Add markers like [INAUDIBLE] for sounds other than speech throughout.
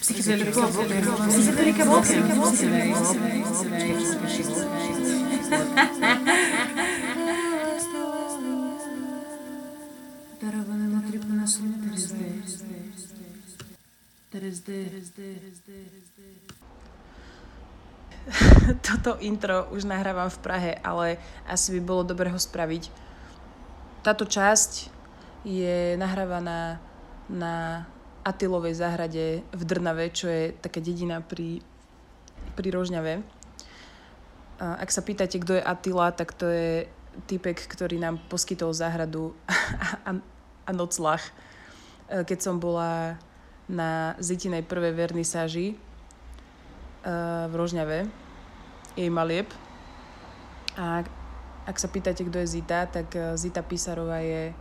Psychedelika Box. Psychedelika Box. Darované na tribunasum Toto intro už nahrávam v Prahe, ale asi by bolo dobre ho spraviť. Táto časť je nahrávaná na Atilovej záhrade v Drnave, čo je taká dedina pri, pri Rožňave. A ak sa pýtate, kto je Atila, tak to je typek, ktorý nám poskytol záhradu [LAUGHS] a, a, a noclach. E, keď som bola na Zitinej prvej vernisáži e, v Rožňave, jej malieb. A ak sa pýtate, kto je Zita, tak e, Zita Písarová je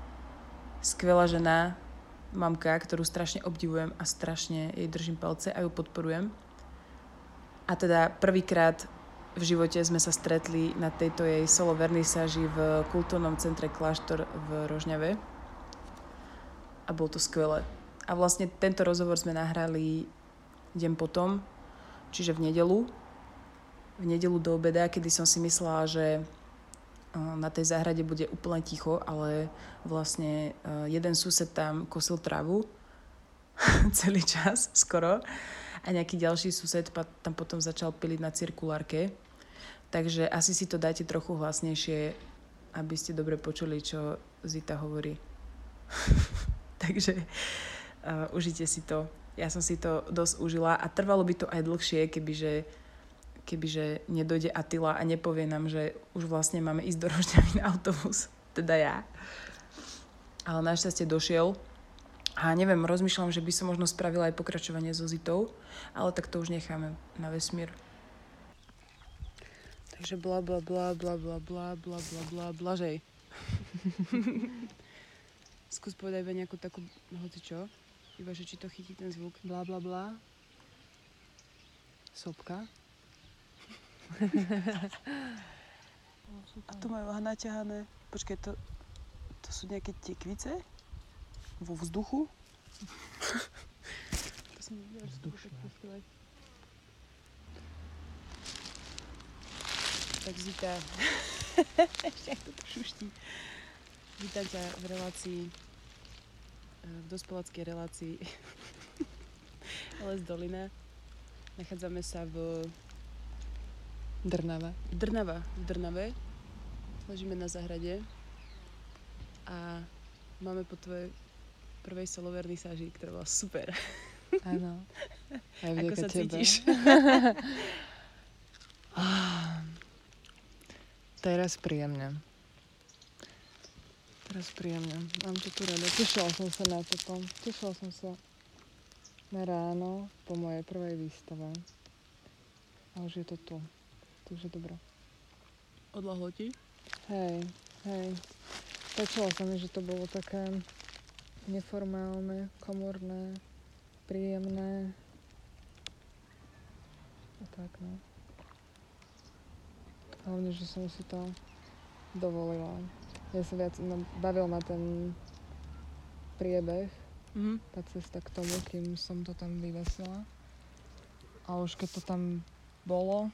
skvelá žena, mamka, ktorú strašne obdivujem a strašne jej držím palce a ju podporujem. A teda prvýkrát v živote sme sa stretli na tejto jej solo vernisáži v kultúrnom centre Kláštor v Rožňave. A bolo to skvelé. A vlastne tento rozhovor sme nahrali deň potom, čiže v nedelu. V nedelu do obeda, kedy som si myslela, že na tej záhrade bude úplne ticho, ale vlastne jeden sused tam kosil travu [LAUGHS] celý čas skoro a nejaký ďalší sused tam potom začal piliť na cirkulárke. Takže asi si to dáte trochu hlasnejšie, aby ste dobre počuli, čo Zita hovorí. [LAUGHS] Takže uh, užite si to. Ja som si to dosť užila a trvalo by to aj dlhšie, kebyže kebyže nedojde Atila a nepovie nám, že už vlastne máme ísť do Rožňavy na autobus. Teda ja. Ale našťastie došiel. A neviem, rozmýšľam, že by som možno spravila aj pokračovanie so Zitou, ale tak to už necháme na vesmír. Takže bla bla bla bla bla bla bla bla bla blažej. Skús povedať iba nejakú takú, hoci čo, iba že či to chytí ten zvuk. Bla bla bla. Sopka. A to majú naťahané. Počkaj, to, to sú nejaké tekvice? Vo vzduchu? [LAUGHS] to Vzdušné. Tak Zita, ešte to šuští. Vítam ťa v relácii, v dospeláckej relácii [LAUGHS] Les Dolina. Nachádzame sa v Drnava. Drnava. V Drnave. Ležíme na zahrade a máme po tvojej prvej solo vernisáži, ktorá bola super. Áno. [LAUGHS] Aj Ako sa tebe. cítiš? [LAUGHS] Teraz príjemne. Teraz príjemne. Mám to tu rada. Tešila som sa na toto. Tešila som sa na ráno po mojej prvej výstave. A už je to tu. Takže dobré. Odlahlo ti? Hej, hej. Páčilo sa mi, že to bolo také neformálne, komorné, príjemné. A tak, no. Hlavne, že som si to dovolila. Ja sa viac, no, bavil ma ten priebeh, Mhm. tá cesta k tomu, kým som to tam vyvesila. A už keď to tam bolo,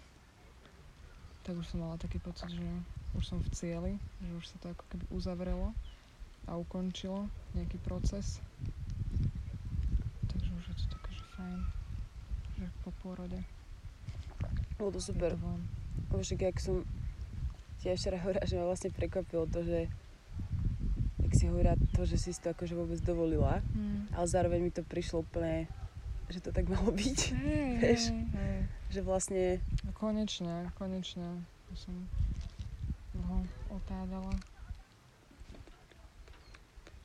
tak už som mala taký pocit, že už som v cieli, že už sa to ako keby uzavrelo a ukončilo nejaký proces. Takže už je to také, že fajn, že po pôrode. Bolo to super. Je to von. Lebo však jak som ti aj včera [LAUGHS] hovorila, že ma vlastne prekvapilo to, že jak si hovorila to, že si to akože vôbec dovolila, Mm. ale zároveň mi to prišlo úplne, že to tak malo [LAUGHS] byť. Vieš? hej, hej. Že vlastne konečne, konečne. Som dlho otádala.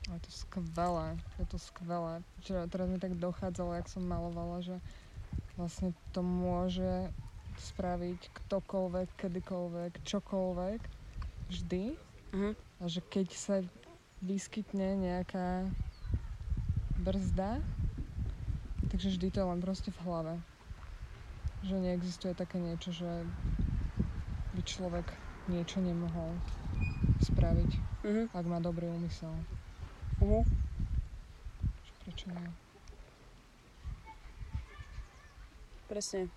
Ale je to skvelé, je to skvelé. Včera, teraz mi tak dochádzalo, jak som malovala, že vlastne to môže spraviť ktokoľvek, kedykoľvek, čokoľvek, vždy. Mhm. A že keď sa vyskytne nejaká brzda, takže vždy to je len proste v hlave. Že neexistuje také niečo, že by človek niečo nemohol spraviť, Mhm. ak má dobrý úmysel. Že prečo nie? presne.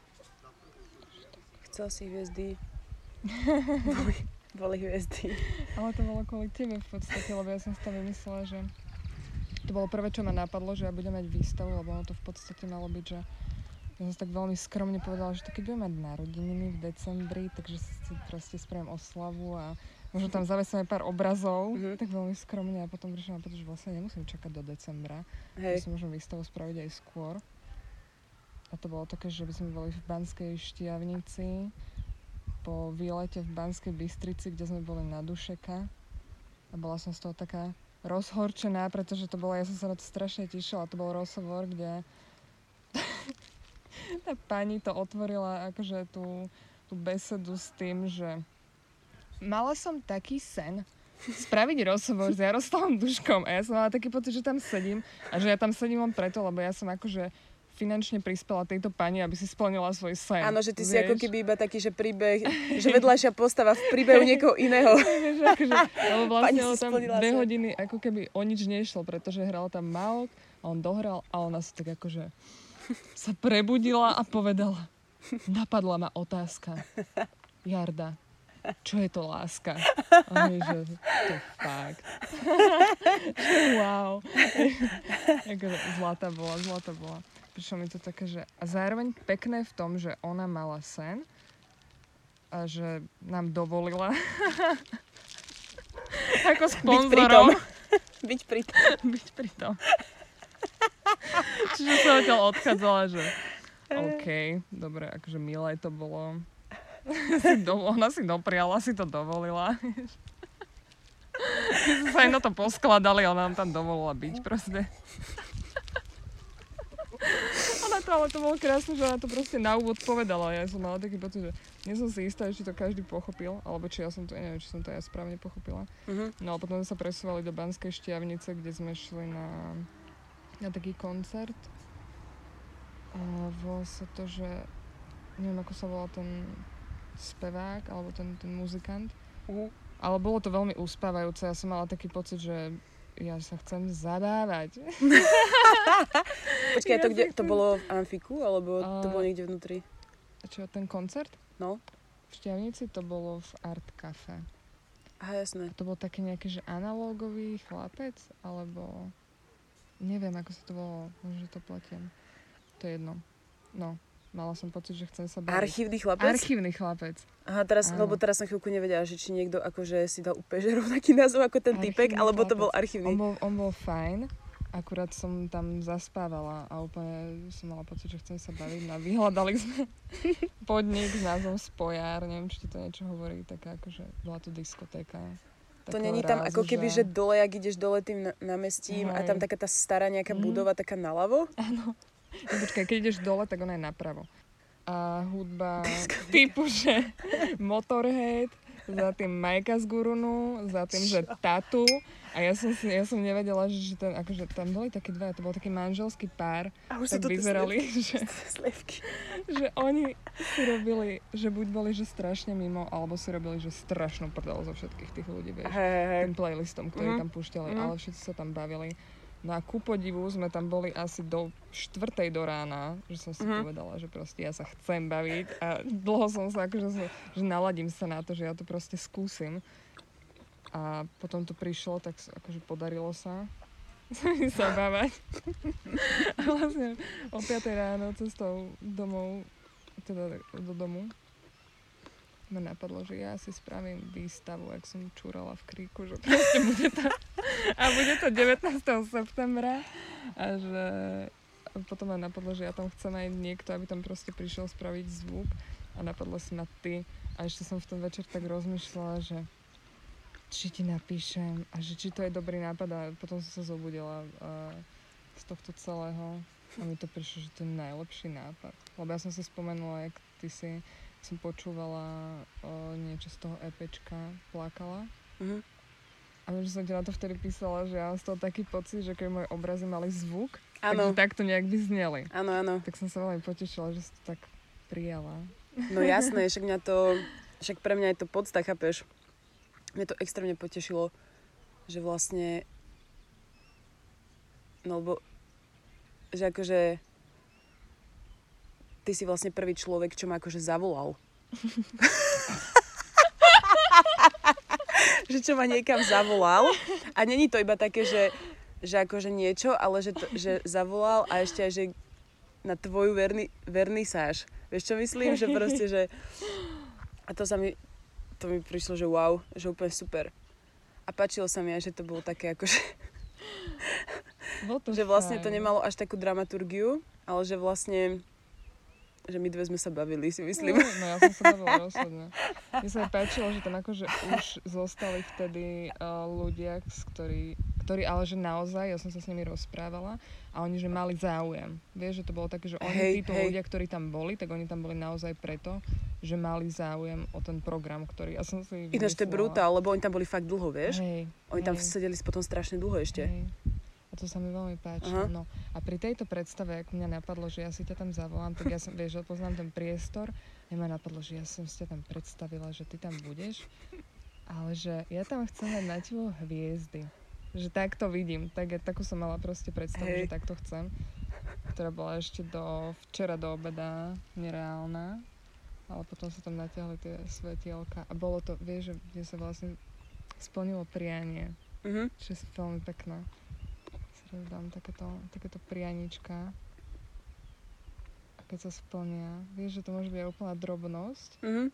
Chcel si hviezdy. [LAUGHS] boli, boli hviezdy. Ale to bolo kvôli tebe v podstate, lebo ja som si to vymyslela, že to bolo prvé, čo ma napadlo, že ja budem mať výstavu, lebo ono to v podstate malo byť, že ja som tak veľmi skromne povedala, že to keď budem mať narodeniny v decembri, takže si proste spravím oslavu a možno tam zavesíme pár obrazov, Mhm. tak veľmi skromne a potom prišla na to, že vlastne nemusím čakať do decembra, Hej. si môžem výstavu spraviť aj skôr. A to bolo také, že by sme boli v Banskej Štiavnici, po výlete v Banskej Bystrici, kde sme boli na Dušeka. A bola som z toho taká rozhorčená, pretože to bolo, ja som sa na to strašne tešila, to bol rozhovor, kde [LAUGHS] tá pani to otvorila akože tú, tú besedu s tým, že mala som taký sen spraviť rozhovor s Jaroslavom [LAUGHS] Duškom a ja som mala taký pocit, že tam sedím a že ja tam sedím len preto, lebo ja som akože finančne prispela tejto pani, aby si splnila svoj sen. Áno, že ty si vieš? ako keby iba taký, že príbeh, že vedľajšia postava v príbehu [LAUGHS] niekoho iného. Vieš, akože, lebo Pani vlastne si ono tam dve sen. hodiny ako keby o nič nešlo, pretože hral tam Maok a on dohral a ona si tak akože sa prebudila a povedala, napadla ma otázka. Jarda, čo je to láska? A my, že to fakt. [LAUGHS] wow. zlata bola, zlata bola. Prišlo mi to také, že a zároveň pekné v tom, že ona mala sen a že nám dovolila [LAUGHS] ako Byť sponzorom [LAUGHS] Byť pri tom. byť pri tom. Čiže som odtiaľ odchádzala, že [LAUGHS] OK, dobre, akože milé to bolo. [LAUGHS] si do, ona si dopriala, si to dovolila. My sme sa aj na to poskladali, ona nám tam dovolila byť proste. [LAUGHS] Ona to, ale to bolo krásne, že ona to proste na úvod povedala. Ja som mala taký pocit, že nie som si istá, či to každý pochopil, alebo či ja som to, neviem, či som to ja správne pochopila. Mhm. No a potom sa presúvali do Banskej Štiavnice, kde sme šli na, na taký koncert. A volá sa to, že neviem ako sa volá ten spevák, alebo ten, ten muzikant. Mhm. Ale bolo to veľmi uspávajúce. Ja som mala taký pocit, že ja sa chcem zadávať. [LAUGHS] Počkaj, Ja to, kde, to bolo v Amfiku, alebo to bolo niekde vnútri? A čo, ten koncert? No. V Štiavnici to bolo v Art Cafe. Aha, jasné. A to bol taký nejaký, že analógový chlapec, alebo neviem, ako sa to volalo, že to platím. To je jedno. No, mala som pocit, že chcem sa baviť. Archívny chlapec? Archívny chlapec. Aha, teraz, Áno. lebo teraz som chvíľku nevedela, že či niekto akože si dal úplne že rovnaký názov ako ten typek, Archívny alebo to bol archívny. On bol, on bol fajn, akurát som tam zaspávala a úplne som mala pocit, že chcem sa baviť. No, a vyhľadali sme [LAUGHS] podnik s názvom Spojar, neviem, či to niečo hovorí, taká akože, bola to diskotéka. To není tam rázu, ako keby, že dole, ak ideš dole tým námestím a tam taká tá stará nejaká Mhm. budova taká naľavo? No, počkaj, keď ideš dole, tak ona je napravo. A hudba [LAUGHS] Diskotéka. typu, že Motorhead, za tým Majka z Gurunu, za tým, že Tatu. A ja som, si, ja som nevedela, že, že ten, akože tam boli také dva, to bol taký manželský pár, A už tak vyzerali, že, Slevky. že oni si robili, že buď boli, že strašne mimo, alebo si robili, že strašnú prdel zo všetkých tých ľudí, vieš hej, hej. tým playlistom, ktorý Mhm. tam púšťali, Mhm. ale všetci sa tam bavili. No a ku podivu sme tam boli asi do štvrtej do rána, že som si Mhm. povedala, že proste ja sa chcem baviť a dlho som sa akože, že naladím sa na to, že ja to proste skúsim. A potom to prišlo, tak akože podarilo sa [LAUGHS] zabávať. [LAUGHS] a vlastne o 5 ráno cestou domov, teda do domu, ma napadlo, že ja si spravím výstavu, ak som čúrala v kríku, že [LAUGHS] proste bude to, a bude to 19. septembra a že potom ma napadlo, že ja tam chcem aj niekto, aby tam proste prišiel spraviť zvuk a napadlo si ma ty a ešte som v ten večer tak rozmýšľala, že či ti napíšem a že či to je dobrý nápad a potom som sa zobudila uh, z tohto celého a mi to prišlo, že to je najlepší nápad. Lebo ja som si spomenula, jak ty si som počúvala uh, niečo z toho EPčka, plakala Mhm. a viem, že som ti na to vtedy písala, že ja mám z toho taký pocit, že keď moje obrazy mali zvuk, Áno, takže takto nejak by zneli. áno, áno. Tak som sa veľmi potešila, že si to tak prijala. No jasné, však mňa to, však pre mňa je to podsta, chápeš? Mňa to extrémne potešilo, že vlastne, no lebo, že akože ty si vlastne prvý človek, čo ma akože zavolal. [LAUGHS] že čo ma niekam zavolal. A není to iba také, že, že akože niečo, ale že, to, že zavolal a ešte aj, že na tvoju verni, vernisáž. Vieš čo myslím? Že proste, že... A to sa mi, to mi prišlo, že wow, že úplne super. A páčilo sa mi aj, že to bolo také akože... Bol to že vlastne to nemalo až takú dramaturgiu, ale že vlastne že my dve sme sa bavili, si myslím. No, no ja som sa bavila rozhodne. Mne sa páčilo, že tam akože už zostali vtedy uh, ľudia, ktorí, ktorí ale že naozaj, ja som sa s nimi rozprávala a oni že mali záujem. Vieš, že to bolo také, že oni, Hej, títo hej. ľudia, ktorí tam boli, tak oni tam boli naozaj preto, že mali záujem o ten program, ktorý ja som si Ináč to je brutál, lebo oni tam boli fakt dlho, vieš? Hej, Oni tam hej. sedeli potom strašne dlho ešte. Hej. A to sa mi veľmi páči. Aha. No. A pri tejto predstave, ak mňa napadlo, že ja si ťa tam zavolám, tak ja som, vieš, že poznám ten priestor, a ma napadlo, že ja som si ťa tam predstavila, že ty tam budeš, ale že ja tam chcem mať na tebo hviezdy. Že tak to vidím. Tak, takú som mala proste predstavu, Hej. že takto chcem. Ktorá bola ešte do včera do obeda nereálna. Ale potom sa tam natiahli tie svetielka. A bolo to, vieš, že kde sa vlastne splnilo prianie Mhm. čo je veľmi pekné. Si raz dám takéto, takéto prianička. A keď sa splnia, vieš, že to môže byť aj úplná drobnosť, Mhm.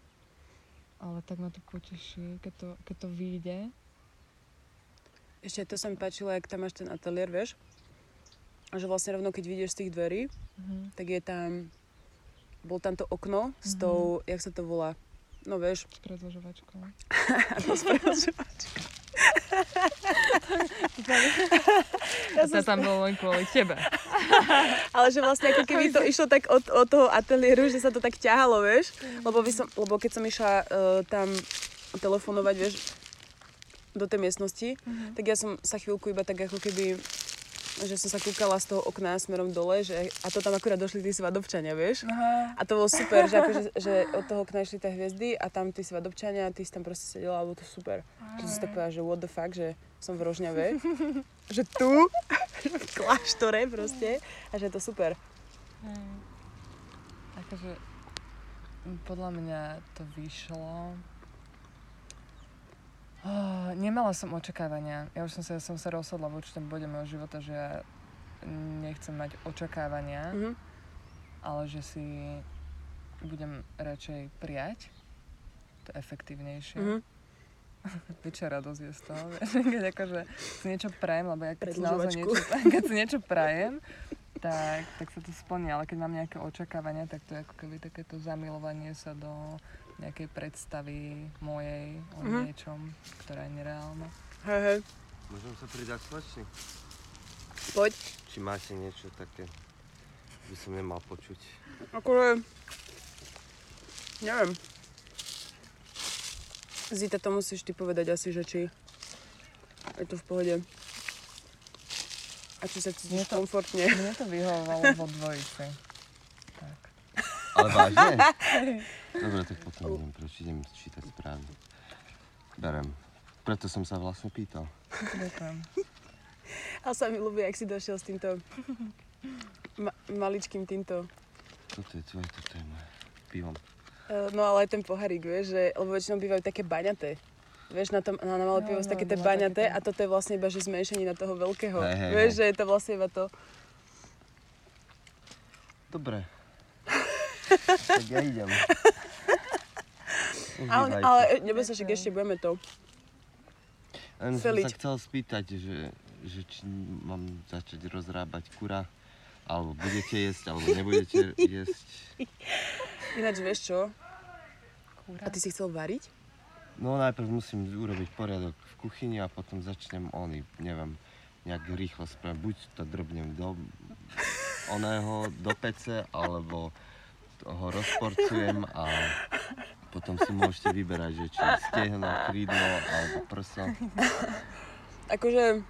ale tak ma to poteší, keď to, keď to vyjde. Ešte to sa mi páčilo, jak tam máš ten ateliér, vieš? A že vlastne rovno, keď vidíš z tých dverí, Mhm. tak je tam... Bol tam to okno s Mhm. tou, jak sa to volá? No vieš, S predlžovačkou. áno, [LAUGHS] s prehozovačkou. Ja sa tam bolo len kvôli tebe. Ale že vlastne ako keby to išlo tak od, od toho ateliéru, že sa to tak ťahalo, vieš? Lebo, by som, lebo keď som išla uh, tam telefonovať, vieš, do tej miestnosti, Mhm. tak ja som sa chvíľku iba tak ako keby že som sa kúkala z toho okna smerom dole, že, a to tam akurát došli tí svadobčania, vieš? Aha. A to bolo super, že, akože, že od toho okna išli tie hviezdy a tam tí svadobčania, ty si tam proste sedela a bolo to super. To som si tak povedala, že what the fuck, že som v Rožňave, [LAUGHS] že tu, v [LAUGHS] kláštore proste a že je to super. Hej. Akože m, podľa mňa to vyšlo. Oh, nemala som očakávania. Ja už som sa, som sa rozhodla v určitom bode môjho života, že ja nechcem mať očakávania, Mhm. ale že si budem radšej prijať. To je efektívnejšie. Mhm. [LAUGHS] Väčšia radosť je z toho, [LAUGHS] keď akože si niečo prajem, lebo ja keď si naozaj niečo, [LAUGHS] keď si niečo prajem, tak, tak sa to splní, ale keď mám nejaké očakávania, tak to je ako keby takéto zamilovanie sa do nejakej predstavy mojej o Mhm. niečom, ktorá je nereálna. Hej, hej, Môžem sa pridať spoločne? poď. Či máte niečo také, by som nemal počuť? Akože, neviem. Zita, to musíš ty povedať asi, že či je to v pohode. A či sa cítiš to- komfortne. Mne to vyhovovalo vo dvojici. [LAUGHS] Tak. Ale vážne? [LAUGHS] Dobre, tak potom idem preč, idem čítať správy. Berem. Preto som sa vlastne pýtal. Ďakujem. A sa mi ľúbi, ak si došiel s týmto [LAUGHS] ma- maličkým týmto. Toto je tvoje, toto je moje. Pivom. Eh, No ale aj ten poharík, vieš, že, lebo väčšinou bývajú také baňaté. Vieš, na, tom, na, na malé Jo, pivo sú jo, také tie bola baňaté a toto je vlastne iba, že zmenšenie na toho veľkého. Hej, hej, vieš, hej. že je to vlastne iba to. Dobre. Tak ja idem. [LAUGHS] Ale, ale nebo sa, však ešte budeme to. Len som sa chcel spýtať, že, že či mám začať rozrábať kura, alebo budete jesť, alebo nebudete [LAUGHS] jesť. Ináč vieš čo? Kúra. A ty si chcel variť? No najprv musím urobiť poriadok v kuchyni a potom začnem ony, neviem, nejak rýchlo spraviť. Buď to drbnem do oného, do pece, alebo ho rozporcujem a potom si môžete vyberať, že či stehno, krídlo alebo prso. Akože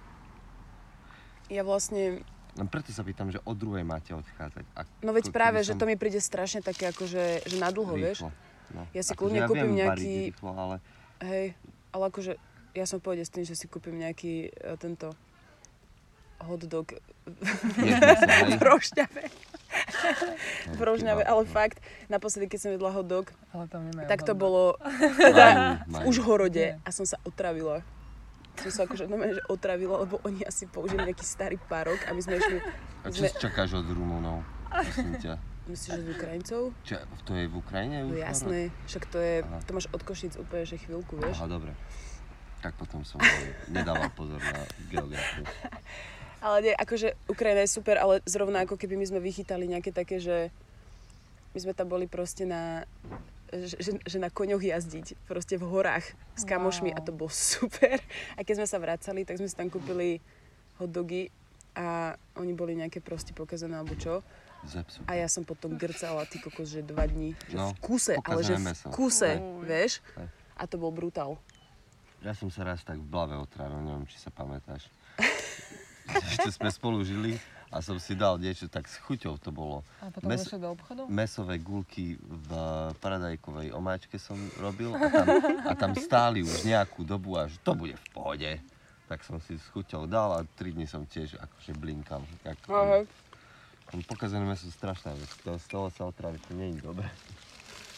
ja vlastne, Len preto sa pýtam, že o druhej máte odchádzať. A no veď práve, že som to mi príde strašne také akože, že na dlho, vieš? No. Ja si Akože kľudne ja kúpim viem nejaký- Rýchlo, ale Hej, ale akože ja som pohode s tým, že si kúpim nejaký e, tento hot dog v [LAUGHS] rošťave. [LAUGHS] v Rožňave, ale fakt, naposledy, keď som jedla nemajú tak to bolo Teda, v Užhorode Nie. a som sa otravila. Som sa akože normálne, že otravila, lebo oni asi použili nejaký starý párok a my sme išli, A čo si čakáš od Rumunov? Prosím ťa. myslíš, že z Ukrajincov? Čo, to je v Ukrajine? No jasné, však to je, Aha. to máš od Košic úplne, že chvíľku, vieš. Aha, dobre. Tak potom som nedával pozor na geografiu. Ale nie, akože Ukrajina je super, ale zrovna ako keby my sme vychytali nejaké také, že my sme tam boli proste na že, že, na koňoch jazdiť, proste v horách s kamošmi a to bolo [LAUGHS] super. A keď sme sa vracali, tak sme si tam kúpili hot dogy a oni boli nejaké proste pokazané alebo čo. Zepsu. A ja som potom grcala, ty kokos, že dva dní. Že No, v kuse, ale že v kuse, Uj. vieš? A to bol brutál. Ja som sa raz tak v blave otrávil, neviem, či sa pamätáš. [LAUGHS] Ešte sme spolu žili a som si dal niečo tak s chuťou to bolo. A potom mes- do obchodu? Mesové gulky v paradajkovej omáčke som robil a tam, a tam stáli už nejakú dobu a že to bude v pohode. Tak som si s chuťou dal a tri dni som tiež akože blinkal. Tak, Aha. Tam pokazené meso strašná vec. To, z toho sa otráviť, to nie je dobré.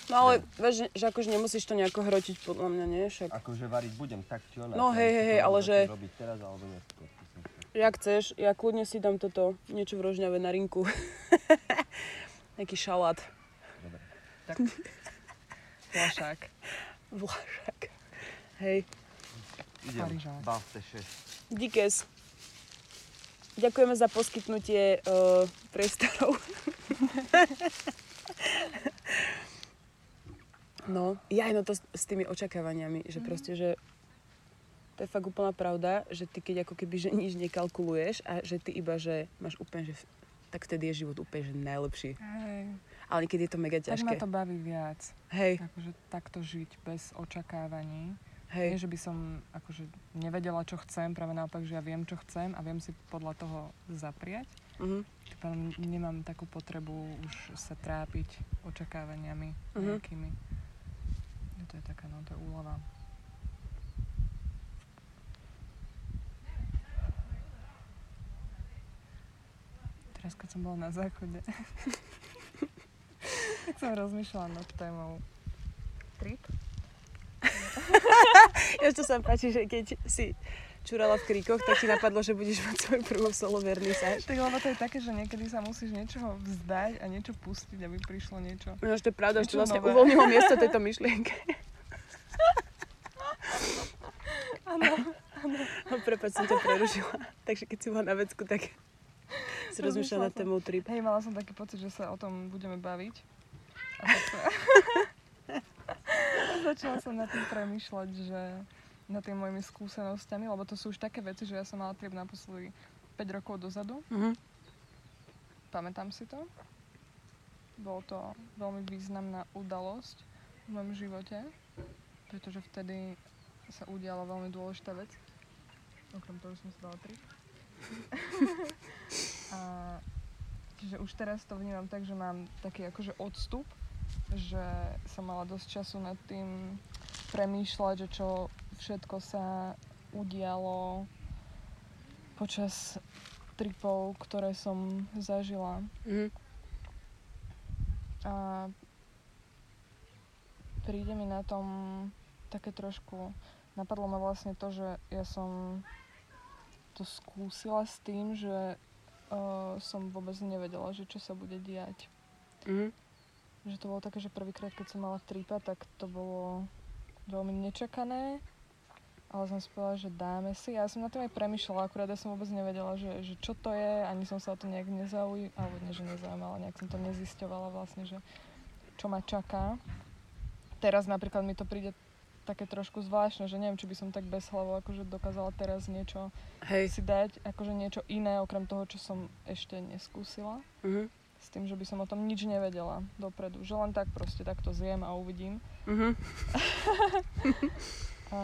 No ale vieš, že, že akože nemusíš to nejako hrotiť podľa mňa, nie? Však Akože variť budem tak či onak. No, hej, hej, hej, ale že- robiť teraz alebo neskôr. Jak chceš, ja kľudne si dám toto, niečo v rožňave na rinku. [LAUGHS] Nejaký šalát. Flašák. Vlašak. Hej, Idem, bavte 6. díkes. Ďakujeme za poskytnutie uh, priestorov. [LAUGHS] no, ja no to s, s tými očakávaniami, že proste, že to je fakt úplná pravda, že ty keď ako keby, že nič nekalkuluješ a že ty iba, že máš úplne, že tak vtedy je život úplne, že najlepší. Hej. Ale niekedy je to mega Tak ma ťažké. to baví viac. Hej, Akože takto žiť bez očakávaní. hej. Nie, že by som akože nevedela, čo chcem, práve naopak, že ja viem, čo chcem a viem si podľa toho zapriať. Tým pádom nemám takú potrebu už sa trápiť očakávaniami Mhm. nejakými. No to je taká, no to je úlava. Teraz, keď som bola na záchode, [LAUGHS] tak som rozmýšľala nad témou trip. Ja to sa páči, že keď si čurala v kríkoch, tak ti napadlo, že budeš mať svoj prvú solo vernisáž. Tak lebo to je také, že niekedy sa musíš niečoho vzdať a niečo pustiť, aby prišlo niečo. No, to je pravda, že to vlastne nové. uvoľnilo [LAUGHS] miesto tejto myšlienke. Áno. No, Prepač, som ťa prerušila. Takže keď si bola na vecku, tak si rozmýšľala nad témou trip. Hej, mala som taký pocit, že sa o tom budeme baviť. A [LAUGHS] tak sa... Začala som nad tým premýšľať, že nad tými mojimi skúsenostiami, lebo to sú už také veci, že ja som mala trip naposledy 5 rokov dozadu. Mhm. Pamätám si to. Bolo to veľmi významná udalosť v mojom živote, pretože vtedy sa udiala veľmi dôležitá vec. Okrem toho, že som si dala trip. A čiže už teraz to vnímam tak, že mám taký akože odstup, že som mala dosť času nad tým premýšľať, že čo všetko sa udialo počas tripov, ktoré som zažila. Mhm. A príde mi na tom také trošku, napadlo ma vlastne to, že ja som to skúsila s tým, že uh, som vôbec nevedela, že čo sa bude diať. Mhm. Že to bolo také, že prvýkrát, keď som mala tripa, tak to bolo veľmi nečakané. Ale som si povedala, že dáme si. Ja som na tým aj premyšľala, akurát ja som vôbec nevedela, že, že čo to je, ani som sa o to nejak nezaujímala, alebo nie, že nezaujímala, nejak som to nezisťovala vlastne, že čo ma čaká. Teraz napríklad mi to príde také trošku zvláštne, že neviem, či by som tak bez hlavu akože dokázala teraz niečo Hej. si dať, akože niečo iné, okrem toho, čo som ešte neskúsila Mhm. s tým, že by som o tom nič nevedela dopredu. Že len tak proste takto zjem a uvidím. Mhm. [LAUGHS] A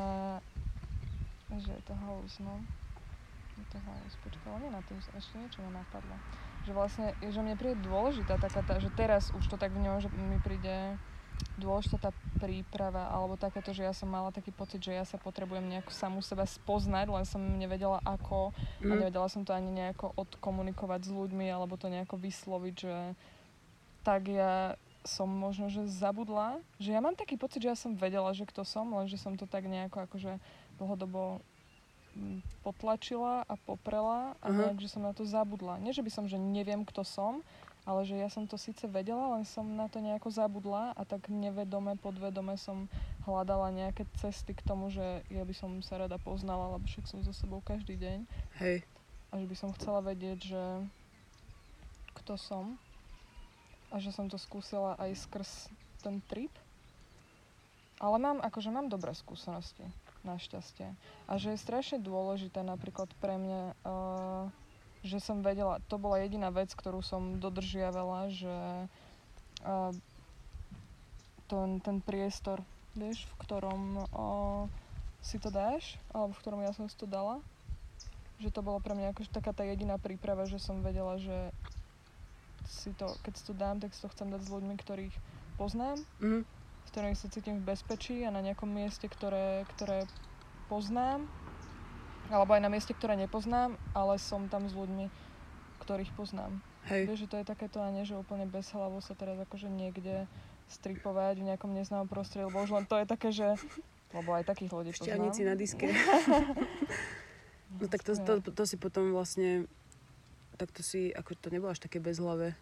že je to halus, no. Je to halus. Počkaj, ale na tým ešte niečo ma napadlo. Že vlastne, že mne príde dôležitá taká tá, že teraz už to tak vnímam, že mi príde dôležitá tá príprava, alebo takéto, že ja som mala taký pocit, že ja sa potrebujem nejako samú seba spoznať, len som nevedela ako a Mhm. nevedela som to ani nejako odkomunikovať s ľuďmi, alebo to nejako vysloviť, že tak ja som možno, že zabudla, že ja mám taký pocit, že ja som vedela, že kto som, lenže som to tak nejako akože dlhodobo mm, potlačila a poprela a Aha. nejak, že som na to zabudla. Nie, že by som, že neviem, kto som, ale že ja som to síce vedela, len som na to nejako zabudla a tak nevedome, podvedome som hľadala nejaké cesty k tomu, že ja by som sa rada poznala, lebo však som so sebou každý deň Hej. a že by som chcela vedieť, že kto som a že som to skúsila aj skrz ten trip. Ale mám, akože mám dobré skúsenosti, našťastie. A že je strašne dôležité napríklad pre mňa, uh, že som vedela, to bola jediná vec, ktorú som dodržiavala, že uh, ten, ten priestor, vieš, v ktorom uh, si to dáš, alebo v ktorom ja som si to dala, že to bolo pre mňa akože taká tá jediná príprava, že som vedela, že si to, keď si to dám, tak si to chcem dať s ľuďmi, ktorých poznám, Mhm. s ktorými sa cítim v bezpečí a na nejakom mieste, ktoré, ktoré poznám, alebo aj na mieste, ktoré nepoznám, ale som tam s ľuďmi, ktorých poznám. Hej. Vieš, že to je takéto a nie, že úplne bez hlavu sa teraz akože niekde stripovať v nejakom neznámom prostredí, lebo už len to je také, že lebo aj takých ľudí Šťavníci poznám. na diske. [LAUGHS] No tak to, to, to si potom vlastne tak to si, ako to nebolo až také bezhlavé.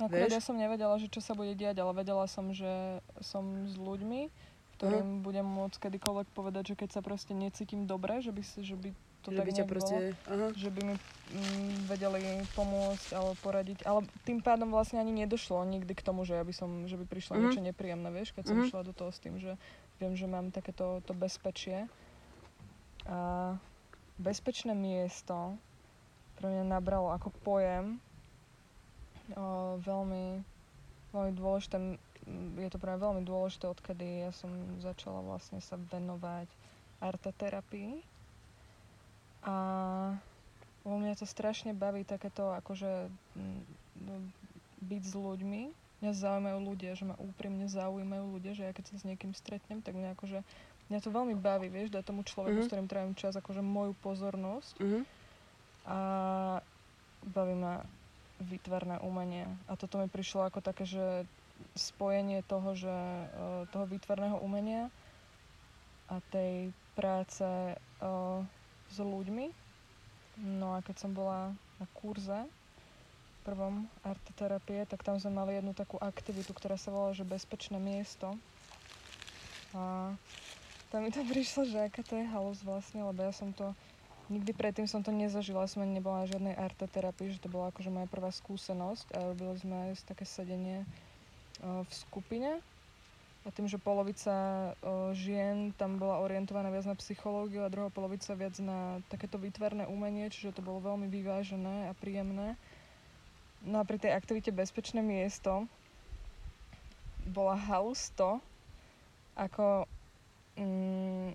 No akurát ja som nevedela, že čo sa bude diať, ale vedela som, že som s ľuďmi, ktorým budem môcť kedykoľvek povedať, že keď sa proste necítim dobre, že by, si, že by to že tak by ťa proste... bolo, že by mi mm, vedeli pomôcť alebo poradiť. Ale tým pádom vlastne ani nedošlo nikdy k tomu, že, ja by, som, že by prišlo Mhm. niečo nepríjemné, vieš, keď som Mhm. išla do toho s tým, že viem, že mám takéto to bezpečie. A bezpečné miesto pre mňa nabralo ako pojem o, veľmi, veľmi dôležité. Je to pre mňa veľmi dôležité, odkedy ja som začala vlastne sa venovať arteterapii. A vo mňa to strašne baví takéto akože no, byť s ľuďmi. Mňa zaujímajú ľudia, že ma úprimne zaujímajú ľudia, že ja keď sa s niekým stretnem, tak mňa akože mňa to veľmi baví, vieš, dať tomu človeku, Mhm. s ktorým trávim čas, akože moju pozornosť Mhm. a baví ma výtvarné umenie. A toto mi prišlo ako také, že spojenie toho, že eh, toho výtvarného umenia a tej práce eh, s ľuďmi. No a keď som bola na kurze prvom arteterapie, tak tam sme mali jednu takú aktivitu, ktorá sa volala, že bezpečné miesto. A tam mi to [LAUGHS] prišlo, že aká to je halus vlastne, lebo ja som to Nikdy predtým som to nezažila, som ani nebola na žiadnej arteterapii, že to bola akože moja prvá skúsenosť a robili sme aj také sedenie v skupine. A tým, že polovica uh, žien tam bola orientovaná viac na psychológiu a druhá polovica viac na takéto výtvarné umenie, čiže to bolo veľmi vyvážené a príjemné. No a pri tej aktivite Bezpečné miesto bola halus to, ako mm,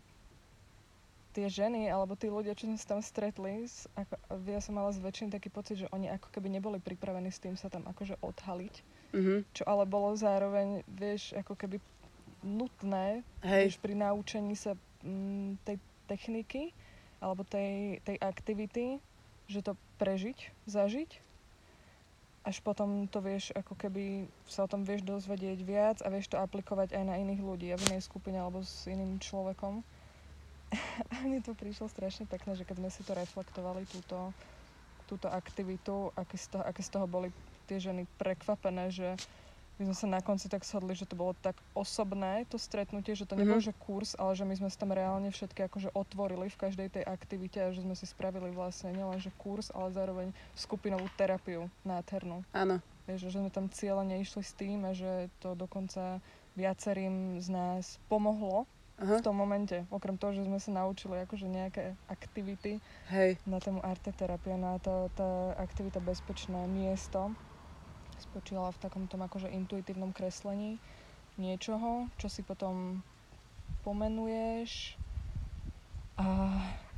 tie ženy alebo tí ľudia, čo sme sa tam stretli, ako, ja som mala zväčšený taký pocit, že oni ako keby neboli pripravení s tým sa tam akože odhaliť. Mhm. Čo ale bolo zároveň, vieš, ako keby nutné, Hej. vieš, pri naučení sa mm, tej techniky alebo tej, tej aktivity, že to prežiť, zažiť. Až potom to vieš, ako keby sa o tom vieš dozvedieť viac a vieš to aplikovať aj na iných ľudí a v inej skupine alebo s iným človekom. [LAUGHS] A mne to prišlo strašne pekné, že keď sme si to reflektovali, túto, túto aktivitu, aké z, toho, aké z toho boli tie ženy prekvapené, že my sme sa na konci tak shodli, že to bolo tak osobné, to stretnutie, že to nebol Mhm. že kurz, ale že my sme sa tam reálne všetky akože otvorili v každej tej aktivite a že sme si spravili vlastne nielen že kurz, ale zároveň skupinovú terapiu nádhernú. Áno. Vieš, že sme tam cieľene išli s tým a že to dokonca viacerým z nás pomohlo Aha. v tom momente. Okrem toho, že sme sa naučili akože nejaké aktivity Hej. na tému arteterapia, na tá, tá aktivita bezpečné miesto spočívala v takom akože intuitívnom kreslení niečoho, čo si potom pomenuješ a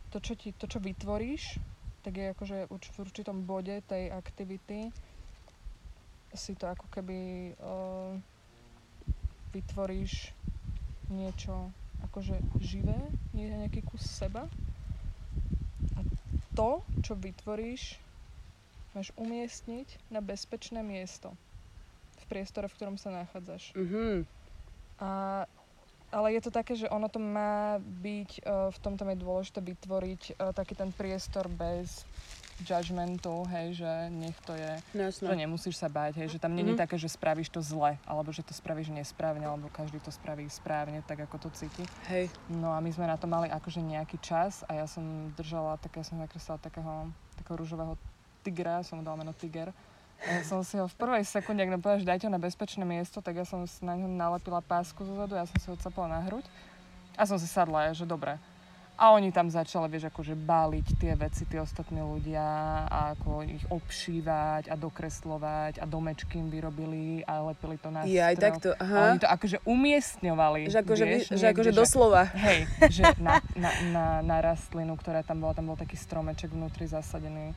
to, čo, ti, to, čo vytvoríš, tak je akože v určitom bode tej aktivity si to ako keby uh, vytvoríš niečo akože živé, nejaký kus seba. A to, čo vytvoríš, máš umiestniť na bezpečné miesto. priestore, v ktorom sa nachádzaš. Mhm. A, ale je to také, že ono to má byť, uh, v tom tam je dôležité vytvoriť uh, taký ten priestor bez judgmentu, hej, že nech to je, No že nemusíš sa báť, hej, že tam není Mhm. také, že spravíš to zle, alebo že to spravíš nesprávne, alebo každý to spraví správne, tak ako to cíti. Hej. No a my sme na to mali akože nejaký čas a ja som držala, tak ja som nakreslila takého, takého rúžového tigra, som mu dala meno Tiger. A ja som si ho v prvej sekunde, ak povedal, že dajte ho na bezpečné miesto, tak ja som si na ňo nalepila pásku zozadu, ja som si ho capala na hruď a som si sadla, ja, že dobre. A oni tam začali, vieš, akože báliť tie veci, tí ostatní ľudia a ako ich obšívať a dokreslovať a domečky im vyrobili a lepili to na Je aj takto, A aha. oni to akože umiestňovali. Že akože, vieš, že akože doslova. Hej, že [LAUGHS] na, na, na, na rastlinu, ktorá tam bola, tam bol taký stromeček vnútri zasadený.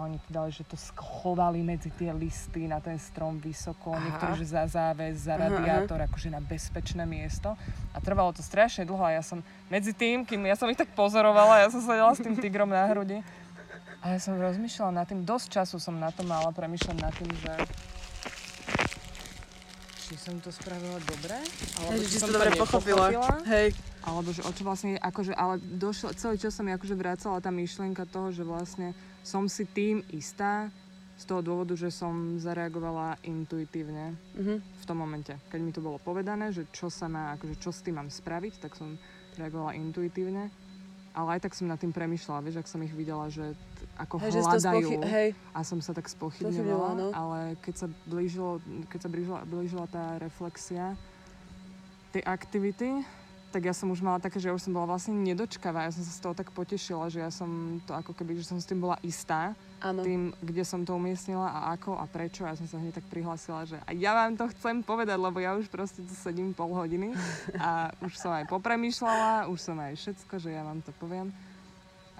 A oni ti dali, že to schovali medzi tie listy na ten strom vysoko, Aha. niektorí, že za záves, za Aha, radiátor, akože na bezpečné miesto. A trvalo to strašne dlho a ja som medzi tým, kým ja som ich tak pozorovala, ja som sedela s tým tigrom na hrudi. A ja som rozmýšľala nad tým, dosť času som na to mala premýšľať nad tým, že či som to spravila dobre, alebo Hej, či si som to dobre pochopila. Hej. alebo že o čo vlastne, akože, ale došlo, celý čas sa mi akože vracala tá myšlienka toho, že vlastne som si tým istá z toho dôvodu, že som zareagovala intuitívne Mhm. v tom momente. Keď mi to bolo povedané, že čo sa má, akože čo s tým mám spraviť, tak som reagovala intuitívne. Ale aj tak som nad tým premyšľala, vieš, ak som ich videla, že t- ako Hej, že hľadajú spochy- hej. a som sa tak spochybňovala, no. ale keď sa blížilo, keď sa blížila, blížila tá reflexia tej aktivity, tak ja som už mala také, že ja už som bola vlastne nedočkavá. Ja som sa z toho tak potešila, že ja som to ako keby, že som s tým bola istá, Áno. tým, kde som to umiestnila a ako a prečo. Ja som sa hneď tak prihlásila, že a ja vám to chcem povedať, lebo ja už proste tu sedím pol hodiny a [LAUGHS] už som aj popremýšľala, už som aj všetko, že ja vám to poviem.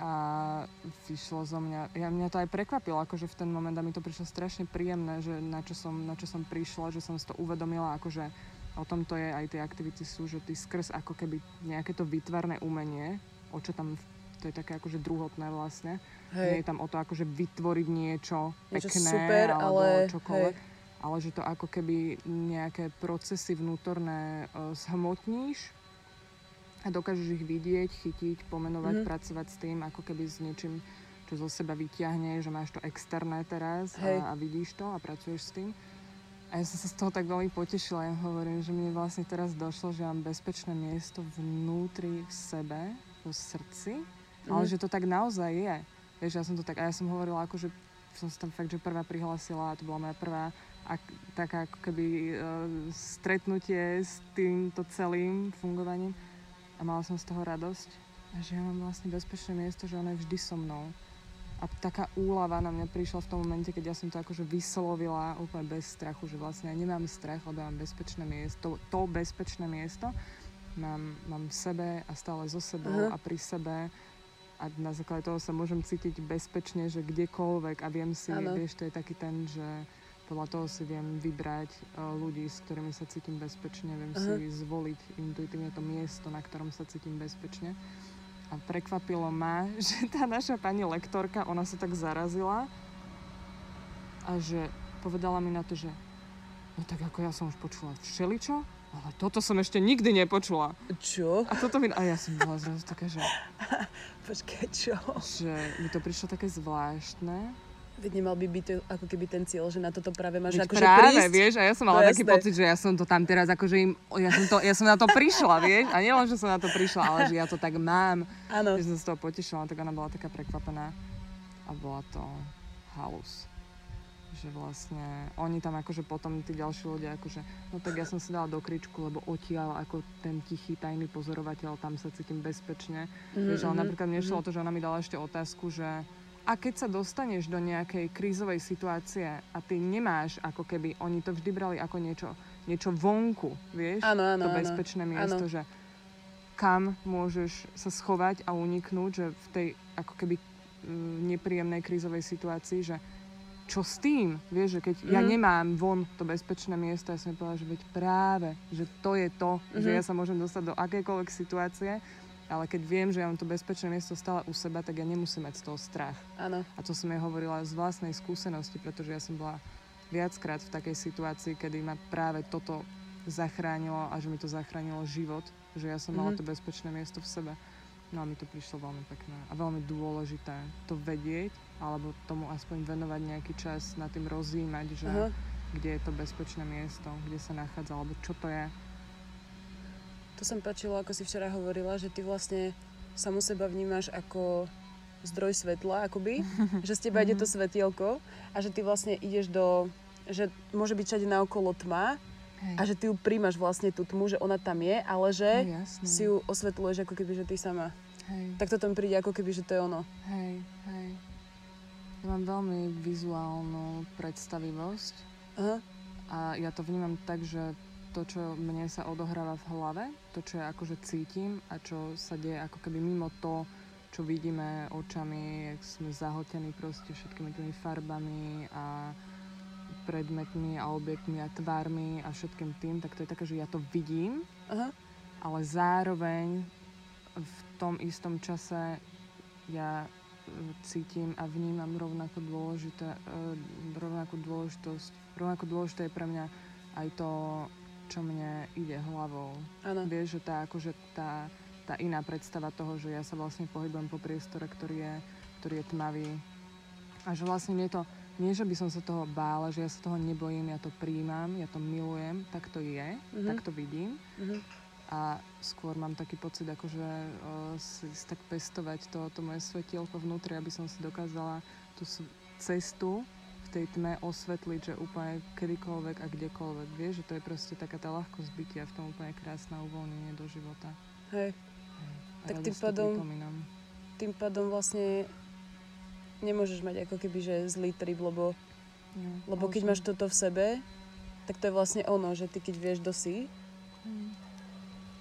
A vyšlo zo mňa, ja, mňa to aj prekvapilo, akože v ten moment a mi to prišlo strašne príjemné, že na čo som, na čo som prišla, že som si to uvedomila, akože o tom to je, aj tie aktivity sú, že ty skrz ako keby nejaké to výtvarné umenie, o čo tam, to je také akože druhotné vlastne, nie je Hej. tam o to akože vytvoriť niečo, Niečo pekné super, alebo ale- čokoľvek. Ale že to ako keby nejaké procesy vnútorné uh, zhmotníš a dokážeš ich vidieť, chytiť, pomenovať, Mhm. pracovať s tým, ako keby s niečím, čo zo seba vyťahne, že máš to externé teraz Hej. a, a vidíš to a pracuješ s tým. A ja som sa z toho tak veľmi potešila. Ja hovorím, že mne vlastne teraz došlo, že mám bezpečné miesto vnútri v sebe, v srdci, ale Mhm. že to tak naozaj je. Vieš, ja som to tak, a ja som hovorila ako, že som sa tam fakt, že prvá prihlásila a to bola moja prvá ak, taká ako keby uh, stretnutie s týmto celým fungovaním a mala som z toho radosť a že ja mám vlastne bezpečné miesto, že ono je vždy so mnou. A taká úlava na mňa prišla v tom momente, keď ja som to akože vyslovila úplne bez strachu, že vlastne ja nemám strach, lebo mám bezpečné miesto, to bezpečné miesto mám, mám v sebe a stále so sebou Aha. a pri sebe a na základe toho sa môžem cítiť bezpečne, že kdekoľvek a viem si, Áno. vieš, to je taký ten, že podľa toho si viem vybrať uh, ľudí, s ktorými sa cítim bezpečne, viem Aha. si zvoliť intuitívne to miesto, na ktorom sa cítim bezpečne. A prekvapilo ma, [LAUGHS] že tá naša pani lektorka, ona sa tak zarazila a že povedala mi na to, že no tak ako ja som už počula všeličo, ale toto som ešte nikdy nepočula. Čo? A toto mi... A ja som bola zrazu taká, že, [LAUGHS] Počkaj, čo? že mi to prišlo také zvláštne. Veď nemal by byť to ako keby ten cieľ, že na toto práve máš Veď akože práve, prísť. vieš, a ja som mala No taký jasné. pocit, že ja som to tam teraz akože im... Ja som, to, ja som na to prišla, vieš, a nielen, že som na to prišla, ale že ja to tak mám. Áno. Že som z toho potešila, tak ona bola taká prekvapená. A bola to halus. Že vlastne oni tam akože potom tí ďalší ľudia akože, no tak ja som si dala do kričku, lebo odtiaľ ako ten tichý tajný pozorovateľ, tam sa cítim bezpečne. Mhm, Vieš, ale mhm, napríklad mne šlo o to, že ona mi dala ešte otázku, že a keď sa dostaneš do nejakej krízovej situácie a ty nemáš ako keby, oni to vždy brali ako niečo, niečo vonku, vieš? Áno, áno, to áno. bezpečné miesto, Áno. že kam môžeš sa schovať a uniknúť, že v tej ako keby mm, nepríjemnej krízovej situácii, že čo s tým? Vieš, že keď ja Mhm. nemám von to bezpečné miesto, ja som povedala, že veď práve, že to je to, že Mhm. ja sa môžem dostať do akékoľvek situácie, ale keď viem, že ja mám to bezpečné miesto stále u seba, tak ja nemusím mať z toho strach. Áno. A to som jej hovorila z vlastnej skúsenosti, pretože ja som bola viackrát v takej situácii, kedy ma práve toto zachránilo a že mi to zachránilo život, že ja som mala Mhm. to bezpečné miesto v sebe. No a mi to prišlo veľmi pekné a veľmi dôležité to vedieť, alebo tomu aspoň venovať nejaký čas na tým rozjímať, že Aha. kde je to bezpečné miesto, kde sa nachádza, alebo čo to je. To sa mi páčilo, ako si včera hovorila, že ty vlastne samu seba vnímaš ako zdroj svetla, akoby, [LAUGHS] že z teba ide to svetielko a že ty vlastne ideš do, že môže byť všade naokolo tma Hej. a že ty ju príjmaš vlastne tú tmu, že ona tam je, ale že No, si ju osvetľuješ ako keby, že ty sama. Hej. Tak to tam príde ako keby, že to je ono. Hej, hej. Ja mám veľmi vizuálnu predstavivosť Aha. a ja to vnímam tak, že to, čo mne sa odohráva v hlave, to, čo ja akože cítim a čo sa deje ako keby mimo to, čo vidíme očami, jak sme zahltení proste všetkými tými farbami a predmetmi a objektmi a tvármi a všetkým tým, tak to je také, že ja to vidím, Aha. ale zároveň v tom istom čase ja e, cítim a vnímam rovnako dôležité, e, rovnakú dôležitosť, rovnako dôležité je pre mňa aj to, čo mne ide hlavou. Áno. Vieš, že tá, akože tá, tá iná predstava toho, že ja sa vlastne pohybujem po priestore, ktorý je, ktorý je tmavý. A že vlastne mne to, nie že by som sa toho bála, že ja sa toho nebojím, ja to príjmam, ja to milujem, tak to je, Mhm. tak to vidím. Mhm. A skôr mám taký pocit, akože uh, si, si tak pestovať to, to moje svetielko vnútri, aby som si dokázala tú cestu tej tme osvetliť, že úplne kedykoľvek a kdekoľvek. Vieš, že to je proste taká tá ľahkosť bytia v tom úplne krásne uvoľnenie do života. Hej. A Tak tým pádom-. Tým pádom vlastne nemôžeš mať ako keby, že zlý trip, lebo, No, lebo keď máš toto v sebe, tak to je vlastne ono, že ty keď vieš, si, Hm.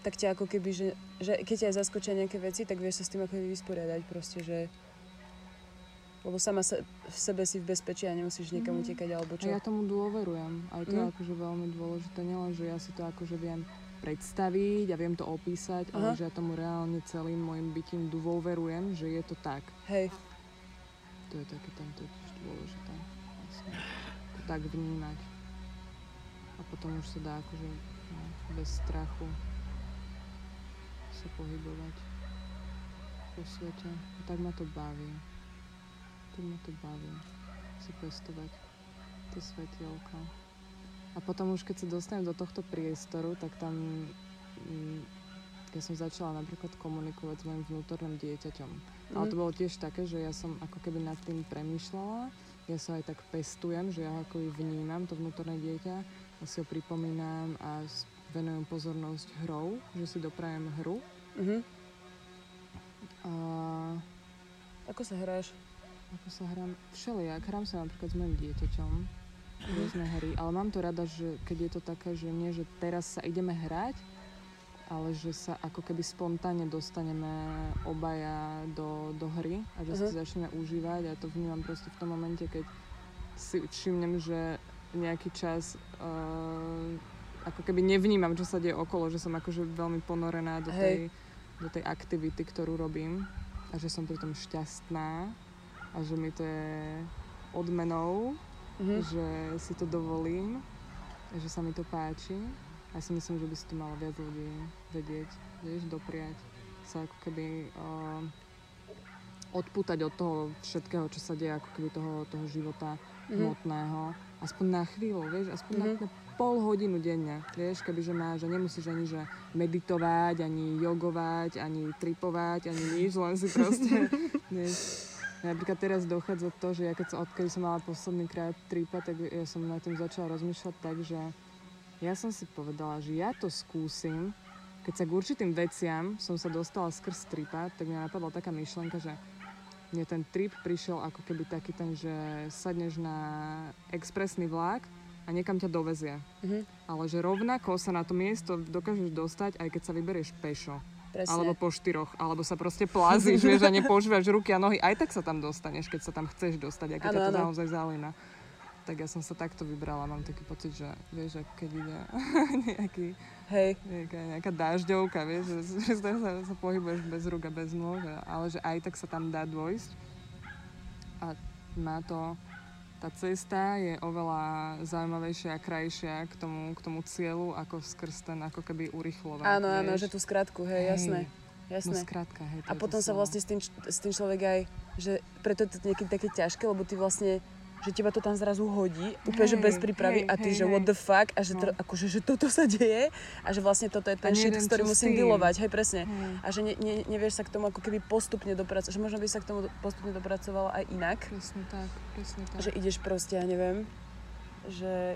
tak ťa ako keby, že, že keď ťa zaskočia nejaké veci, tak vieš sa s tým ako keby vysporiadať proste, že lebo sama sa, v sebe si v bezpečí a nemusíš niekam Mhm. utekať alebo A čo. ja tomu dôverujem. Aj to je Mhm. akože veľmi dôležité. Nielen, že ja si to akože viem predstaviť a viem to opísať, Aha. ale že ja tomu reálne celým môjim bytím dôverujem, že je to tak. Hej, To je také tam totiž dôležité. Vlastne. To tak vnímať. A potom už sa dá akože no, bez strachu sa pohybovať po svete. A tak ma to baví. Tak ma to baví si pestovať to svetielko. A potom už keď sa dostanem do tohto priestoru, tak tam mm, ja som začala napríklad komunikovať s mojim vnútorným dieťaťom. Ale Mhm. to bolo tiež také, že ja som ako keby nad tým premýšľala. Ja sa aj tak pestujem, že ja ako vnímam, to vnútorné dieťa. Ja si ho pripomínam a venujem pozornosť hrou, že si doprajem hru. mhm. A ako sa hráš? Ako sa hrám, všelijak, hrám sa napríklad s mojim dieťaťom, rôzne hry, ale mám to rada, že keď je to také, že nie, že teraz sa ideme hrať, ale že sa ako keby spontánne dostaneme obaja do, do hry a že si Mhm. začneme užívať a to vnímam proste v tom momente, keď si všimnem, že nejaký čas uh, ako keby nevnímam, čo sa deje okolo, že som akože veľmi ponorená do tej, Hej. do tej aktivity, ktorú robím a že som pritom šťastná a že mi to je odmenou, Mhm. že si to dovolím, že sa mi to páči. A ja si myslím, že by si to malo viac ľudí vedieť, vieš, dopriať sa ako keby uh, odpútať od toho všetkého, čo sa deje, ako keby toho, toho života Mhm. hmotného. Aspoň na chvíľu, vieš, aspoň Mhm. na, na pol hodinu denne, vieš, kebyže máš, že nemusíš ani že meditovať, ani jogovať, ani tripovať, ani nič, len si proste, [LAUGHS] vieš, Napríklad teraz dochádza to, že ja keď som, odkedy som mala posledný krát tripa, tak ja som nad tým začala rozmýšľať tak, že ja som si povedala, že ja to skúsim. Keď sa k určitým veciam som sa dostala skrz tripa, tak mňa napadla taká myšlienka, že mne ten trip prišiel ako keby taký ten, že sadneš na expresný vlak a niekam ťa dovezie. Mhm. Ale že rovnako sa na to miesto dokážeš dostať, aj keď sa vyberieš pešo. Presne. Alebo po štyroch, alebo sa proste plázíš, [LAUGHS] vieš, a nepoužívaš ruky a nohy, aj tak sa tam dostaneš, keď sa tam chceš dostať, a keď Áno, ťa to naozaj zaujíma. Tak ja som sa takto vybrala, mám taký pocit, že vieš, keď ide [LAUGHS] nejaký, Hej, nejaká, nejaká dážďovka, vieš, že, že sa, sa pohybuješ bez rúk a bez nôh, ale že aj tak sa tam dá dôjsť. A má to tá cesta je oveľa zaujímavejšia a krajšia k tomu, k tomu cieľu, ako skrz ten ako keby urychlovať. Áno, áno, že tú skratku, hej, Hej. jasné. No Jasné. skrátka, hej. A potom sa vlastne s tým, s tým človek aj, že preto je to niekedy také ťažké, lebo ty vlastne že teba to tam zrazu hodí, úplne, že Hej, bez prípravy hej, a ty, hej, že what the fuck a že, No. tr- akože, že toto sa deje a že vlastne toto je ten shit, s ktorým musím dealovať, hej, presne. Hej. A že ne, ne, nevieš sa k tomu ako keby postupne dopracovať, že možno by sa k tomu postupne dopracovala aj inak, Presne tak, presne tak. že ideš proste, ja neviem, že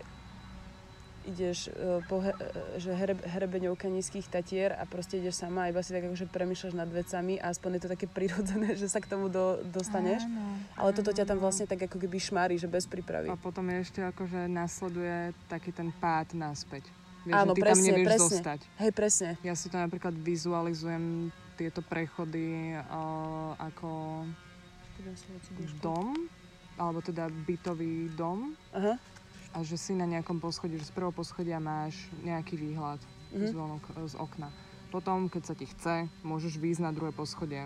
ideš e, po e, že here, hrebeňovka nízkych tatier a proste ideš sama a iba si tak akože premýšľaš nad vecami a aspoň je to také [LAUGHS] prirodzené, že sa k tomu do, dostaneš. Áno, Ale toto ťa tam áno. vlastne tak ako keby šmári, že bez prípravy. A potom je ešte akože nasleduje taký ten pád naspäť. Vieš, Áno, že ty presne, tam nevieš presne. zostať. Hej, presne. Ja si to napríklad vizualizujem tieto prechody uh, ako dom, alebo teda bytový dom Aha. A že si na nejakom poschodí, že z prvého poschodia máš nejaký výhľad Mhm. z, vonok, z okna. Potom, keď sa ti chce, môžeš výjsť na druhé poschodie.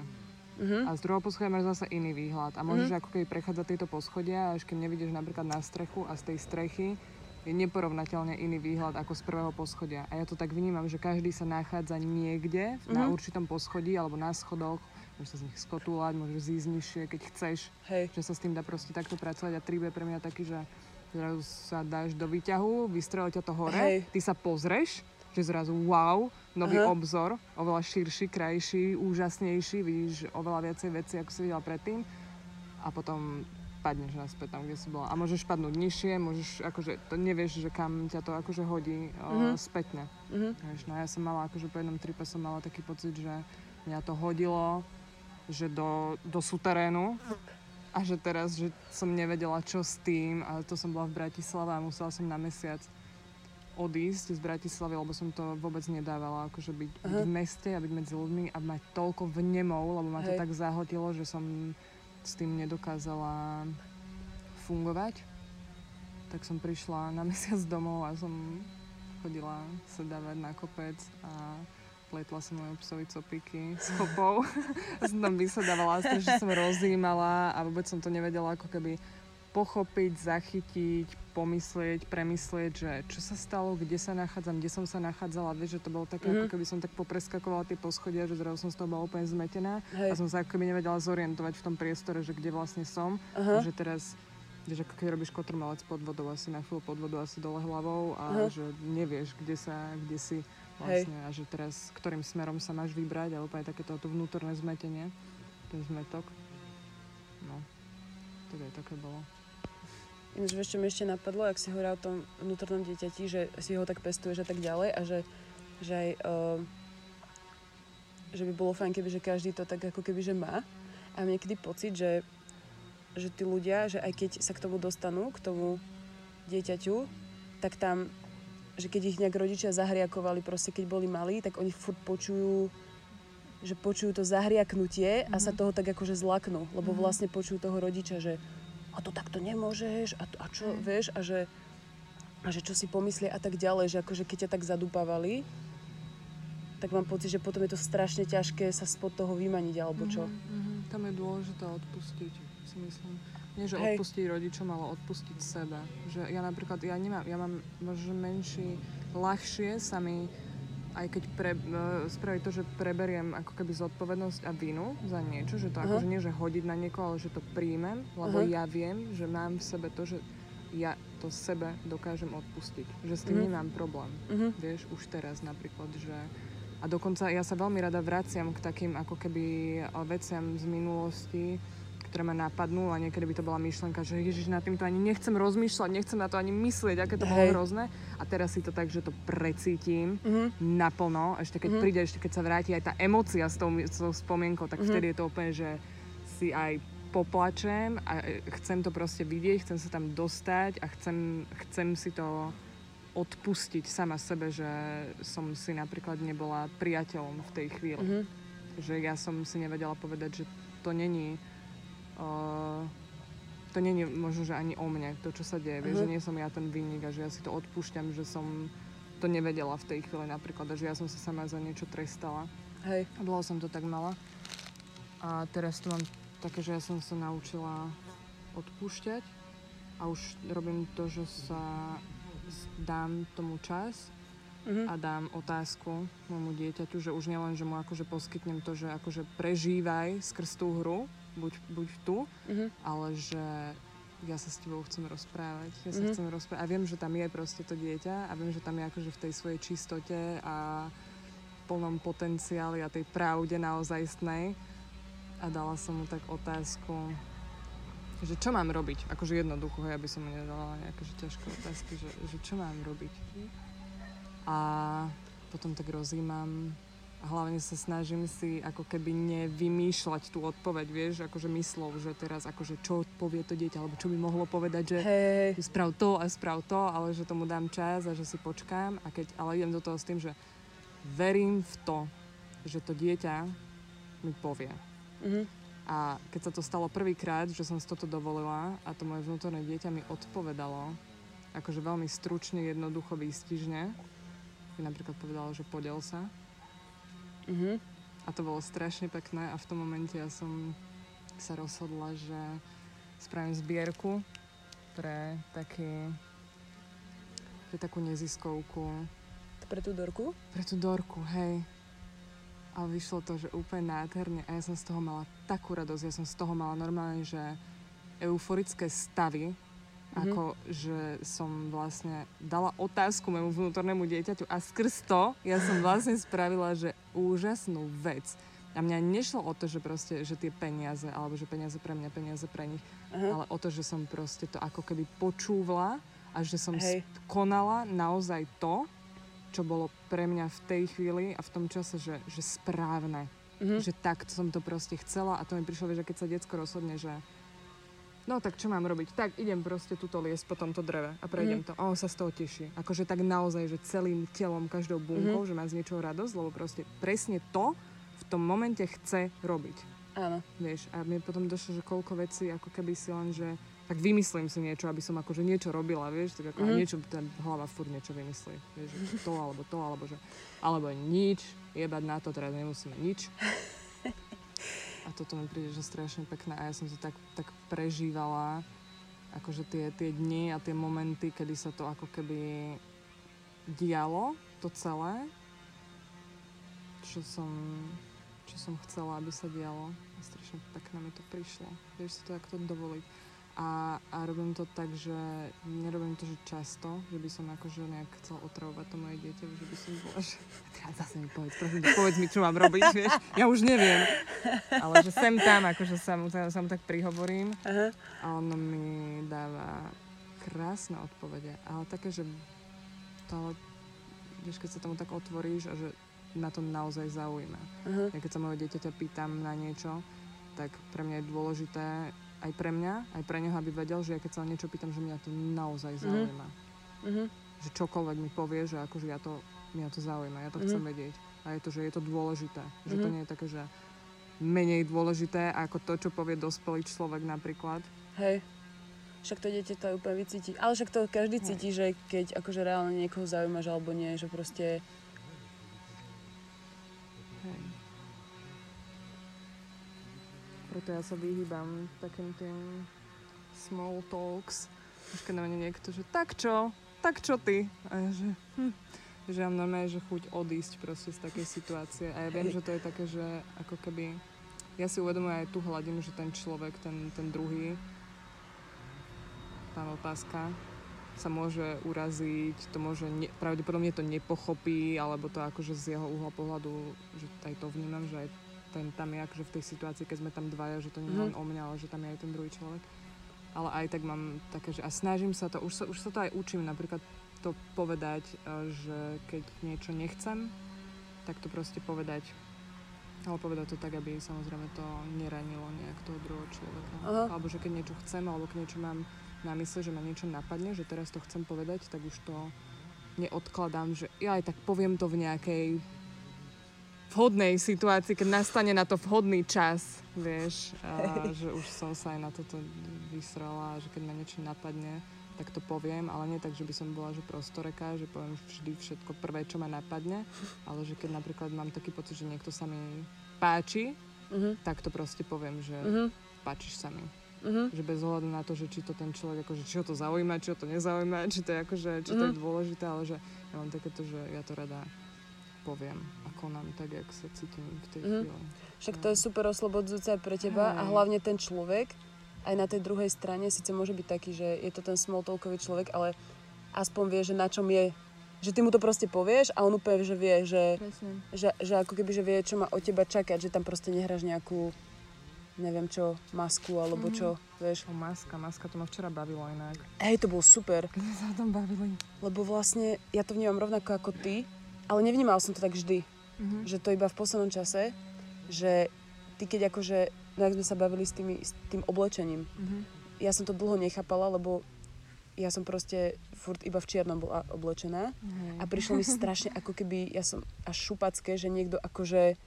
Mhm. A z druhého poschodia máš zase iný výhľad. A môžeš ako keby prechádzať tieto poschodia, až kým nevidíš napríklad na strechu a z tej strechy je neporovnateľne iný výhľad ako z prvého poschodia. A ja to tak vnímam, že každý sa nachádza niekde na Mhm. určitom poschodí alebo na schodoch. Môžeš sa z nich skotúľať, môžeš zísť nižšie, keď chceš. Hej. Že sa s tým dá proste takto pracovať. A trip je pre mňa taký, že zrazu sa dáš do výťahu, vystrelí ťa to hore, Hej. ty sa pozrieš, že zrazu wow, nový Aha. obzor, oveľa širší, krajší, úžasnejší, vidíš oveľa viacej veci, ako si videla predtým a potom padneš naspäť tam, kde si bola. A môžeš padnúť nižšie, môžeš, akože, to nevieš, že kam ťa to akože hodí uh, Mhm. spätne. Mhm. Vieš, no ja som mala, akože po jednom tripe som mala taký pocit, že mňa to hodilo, že do, do suterénu a že teraz, že som nevedela, čo s tým a to som bola v Bratislave a musela som na mesiac odísť z Bratislavy, lebo som to vôbec nedávala, akože byť, byť Aha. v meste a byť medzi ľuďmi a mať toľko vnemov, lebo ma to Hej. tak zahltilo, že som s tým nedokázala fungovať. Tak som prišla na [LAUGHS] mesiac domov a som chodila sedávať na kopec a pletla som moje psovi copíky s chopou. [LAUGHS] som tam vysedávala, strašne som rozímala a vôbec som to nevedela ako keby pochopiť, zachytiť, pomyslieť, premyslieť, že čo sa stalo, kde sa nachádzam, kde som sa nachádzala. Vieš, že to bolo také, ako Mhm. keby som tak popreskakovala tie poschodia, že zrazu som z toho bola úplne zmetená Hej. a som sa ako keby nevedela zorientovať v tom priestore, že kde vlastne som. Aha. A že teraz, vieš, ako keď robíš kotrmelec pod vodou, asi na chvíľu pod vodou, asi dole hlavou a Aha. že nevieš, kde sa, kde si vlastne a že teraz ktorým smerom sa máš vybrať a úplne takéto to vnútorné zmetenie, ten zmetok. No, tak aj také bolo. Ináč, vieš, čo mi ešte napadlo, ak si hovorila o tom vnútornom dieťati, že si ho tak pestuješ a tak ďalej a že, že aj, uh, že by bolo fajn, keby že každý to tak ako keby, že má. A mám niekedy pocit, že, že tí ľudia, že aj keď sa k tomu dostanú, k tomu dieťaťu, tak tam, že keď ich nejak rodičia zahriakovali, proste keď boli malí, tak oni furt počujú že počujú to zahriaknutie a sa toho tak akože zlaknú, lebo vlastne počujú toho rodiča, že a to takto nemôžeš a, to, a čo, vieš, a že, a že čo si pomyslie a tak ďalej, že akože keď ťa tak zadupávali, tak mám pocit, že potom je to strašne ťažké sa spod toho vymaniť, alebo čo. Mm-hmm. Tam je dôležité odpustiť, si myslím. Nie, že Hej. odpustiť rodičom, ale odpustiť sebe. Že ja napríklad, ja nemám, ja mám možno menší, ľahšie sa mi aj keď pre, e, spraviť to, že preberiem ako keby zodpovednosť a vinu za niečo, že to Aha. akože nie, že hodiť na niekoho, ale že to príjmem, lebo Aha. ja viem, že mám v sebe to, že ja to sebe dokážem odpustiť. Že s tým Mhm. nemám problém. Mhm. Vieš, už teraz napríklad, že... A dokonca ja sa veľmi rada vraciam k takým ako keby eh, veciam z minulosti, ktoré ma napadnú a niekedy by to bola myšlenka, že ježiš, nad týmto ani nechcem rozmýšľať, nechcem na to ani myslieť, aké to bolo Hej. hrozné. A teraz si to tak, že to precítim Mhm. naplno, ešte keď Mhm. príde, ešte keď sa vráti aj tá emócia s tou, s tou spomienkou, tak Mhm. vtedy je to úplne, že si aj poplačem a e, chcem to proste vidieť, chcem sa tam dostať a chcem, chcem si to odpustiť sama sebe, že som si napríklad nebola priateľom v tej chvíli. Mhm. Že ja som si nevedela povedať, že to není uh, to není možno, že ani o mne, to, čo sa deje. Vieš, Aha. že nie som ja ten vinník a že ja si to odpúšťam, že som to nevedela v tej chvíli napríklad, a že ja som sa sama za niečo trestala. Hej. A dlho som to tak mala. A teraz to mám také, že ja som sa naučila odpúšťať a už robím to, že sa dám tomu čas Mhm. a dám otázku môjmu dieťaťu, že už nielen, že mu akože poskytnem to, že akože prežívaj skrz tú hru, buď, buď tu, Mhm. ale že ja sa s tebou chcem rozprávať. Ja sa Mhm. chcem rozprávať. A viem, že tam je proste to dieťa a viem, že tam je akože v tej svojej čistote a plnom potenciáli a tej pravde naozajstnej. A dala som mu tak otázku, že čo mám robiť? Akože jednoducho, ja by som mu nedala nejaké že ťažké otázky, že, že čo mám robiť? A potom tak rozímam hlavne sa snažím si ako keby nevymýšľať tú odpoveď, vieš, akože myslov, že teraz akože čo povie to dieťa, alebo čo by mohlo povedať, že Hej, sprav to a sprav to, ale že tomu dám čas a že si počkám, a keď, ale idem do toho s tým, že verím v to, že to dieťa mi povie. Mhm. A keď sa to stalo prvýkrát, že som si toto dovolila a to moje vnútorné dieťa mi odpovedalo, akože veľmi stručne, jednoducho, výstižne, mi napríklad povedalo, že podel sa. Mhm. A to bolo strašne pekné a v tom momente ja som sa rozhodla, že spravím zbierku pre taký pre takú neziskovku Pre tú Dorku? pre tú Dorku, hej. A vyšlo to, že úplne nádherne a ja som z toho mala takú radosť, ja som z toho mala normálne, že euforické stavy, Mhm. ako že som vlastne dala otázku môjmu vnútornému dieťaťu a skrz to ja som vlastne spravila, že úžasnú vec. A mňa nešlo o to, že proste, že tie peniaze, alebo že peniaze pre mňa, peniaze pre nich, Aha. ale o to, že som proste to ako keby počúvala a že som Hej. konala naozaj to, čo bolo pre mňa v tej chvíli a v tom čase, že, že správne. Mhm. Že tak som to proste chcela a to mi prišlo, že keď sa decko rozhodne, že no tak čo mám robiť? Tak idem proste tuto liesť po tomto dreve a prejdem to. A on sa z toho teší. Akože tak naozaj, že celým telom, každou bunkou, že má z niečoho radosť, lebo proste presne to v tom momente chce robiť. Áno. Vieš, a mne potom došlo, že koľko vecí, ako keby si len, že tak vymyslím si niečo, aby som akože niečo robila, vieš, tak ako mm. niečo, tá hlava furt niečo vymyslí, vieš, to, alebo to, alebo že, alebo nič, jebať na to, teraz nemusíme nič. [LAUGHS] A toto mi príde, že strašne pekné a ja som to tak, tak prežívala, akože tie, tie dni a tie momenty, kedy sa to ako keby dialo, to celé, čo som, čo som chcela, aby sa dialo. A strašne pekné mi to prišlo. Vieš si to takto dovoliť. A, a robím to tak, že nerobím to, že často, že by som akože nejak chcela otravovať to moje dieťa, že by som bola, že teraz zase mi povedz, prosím, povedz mi, čo mám robiť, vieš. Ja už neviem. Ale že sem tam, akože sa mu, sa mu tak prihovorím Aha. a on mi dáva krásne odpovede, ale také, že to, vieš, keď sa tomu tak otvoríš a že na to naozaj zaujíma. Aha. Ja keď sa môjho dieťaťa pýtam na niečo, tak pre mňa je dôležité aj pre mňa, aj pre neho, aby vedel, že ja keď sa o niečo pýtam, že mňa to naozaj zaujíma. Mhm. Že čokoľvek mi povie, že akože ja to, mňa to zaujíma, ja to Mhm. chcem vedieť. A je to, že je to dôležité. Že to Mhm. nie je také, že menej dôležité ako to, čo povie dospelý človek napríklad. Hej. Však to dieťa to úplne vycíti. Ale však to každý Hej. cíti, že keď akože reálne niekoho zaujímaš alebo nie, že proste... Hej. Preto ja sa vyhýbam takým tým small talks. Už keď na mene niekto, že tak čo? Tak čo ty? A ja, že hm. Že ja normálne, že chuť odísť proste z takej situácie. A ja viem, že to je také, že ako keby... Ja si uvedomujem aj tú hladinu, že ten človek, ten, ten druhý, tá otázka, sa môže uraziť, to môže, ne, pravdepodobne to nepochopí, alebo to akože z jeho uhla pohľadu, že aj to vnímam, že aj ten tam je akože v tej situácii, keď sme tam dvaja, že to nie je len o mňa, ale že tam je aj ten druhý človek. Ale aj tak mám také, že a snažím sa to, už sa, už sa to aj učím napríklad to povedať, eh, že keď niečo nechcem, tak to proste povedať. Ale povedať to tak, aby samozrejme to neranilo nejak toho druhého človeka. Aha. Alebo že keď niečo chcem, alebo keď niečo mám na mysle, že ma niečo napadne, že teraz to chcem povedať, tak už to neodkladám, že ja aj tak poviem to v nejakej vhodnej situácii, keď nastane na to vhodný čas, vieš, a že už som sa aj na toto vysrala, že keď ma niečo napadne, tak to poviem, ale nie tak, že by som bola že prostoreka, že poviem vždy všetko prvé, čo ma napadne, ale že keď napríklad mám taký pocit, že niekto sa mi páči, Mhm. tak to proste poviem, že Mhm. páčiš sa mi. Uh-huh. Že bez ohľadu na to, že či to ten človek, akože, či ho to zaujíma, či ho to nezaujíma, či to je, akože, či to je dôležité, ale že ja mám takéto, že ja to rada poviem a konám tak, jak sa cítim v tej Mhm. chvíli. Však to je super oslobodzujúce aj pre teba a Hej. hlavne ten človek aj na tej druhej strane síce môže byť taký, že je to ten small talkový človek, ale aspoň vie, že na čom je. Že ty mu to proste povieš a on úplne, že vie, že, Presne. že, že ako keby, že vie, čo má od teba čakať, že tam proste nehráš nejakú neviem čo, masku alebo čo, vieš. O, maska, maska, to ma včera bavilo inak. Hej, to bolo super, sme sa o tom bavili. lebo vlastne ja to vnímam rovnako ako ty, ale nevnímal som to tak vždy. Mhm. že to iba v poslednom čase, že ty keď akože, no jak sme sa bavili s, tými, s tým oblečením, Mhm. ja som to dlho nechápala, lebo ja som proste furt iba v čiernom bola oblečená Hej. a prišlo mi strašne ako keby, ja som až šupacké, že niekto akože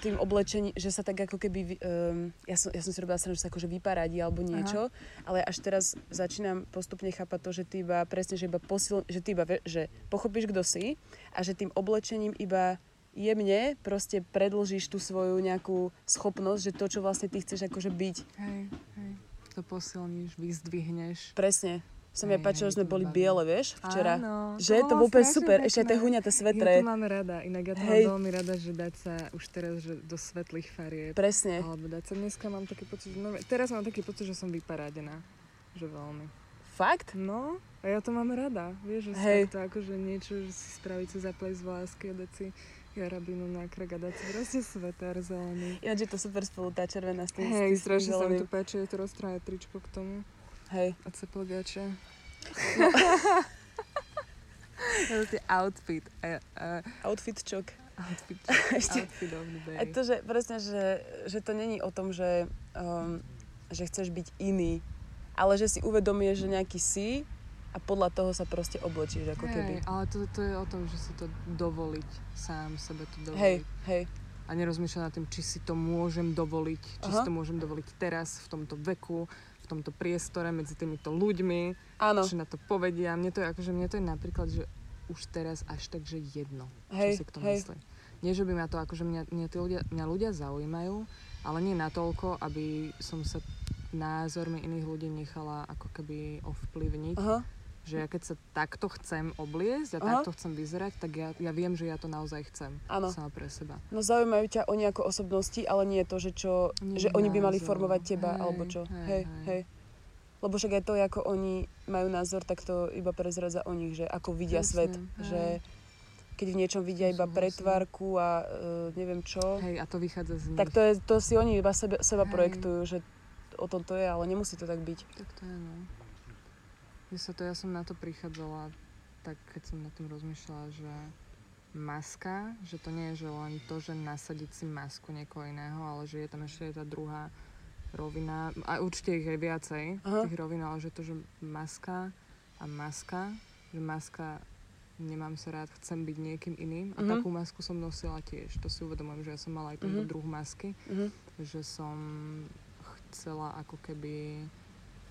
tým oblečením, že sa tak ako keby, um, ja, som, ja som si robila stranu, že sa akože vyparadí alebo niečo, ale až teraz začínam postupne chápať to, že ty iba presne, že iba posil, že ty iba, že pochopíš, kto si a že tým oblečením iba jemne proste predlžíš tú svoju nejakú schopnosť, že to, čo vlastne ty chceš akože byť. Hej, hej. To posilníš, vyzdvihneš. Presne. Sa mi páčilo, že sme to boli biele, vieš, včera. Áno, že to bolo úplne strašne super. Ešte aj tie pekné. huňaté Ja svetre. to mám rada, inak ja to Hej. mám veľmi rada, že dať sa už teraz že do svetlých farieb. Presne. Alebo dať sa dneska mám taký pocit, normálne, teraz mám taký pocit, že som vyparádená. Že veľmi. Fakt? No, a ja to mám rada. Vieš, že Hej. takto akože niečo, že si spraviť si zaples z lásky a dať si jarabinu na krk a dať si proste sveter zelený. Ináč je to super spolu, tá červená s tým. Hej, strašne sa mi to páči, je to roztráje tričko k tomu Hej. a cepelgače. No. to je outfit. A, Outfit čok. outfit, [LAUGHS] Ešte- outfit of the day. A to, že presne, že, že to není o tom, že, um, že chceš byť iný, ale že si uvedomieš, že nejaký si a podľa toho sa proste oblečíš, ako keby. Hej, ale to, to je o tom, že si to dovoliť, sám sebe to dovoliť. Hej, hej. A nerozmýšľať nad tým, či si to môžem dovoliť, či Aha. si to môžem dovoliť teraz, v tomto veku, v tomto priestore, medzi týmito ľuďmi, Áno, čo na to povedia. Mne to je, akože, mne to je napríklad, že už teraz až tak, že jedno, Hej, čo si k tomu hej. myslí. Nie, že by ma to, akože mňa, mňa, tí ľudia, mňa ľudia zaujímajú, ale nie natoľko, aby som sa názormi iných ľudí nechala ako keby ovplyvniť. aha, Že ja keď sa takto chcem obliecť a Aha. takto chcem vyzerať, tak ja, ja viem, že ja to naozaj chcem. Áno. Sama pre seba. no zaujímajú ťa oni ako osobnosti, ale nie to, že čo, Nie že oni by mali formovať teba, Hej, alebo čo. hej, Hej, hej. Lebo však aj to, ako oni majú názor, tak to iba prezradza o nich, že ako vidia Presne, svet. hej. Že keď v niečom vidia iba pretvárku a uh, neviem čo, Hej, a to vychádza z nich. tak to, je, to si oni iba sebe, seba Hej. projektujú, že o tom to je, ale nemusí to tak byť. Tak to je, no. Ja, sa to, ja som na to prichádzala, tak keď som nad tým rozmýšľala, že maska, že to nie je že len to, že nasadiť si masku niekoho iného, ale že je tam ešte aj tá druhá rovina, a určite ich aj viacej, Aha. tých rovín, ale že to, že maska a maska, že maska nemám sa rád, chcem byť niekým iným a Mhm. takú masku som nosila tiež. To si uvedomujem, že ja som mala aj tento Mhm. druh masky, Mhm. že som chcela ako keby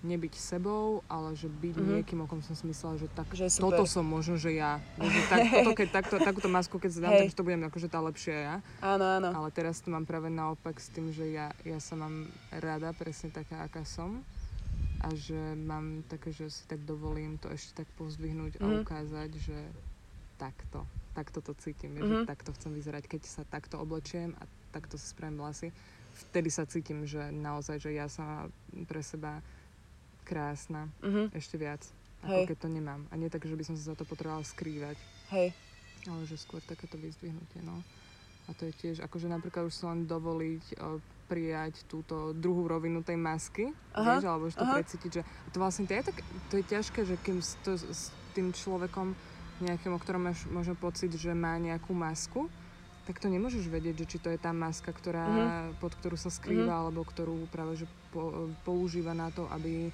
nebyť sebou, ale že byť Mhm. niekým, o kom som si myslela, že tak Že super. toto som možno, že ja. Že tak, [LAUGHS] toto, keď takto, takúto masku, keď si dám, Hej. takže to budem akože tá lepšia ja. Áno, áno. Ale teraz to mám práve naopak s tým, že ja, ja sa mám rada presne taká, aká som. A že mám také, že si tak dovolím to ešte tak pozdvihnúť a Mhm. ukázať, že takto, takto to cítim, Mhm. že takto chcem vyzerať, keď sa takto oblečiem a takto si spravím vlasy. Vtedy sa cítim, že naozaj, že ja som pre seba krásna, Mhm. ešte viac, Hej. ako keď to nemám. A nie tak, že by som sa za to potrebovala skrývať. Hej. Ale že skôr takéto vyzdvihnutie, no. A to je tiež, akože napríklad už si len dovoliť o, prijať túto druhú rovinu tej masky, Aha, vieš, alebo už to aha. precítiť, že to vlastne to je, tak, to je ťažké, že kým s, to, s tým človekom nejakým, o ktorom máš možno pocit, že má nejakú masku, tak to nemôžeš vedieť, že či to je tá maska, ktorá, Mhm. pod ktorú sa skrýva, alebo ktorú práve že po, používa na to, aby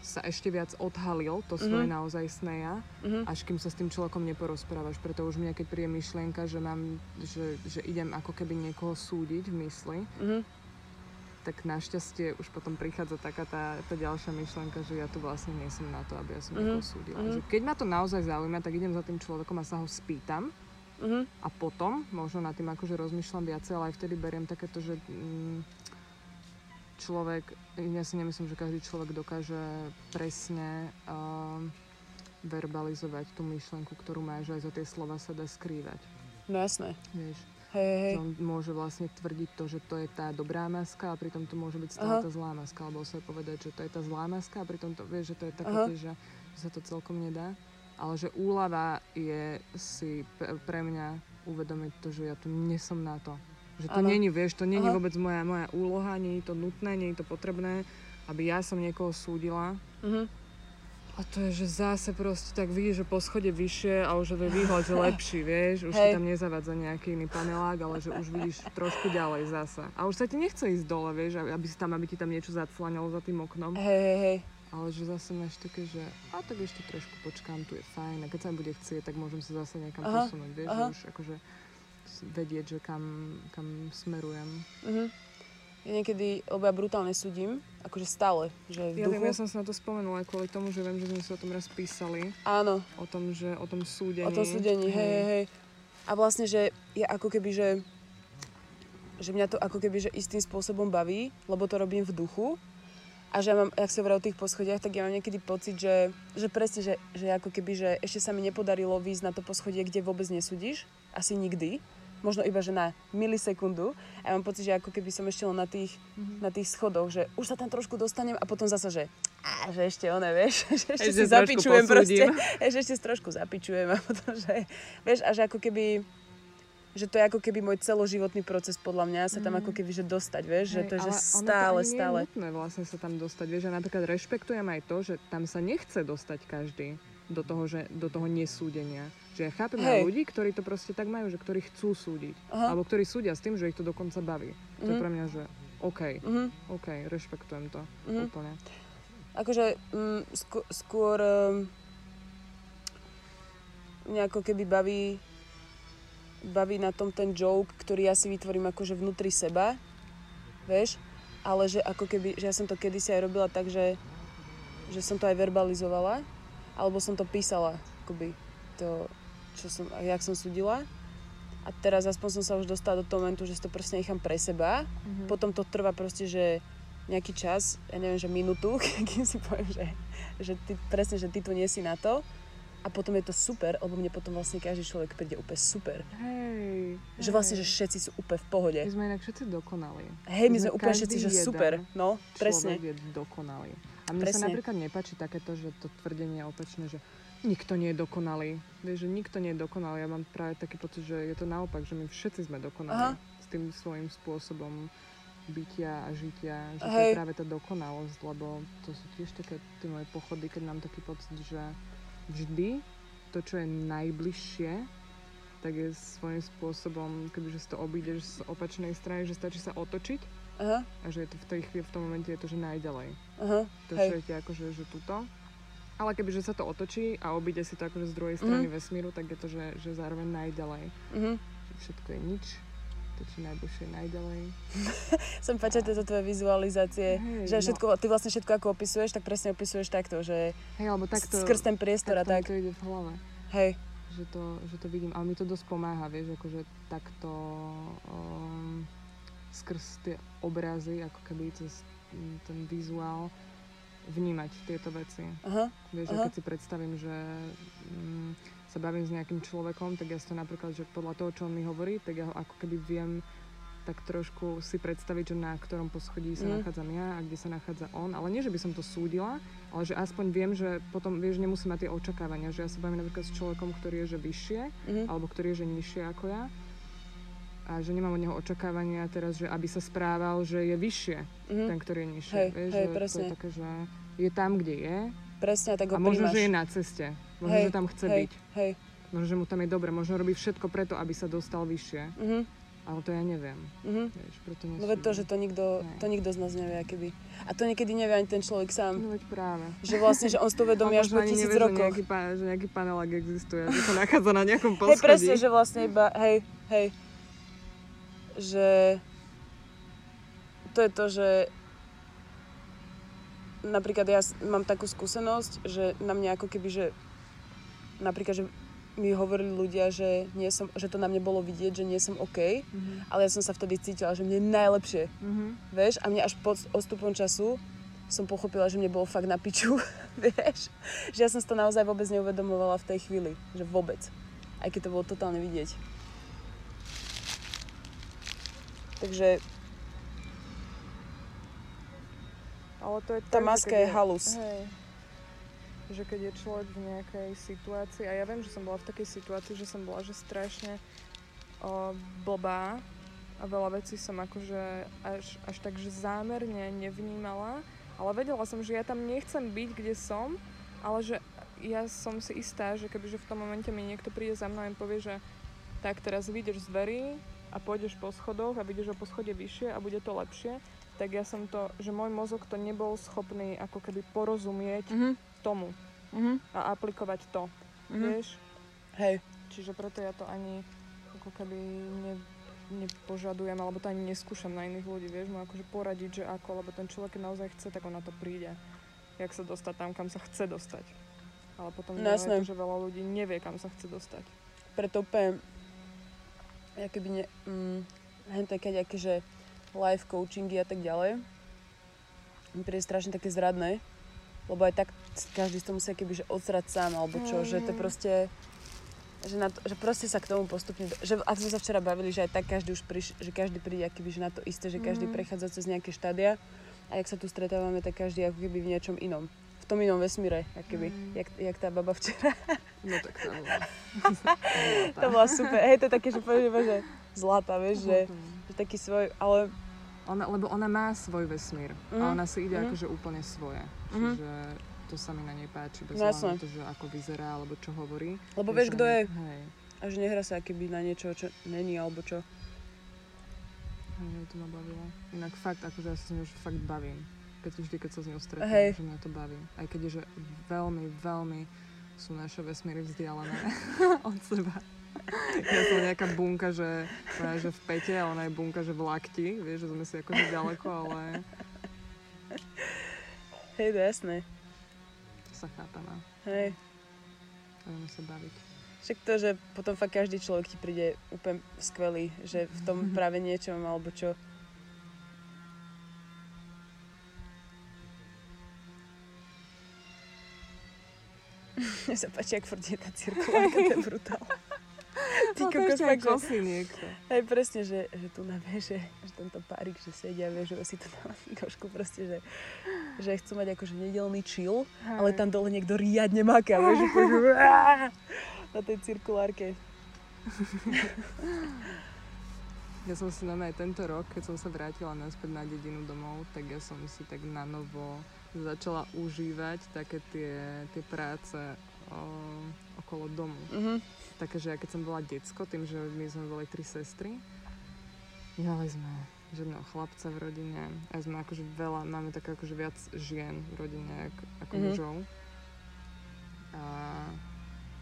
sa ešte viac odhalil to svoje Mhm. naozajstné ja Mhm. až kým sa s tým človekom neporozprávaš. Preto už mne, keď príde myšlienka, že, mám, že, že idem ako keby niekoho súdiť v mysli, Mhm. tak našťastie už potom prichádza taká tá, tá ďalšia myšlienka, že ja tu vlastne nie som na to, aby ja som Mhm. niekoho súdila. Mhm. Že keď ma to naozaj zaujíma, tak idem za tým človekom a sa ho spýtam Mhm. a potom možno nad tým akože rozmýšľam viacej, ale aj vtedy beriem takéto, že mm, človek, ja si nemyslím, že každý človek dokáže presne uh, verbalizovať tú myšlenku, ktorú má, že aj za tie slova sa dá skrývať. No jasné. Vieš, Hej, hej, že on môže vlastne tvrdiť to, že to je tá dobrá maska a pritom to môže byť stále Aha. tá zlá maska, alebo sa povedať, že to je tá zlá maska a pritom to, vieš, že to je také Aha. že, že sa to celkom nedá. Ale že úlava je si pre mňa uvedomiť to, že ja tu nesom na to. Že to není, vieš, to není Aha. vôbec moja, moja úloha, nie je to nutné, nie je to potrebné, aby ja som niekoho súdila. Mhm. A to je, že zase proste tak vidíš, že po schode vyššie a už je výhľad, že lepší, [LAUGHS] vieš. Už Hej. tam nezavádza nejaký iný panelák, ale že už vidíš trošku ďalej zase. A už sa ti nechce ísť dole, vieš, aby, si tam, aby ti tam niečo zaclaňalo za tým oknom. Hej, hej, hej. Ale že zase máš také, že a tak ešte trošku počkám, tu je fajn. A keď sa mi bude chcieť, tak môžem sa zase niekam Aha, posunúť, vieš, aha. už akože vedieť, že kam, kam smerujem. Mhm. Ja niekedy, ja brutálne súdim, akože stále, že v Ja duchu. ja som sa na to spomenula aj kvôli tomu, že viem, že sme si o tom raz písali, Áno, o tom, že o tom súdení. o tom súdení, hej, hej, hej. A vlastne, že ja ako keby, že že mňa to ako keby, že istým spôsobom baví, lebo to robím v duchu. A že ja mám, jak sa o tých poschodiach, tak ja mám niekedy pocit, že, že presne, že, že ako keby, že ešte sa mi nepodarilo výjsť na to poschodie, kde vôbec nesúdiš. Asi nikdy. Možno iba, že na milisekundu. A ja mám pocit, že ako keby som ešte len na tých, na tých schodoch, že už sa tam trošku dostanem a potom zase, že, á, že ešte one, vieš, [LAUGHS] že ešte Ešte si zapičujem proste. [LAUGHS] Že ešte si trošku zapičujem a potom, že, vieš, a že ako keby, že to je ako keby môj celoživotný proces podľa mňa sa tam ako keby, že dostať, vieš, že to je, že ono stále, to stále. Nie je nutné vlastne sa tam dostať. Vieš, ja napríklad rešpektujem aj to, že tam sa nechce dostať každý do toho, že, do toho nesúdenia. Že ja chápem Hej. ľudí, ktorí to proste tak majú, že ktorí chcú súdiť. Aha. Alebo ktorí súdia s tým, že ich to dokonca baví. To je Mhm. pre mňa, že OK, Mhm. OK, rešpektujem to Mhm. úplne. Akože mm, skôr, skôr um, mňa ako keby baví baví na tom ten joke, ktorý ja si vytvorím akože vnútri seba, vieš, ale že ako keby, že ja som to kedysi aj robila tak, že, že som to aj verbalizovala, alebo som to písala, akoby to, čo som, jak som súdila. A teraz aspoň som sa už dostala do toho momentu, že si to proste nechám pre seba. Mhm. Potom to trvá proste, že nejaký čas, ja neviem, že minútu, [LAUGHS] kým si poviem, že, že ty, presne, že ty tu nie si na to. A potom je to super, lebo mne potom vlastne každý človek príde úplne super. Hej, Že vlastne, že všetci sú úplne v pohode. My sme inak všetci dokonali. Hej, my sme sme úplne všetci, že super. No, presne. Je dokonalý. A mne Presne. sa napríklad nepáči takéto, že to tvrdenie je opačné, že nikto nie je dokonalý. Vieš, že nikto nie je dokonalý. Ja mám práve taký pocit, že je to naopak, že my všetci sme dokonalí. Aha. S tým svojím spôsobom bytia a žitia. Že to Hej. je práve tá dokonalosť, lebo to sú tiež také tie moje pochody, keď mám taký pocit, že vždy to, čo je najbližšie, tak je svojím spôsobom, kebyže si to obídeš z opačnej strany, že stačí sa otočiť Aha, a že je to v tej chvíli, v tom momente je to, že najďalej. aha, To, Hej. čo je akože, že tuto. Ale kebyže sa to otočí a obíde si to akože z druhej strany Mhm. vesmíru, tak je to, že, že zároveň najďalej. mhm. Že všetko je nič, to, čo najbližšie najďalej. [LAUGHS] Som páčia tieto tvoje vizualizácie, Hej, že no. všetko, ty vlastne všetko ako opisuješ, tak presne opisuješ takto, že Hej, alebo takto, skrz ten priestor a tak. to ide v hlave. Hej, Že to, že to vidím, ale mi to dosť pomáha, vieš, akože takto um, skrz tie obrazy, ako keby cez mm, ten vizuál vnímať tieto veci. aha, Vieš, Aha. keď si predstavím, že mm, sa bavím s nejakým človekom, tak ja si to napríklad, že podľa toho, čo on mi hovorí, tak ja ho ako keby viem tak trošku si predstaviť, že na ktorom poschodí sa Mhm. nachádzam ja a kde sa nachádza on. Ale nie, že by som to súdila, ale že aspoň viem, že potom, vieš, nemusím mať tie očakávania, že ja sa bavím napríklad s človekom, ktorý je že vyššie, mhm. alebo ktorý je že nižšie ako ja a že nemám od neho očakávania teraz, že aby sa správal, že je vyššie mhm. ten, ktorý je nižšie. Hej, vieš, hej, že to presne. je také, že je tam, kde je, Presne, tak ho a možno, príjmaš. že je na ceste. Možno, Hej, že tam chce hej, byť. Hej, Možno, že mu tam je dobre. Možno robí všetko preto, aby sa dostal vyššie. mhm, Ale to ja neviem. mhm. Vieš, preto No veď to, že to nikto, Hej. to nikto z nás nevie, keby. A to niekedy nevie ani ten človek sám. No veď práve. Že vlastne, že on si to vedomí až po tisíc nevie, že nejaký, že nejaký panelák existuje, že sa nachádza na nejakom Hej, poschodí. presne, že vlastne iba, hej, hej, že to je to, že napríklad ja mám takú skúsenosť, že na mňa ako keby, že napríklad, že mi hovorili ľudia, že, nie som, že to na mne bolo vidieť, že nie som OK, Mhm. ale ja som sa vtedy cítila, že mne je najlepšie. Mhm. Vieš, a mne až po odstupom času som pochopila, že mne bolo fakt na piču, [LAUGHS] vieš. Že ja som to naozaj vôbec neuvedomovala v tej chvíli, že vôbec. Aj keď to bolo totálne vidieť. Takže Ale to je tá tak, maska je halus. Hej. Že keď je človek v nejakej situácii, a ja viem, že som bola v takej situácii, že som bola že strašne o, blbá a veľa vecí som akože až, až tak, že zámerne nevnímala, ale vedela som, že ja tam nechcem byť, kde som, ale že ja som si istá, že kebyže v tom momente mi niekto príde za mnou a mi povie, že tak teraz vyjdeš z dverí a pôjdeš po schodoch a vyjdeš o poschodie vyššie a bude to lepšie, tak ja som to, že môj mozog to nebol schopný ako keby porozumieť Mhm. tomu Mhm. a aplikovať to, Mhm. vieš? Hej. Čiže preto ja to ani ako keby ne, nepožadujem, alebo to ani neskúšam na iných ľudí, vieš, mu akože poradiť, že ako, lebo ten človek, keď naozaj chce, tak on na to príde. Jak sa dostať tam, kam sa chce dostať. Ale potom No je to, že veľa ľudí nevie, kam sa chce dostať. Preto úplne, ja keby ne, mm, hen také nejaké, že life coachingy a tak ďalej, mi príde strašne také zradné, lebo aj tak každý to musí keby, že odsrať sám, alebo čo, že to Mhm. proste, že, na to, že proste sa k tomu postupne, že ak sme sa včera bavili, že aj tak každý už priš, že každý príde akýby, že na to isté, že každý Mhm. prechádza cez nejaké štádia a jak sa tu stretávame, tak každý ako keby v niečom inom. V tom inom vesmíre, akoby, Mhm. jak, jak tá baba včera. [LAUGHS] No tak to [LAUGHS] to bola super. Hej, to je také, že poviem, že zlata, vieš, že taký svoj, ale Ona, lebo ona má svoj vesmír Mhm. a ona si ide Mhm. akože úplne svoje. Mhm. Čiže to sa mi na nej páči, bez na to, že ako vyzerá alebo čo hovorí. lebo vieš, kto je Hej, a že nehrá sa keby na niečo, čo není, alebo čo. hej, to ma bavilo. Inak fakt, akože ja sa s ňou už fakt bavím. Keď vždy, keď sa s ňou stretnem, Hej. že mňa to baví. Aj keď je, že veľmi, veľmi sú naše vesmíry vzdialené [LAUGHS] od seba. Ja som nejaká bunka, že, že v pete a ona je bunka, že v lakti. Vieš, že sme si akože ďaleko, ale Hej, to jasné. to sa chápeme. Hej. A vieme sa baviť. Však to, že potom fakt každý človek ti príde úplne skvelý, že v tom práve niečom, alebo čo. [LAUGHS] Mne sa páči, ak furt je tá cirkulárka, to je brutál. Ty No kokos, aj fakt, že... niekto. Hej, presne, že, že tu na že, že tento párik, že sedia, vieš, že si tu [LAUGHS] na trošku proste, že, že chcú mať akože nedelný chill, ale tam dole niekto riadne maká, vieš, že [LAUGHS] na tej cirkulárke. [LAUGHS] Ja som si normálne tento rok, keď som sa vrátila naspäť na dedinu domov, tak ja som si tak na novo začala užívať také tie, tie práce o, okolo domu. Mhm. Také, že ja keď som bola decko, tým, že my sme boli tri sestry, nemali sme žiadneho chlapca v rodine a sme akože veľa, máme tak akože viac žien v rodine ako, ako Mhm. mužov. A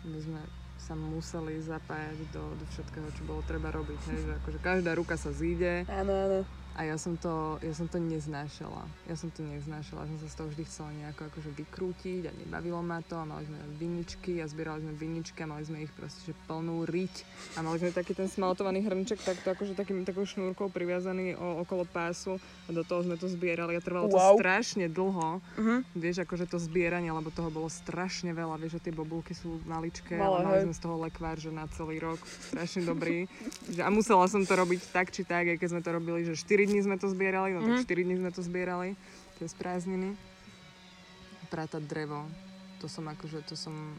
my sme sa museli zapájať do, do všetkého, čo bolo treba robiť. Hej, že akože každá ruka sa zíde Áno, áno. A ja som to, ja som to neznášala. Ja som to neznášala, ja som sa z toho vždy chcela nejako akože vykrútiť a nebavilo ma to a mali sme viničky a zbierali sme viničky a mali sme ich proste že plnú riť a mali sme taký ten smaltovaný hrnček takto akože takým, takou šnúrkou priviazaný o, okolo pásu a do toho sme to zbierali a trvalo to Wow. strašne dlho. Mhm. Vieš, akože to zbieranie, lebo toho bolo strašne veľa. Vieš, že tie bobulky sú maličké, Malé, ale mali hej. sme z toho lekvár, že na celý rok. Strašne dobrý. a musela som to robiť tak či tak, aj keď sme to robili, že 4 dní sme to zbierali, no tak 4 dní sme to zbierali, tie sprázdniny. Prátať drevo, to som akože, to som,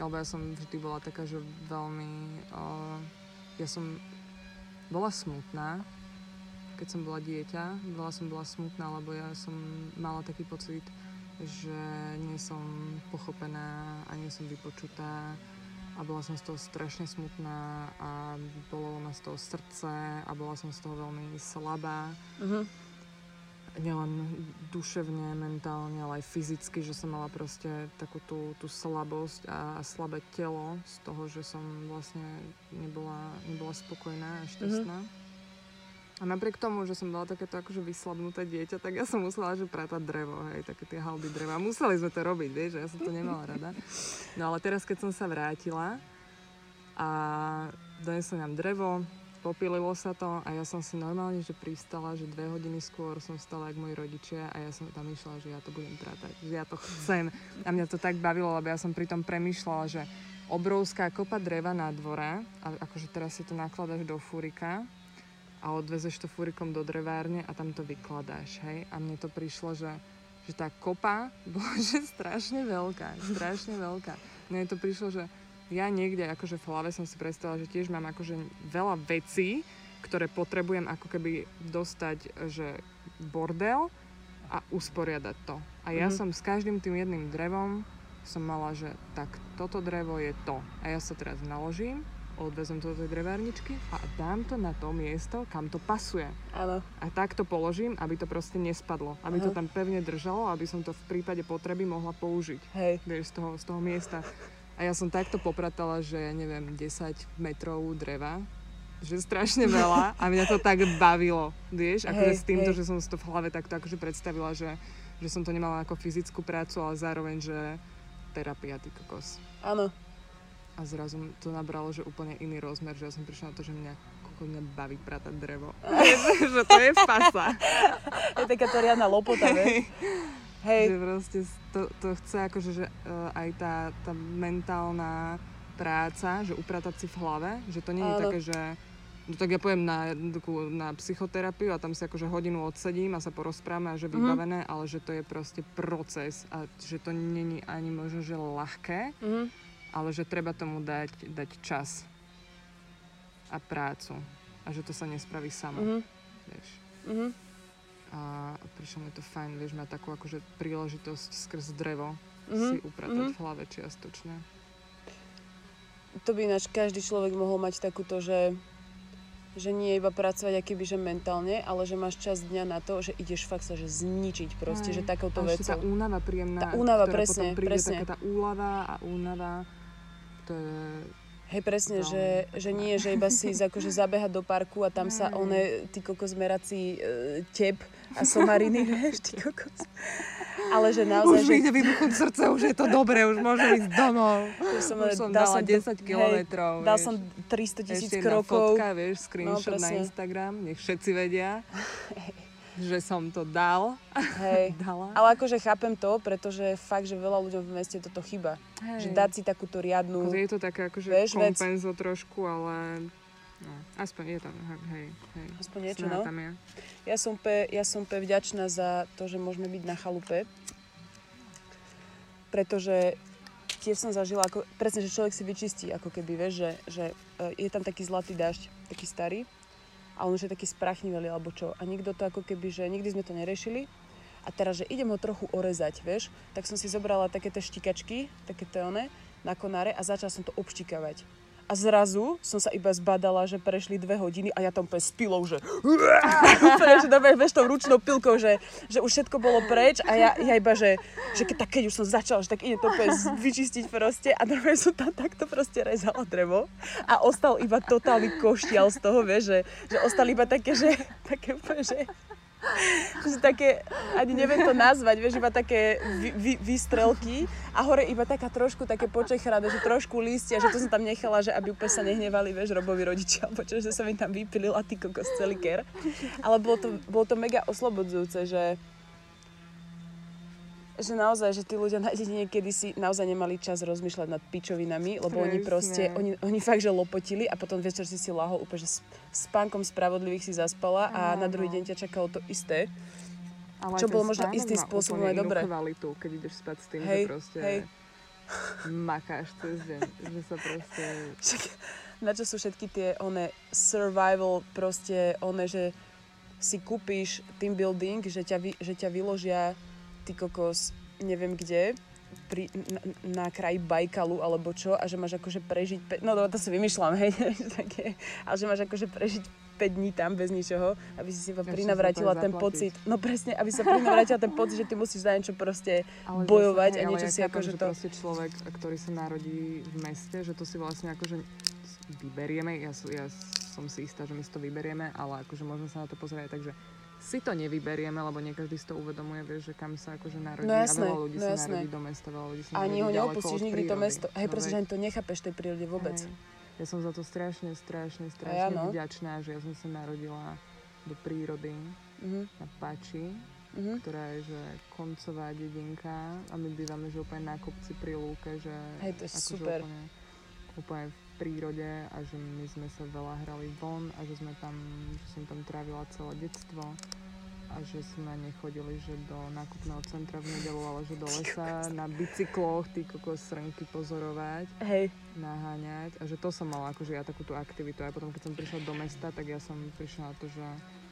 alebo ja som vždy bola taká, že veľmi, uh, ja som bola smutná, keď som bola dieťa, veľa som bola smutná, lebo ja som mala taký pocit, že nie som pochopená a nie som vypočutá a bola som z toho strašne smutná a bolo ma z toho srdce a bola som z toho veľmi slabá. Mhm. Nielen duševne, mentálne, ale aj fyzicky, že som mala proste takú tú, tú slabosť a, slabé telo z toho, že som vlastne nebola, nebola spokojná a šťastná. A napriek tomu, že som bola takéto akože vyslabnuté dieťa, tak ja som musela že pratať drevo, hej, také tie halby dreva. Museli sme to robiť, vieš, ja som to nemala rada. No ale teraz, keď som sa vrátila, a donesli nám drevo, popililo sa to a ja som si normálne, že pristala, že dve hodiny skôr som vstala jak moji rodičia a ja som tam išla, že ja to budem pratať, že ja to chcem. A mňa to tak bavilo, lebo ja som pritom premyšľala, že obrovská kopa dreva na dvore, a akože teraz si to nakladaš do furika a odvezeš to furikom do drevárne a tam to vykladáš, hej. A mne to prišlo, že, že tá kopa bola [LAUGHS] že strašne veľká, strašne veľká. Mne to prišlo, že ja niekde akože v hlave som si predstavila, že tiež mám akože veľa vecí, ktoré potrebujem ako keby dostať, že bordel a usporiadať to. A ja Mhm. som s každým tým jedným drevom som mala, že tak toto drevo je to. A ja sa teraz naložím, odvezem to do tej drevárničky a dám to na to miesto, kam to pasuje. Áno. A tak to položím, aby to proste nespadlo. Aby to Aha. tam pevne držalo, aby som to v prípade potreby mohla použiť Hej. vieš, z toho, z toho miesta. A ja som takto popratala, že ja neviem, 10 metrov dreva, že strašne [LAUGHS] veľa a mňa to tak bavilo, vieš, akože Hej, s týmto, hej. že som si to v hlave takto akože predstavila, že, že som to nemala ako fyzickú prácu, ale zároveň, že terapia, ty kokos. Áno. A zrazu to nabralo, že úplne iný rozmer, že ja som prišla na to, že mňa, koľko mňa baví pratať drevo. [LAUGHS] že to je pasa. [LAUGHS] Je taká to riadna lopota, vieš. Hej. Že proste to, to chce akože, že uh, aj tá, tá mentálna práca, že upratať si v hlave, že to nie je Áno. také, že no tak ja pojem na, na psychoterapiu a tam si akože hodinu odsedím a sa porozprávame a že Mhm. vybavené, ale že to je proste proces a že to není ani možno, že ľahké, Mhm. Ale že treba tomu dať, dať čas a prácu a že to sa nespraví samo, Mhm. vieš Mhm. a prišlo mi to fajn, vieš, mať takú akože príležitosť skrz drevo Mhm. si upratať Mhm. v hlave čiastočne. To by ináč každý človek mohol mať takúto, že že nie iba pracovať akýby, že mentálne, ale že máš čas dňa na to, že ideš fakt sa že zničiť proste, Hej. že takouto a ešte tá vecou. únava príjemná, Tá únava, presne, presne. taká tá úlava a únava. Hej, presne, že, že nie, že iba si akože zabehať do parku a tam sa Hej. one, ty kokos, merací e, tep a somariny, [LAUGHS] vieš, ty kokos. Ale že naozaj, Už že, mi ide vybuchnúť srdce, už je to dobré, už môžem ísť domov. že som, Už som dal dala som 10 kilometrov, Hej, dal vieš. som 300 tisíc Ešte krokov. fotka, vieš, screenshot na presne. Instagram, nech všetci vedia, [LAUGHS] že som to dal. Hej. [LAUGHS] Dala. Ale akože chápem to, pretože fakt, že veľa ľuďom v meste toto chyba. Že dať si takúto riadnu... Akože je to také akože Vieš, vec. kompenzo trošku, ale no, aspoň je tam, hej, hej. Aspoň niečo, Snaha no. tam je. Ja som, pe, ja som pe vďačná za to, že môžeme byť na chalupe. Pretože tiež som zažila, ako, presne, že človek si vyčistí, ako keby, vieš, že, že e, je tam taký zlatý dážď, taký starý, a on už je taký sprachnivelý alebo čo. A nikto to ako keby, že nikdy sme to neriešili. A teraz, že idem ho trochu orezať, vieš, tak som si zobrala také tie štikačky, také tie one, na konáre a začala som to obštikavať. A zrazu som sa iba zbadala, že prešli dve hodiny a ja tam úplne s pilou, že [LAUGHS] úplne, že dobre, vieš, tou ručnou pilkou, že, že už všetko bolo preč a ja, ja iba, že, že keď, tak keď už som začala, že tak ide to úplne vyčistiť proste a normálne som tam takto proste rezala drevo a ostal iba totálny koštial z toho, vieš, že, že ostali iba také, že, také úplne, že [LAUGHS] že také, ani neviem to nazvať, vieš, iba také vy, vy, výstrelky a hore iba taká trošku také počechrané, že trošku listia, že to som tam nechala, že aby úplne sa nehnevali, vieš, Robovi rodičia, alebo že som im tam vypilila ty kokos celý ker. Ale bolo to, bolo to mega oslobodzujúce, že že naozaj, že tí ľudia na dedine kedy si naozaj nemali čas rozmýšľať nad pičovinami, lebo oni Presne. proste, oni, oni fakt, že lopotili a potom večer si si lahol úplne, že s, s pánkom spravodlivých si zaspala a na druhý Áno. deň ťa čakalo to isté. Ale Čo bolo možno istým spôsobom úplne aj dobré. kvalitu, keď ideš spať s tým, Hej, že proste hej. makáš cez deň, že sa proste... Však na čo sú všetky tie one survival proste one, že si kúpiš team building, že ťa, vy, že ťa vyložia ty kokos neviem kde, pri, na, na kraji Bajkalu alebo čo a že máš akože prežiť, pe- no to si vymýšľam, [LAUGHS] hej, také, ale že máš akože prežiť 5 dní tam bez ničoho, aby si si Ešte prinavrátila ten zaplatiť. pocit. No presne, aby sa prinavrátila ten pocit, že ty musíš za niečo proste Ale bojovať zase, a hej, niečo ja si akože že to... proste človek, ktorý sa narodí v meste, že to si vlastne akože vyberieme, ja, ja som si istá, že my si to vyberieme, ale akože možno sa na to pozrieť tak, že si to nevyberieme, lebo nie každý si to uvedomuje, vieš, že kam sa akože narodí. No jasné, a veľa ľudí no sa jasné. narodí do mesta, veľa ľudí sa Ani ho neopustíš nikdy to mesto. Hej, No pretože ani to nechápeš tej prírode vôbec. hej. Ja som za to strašne, strašne, ja, strašne no. vďačná, že ja som sa narodila do prírody Mhm, na Pači, mhm. ktorá je že koncová dedinka a my bývame že úplne na kopci pri lúke, že Hej, to je akože super. Úplne, úplne v prírode a že my sme sa veľa hrali von a že sme tam, že som tam trávila celé detstvo a že sme nechodili že do nákupného centra v nedelu, ale že do lesa na bicykloch, ty kokos srnky pozorovať, Hej, naháňať. A že to som mala akože ja takúto aktivitu. A potom keď som prišla do mesta, tak ja som prišla na to, že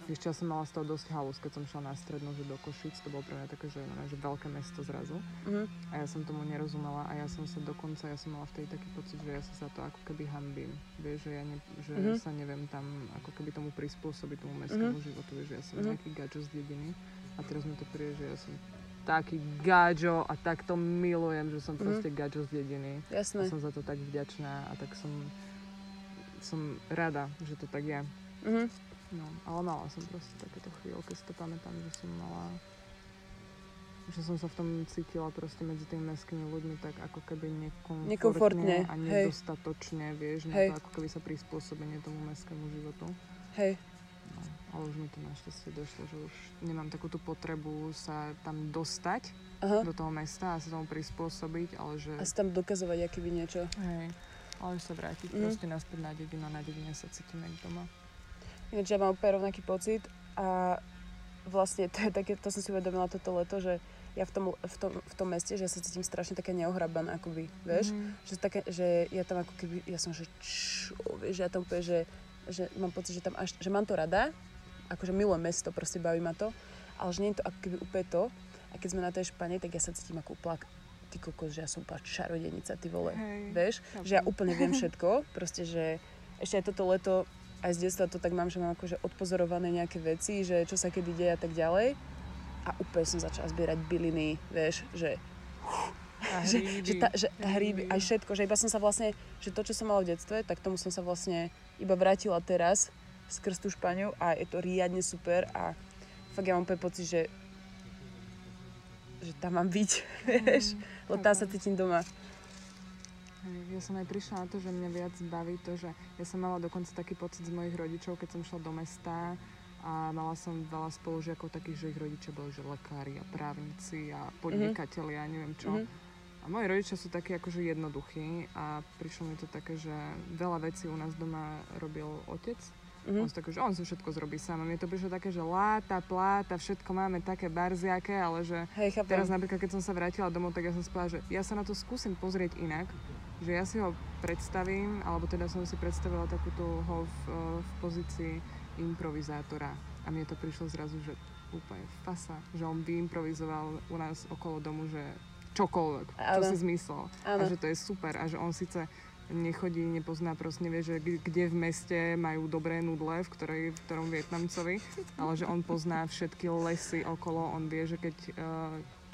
ešte ja som mala z toho dosť halus, keď som šla na strednú, že do Košic, to bolo pre mňa také, že, no, že veľké mesto zrazu. mhm. A ja som tomu nerozumela a ja som sa dokonca, ja som mala vtedy taký pocit, že ja sa za to ako keby hambím. Vieš, že ja ne, že Mhm. sa neviem tam ako keby tomu prispôsobiť tomu mestskému životu, vieš, že ja som Mhm. nejaký gačo z dediny a teraz mi to príde, že ja som taký gačo a tak to milujem, že som Mhm. proste gačo z dediny. A jasné. som za to tak vďačná a tak som, som rada, že to tak je. Mhm. No, ale mala som proste takéto chvíľky, si to pamätám, že som mala že som sa v tom cítila proste medzi tými mestskými ľuďmi tak ako keby nekomfortne, Nekomfortne, a hej. nedostatočne, vieš, Hej. na to ako keby sa prispôsobenie tomu mestskému životu. Hej, No, ale už mi to našťastie došlo, že už nemám takú tú potrebu sa tam dostať aha. do toho mesta a sa tomu prispôsobiť, ale že... A si tam dokazovať aké by niečo. Hej, ale už sa vrátiť Mhm. proste naspäť na dedinu a na dedine sa cítim jak doma. Ináč ja mám úplne rovnaký pocit a vlastne to je také, to som si uvedomila toto leto, že ja v tom, v tom, v tom meste, že ja sa cítim strašne také neohrabaná, akoby, vieš? Mhm. Že, také, že ja tam ako keby, ja som, že čo, vieš, ja tam úplne, že, že mám pocit, že tam až, že mám to rada, akože milujem mesto, proste baví ma to, ale že nie je to ako keby úplne to. A keď sme na tej Špane, tak ja sa cítim ako úplne, ty kokos, že ja som úplne čarodenica, ty vole. Hej, Vieš, chápem. že ja úplne viem všetko, proste, že ešte aj toto leto, aj z detstva to tak mám, že mám akože odpozorované nejaké veci, že čo sa kedy deje a tak ďalej. A úplne som začala zbierať byliny, vieš, že, A [LAUGHS] že, hríby. že, tá, že hríby, aj všetko, že iba som sa vlastne, že to, čo som mala v detstve, tak tomu som sa vlastne iba vrátila teraz skrz tú Španiu a je to riadne super a fakt ja mám úplne pocit, že že tam mám byť, [LAUGHS] vieš, lebo tam sa cítim doma. Ja som aj prišla na to, že mňa viac baví to, že ja som mala dokonca taký pocit z mojich rodičov, keď som šla do mesta a mala som veľa spolužiakov takých, že ich rodičia boli že lekári a právnici a podnikatelia a neviem čo. Mhm. A moji rodičia sú takí akože jednoduchí a prišlo mi to také, že veľa vecí u nás doma robil otec. Mhm. On, si také, že on si všetko zrobí sám. A mne to prišlo také, že láta, pláta, všetko máme také barziaké, ale že Hej, chápem. Teraz napríklad, keď som sa vrátila domov, tak ja som spala, že ja sa na to skúsim pozrieť inak, že ja si ho predstavím, alebo teda som si predstavila takúto ho v, eh, v pozícii improvizátora. A mne to prišlo zrazu, že úplne fasa, že on vyimprovizoval u nás okolo domu, že čokoľvek, čo si zmyslel. A že to je super. A že on síce nechodí, nepozná, proste nevie, že kde v meste majú dobré nudle, v, ktorej, v ktorom Vietnamcovi, ale že on pozná všetky lesy okolo, on vie, že keď eh,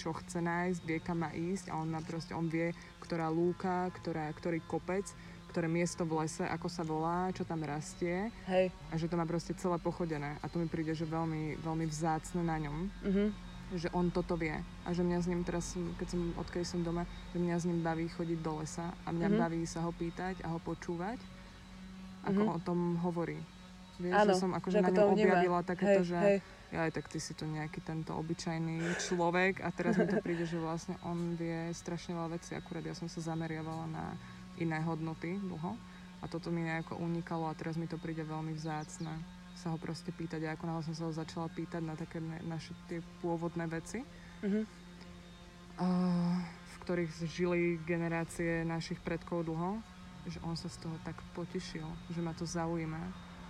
čo chce nájsť, vie, kam má ísť a on, proste, on vie, ktorá lúka, ktorá, ktorý kopec, ktoré miesto v lese, ako sa volá, čo tam rastie Hej. a že to má proste celé pochodené a to mi príde, že veľmi, veľmi vzácne na ňom Mhm. že on toto vie a že mňa s ním teraz, keď som, odkedy som doma, že mňa s ním baví chodiť do lesa a mňa Mhm. baví sa ho pýtať a ho počúvať, ako Mhm. o tom hovorí. Vieš, že som akože že na ňom objavila takéto, hej, že hej. Ja aj tak ty si to nejaký tento obyčajný človek a teraz mi to [LAUGHS] príde, že vlastne on vie strašne veľa vecí, akurát ja som sa zameriavala na iné hodnoty dlho a toto mi nejako unikalo a teraz mi to príde veľmi vzácne sa ho proste pýtať a ako náhle som sa ho začala pýtať na také naše tie pôvodné veci, Mhm. a v ktorých žili generácie našich predkov dlho, že on sa z toho tak potešil, že ma to zaujíma,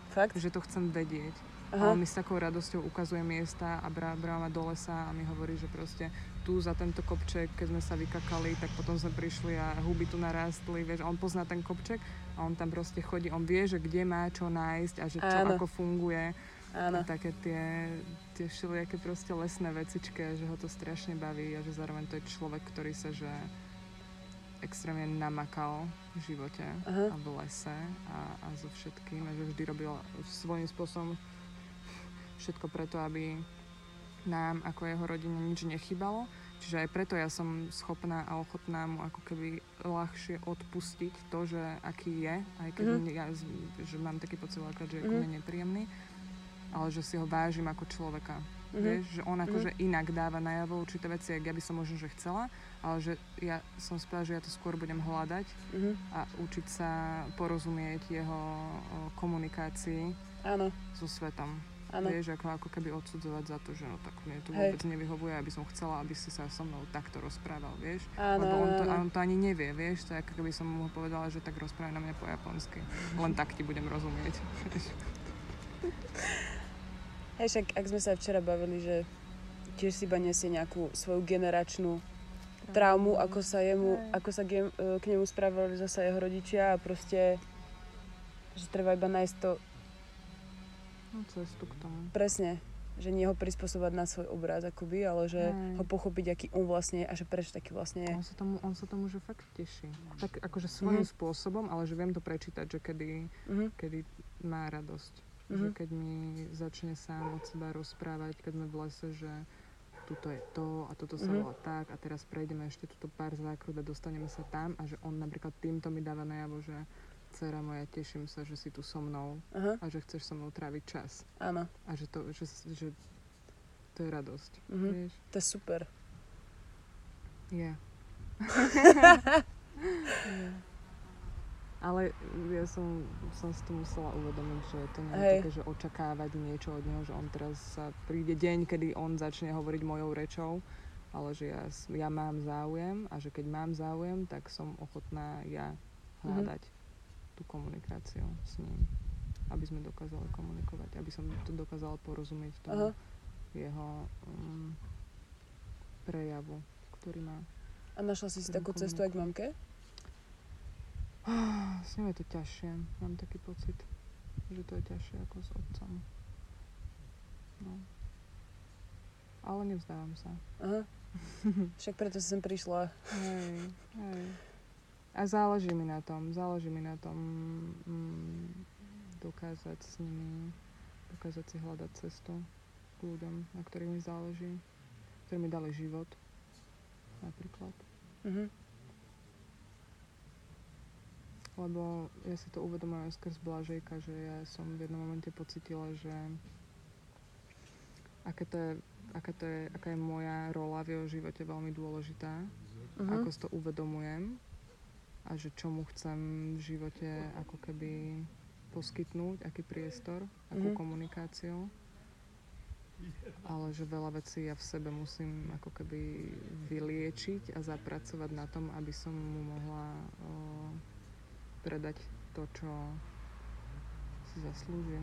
Fakt? že to chcem vedieť. Aha. A on mi s takou radosťou ukazuje miesta a brá, brá ma do lesa a mi hovorí, že proste tu za tento kopček, keď sme sa vykakali, tak potom sme prišli a huby tu narástli, vieš, on pozná ten kopček a on tam proste chodí, on vie, že kde má čo nájsť a že čo Áno. ako funguje. Áno. Také tie, tie všelijaké proste lesné vecičky že ho to strašne baví a že zároveň to je človek, ktorý sa že extrémne namakal v živote Aha. a v lese a, a so všetkým a že vždy robil svojím spôsobom všetko preto, aby nám ako jeho rodine nič nechybalo. Čiže aj preto ja som schopná a ochotná mu ako keby ľahšie odpustiť to, že aký je, aj keď Mhm. mm-hmm. ja, že mám taký pocit že je Mhm. mm-hmm. nepríjemný, ale že si ho vážim ako človeka. Mhm. Mm-hmm. Vieš, že on akože inak dáva najavo určité veci, ak ja by som možno, že chcela, ale že ja som spela, že ja to skôr budem hľadať Mhm. a učiť sa porozumieť jeho komunikácii Áno, so svetom. Áno. Vieš, ako, ako keby odsudzovať za to, že no tak mne to Hej. vôbec nevyhovuje, aby som chcela, aby si sa so mnou takto rozprával, vieš. Áno, Lebo on to, áno, a on to ani nevie, vieš, to je ako keby som mu povedala, že tak rozprávaj na mňa po japonsky. Len tak ti budem rozumieť. [LAUGHS] Hej, však ak sme sa včera bavili, že tiež si iba nesie nejakú svoju generačnú traumu, ako sa, jemu, Hej. ako sa k, k nemu správali zasa jeho rodičia a proste, že treba iba nájsť to No cestu k tomu. presne, že nie ho prispôsobať na svoj obraz akoby, ale že Hej. ho pochopiť, aký on vlastne je a že prečo taký vlastne je. On sa tomu, on sa tomu že fakt teší. Tak akože svojím Mhm. spôsobom, ale že viem to prečítať, že kedy, Mhm. kedy má radosť. Mhm. Že keď mi začne sám od seba rozprávať, keď sme v lese, že tuto je to a toto sa Mhm. volá tak a teraz prejdeme ešte túto pár zákrut a dostaneme sa tam a že on napríklad týmto mi dáva najavo, že dcera moja, teším sa, že si tu so mnou Aha, a že chceš so mnou tráviť čas. áno. A že to, že, že to je radosť. Mhm. Vieš? To je super. Je. Je. [LAUGHS] Ale ja som, som si to musela uvedomiť, že to nie je Hej. také, že očakávať niečo od neho, že on teraz sa príde deň, kedy on začne hovoriť mojou rečou, ale že ja, ja mám záujem a že keď mám záujem, tak som ochotná ja hľadať tú komunikáciu s ním, aby sme dokázali komunikovať, aby som to dokázala porozumieť Aha. tomu jeho um, prejavu, ktorý má. A našla si si takú cestu aj k mamke? S ním je to ťažšie, mám taký pocit, že to je ťažšie ako s otcom. No. Ale nevzdávam sa. Aha. [LAUGHS] Však preto sem prišla. Hej, hej. A záleží mi na tom, záleží mi na tom mm, dokázať s nimi, dokázať si hľadať cestu k ľuďom, na ktorých mi záleží, ktorí mi dali život, napríklad. Mhm. Lebo ja si to uvedomujem skrz Blažejka, že ja som v jednom momente pocitila, že aké to je, aká, to je, aká je moja rola v jeho živote veľmi dôležitá, Mhm. ako si to uvedomujem a že čo mu chcem v živote ako keby poskytnúť, aký priestor, akú Mhm. komunikáciu. Ale že veľa vecí ja v sebe musím ako keby vyliečiť a zapracovať na tom, aby som mu mohla o, predať to, čo si zaslúži.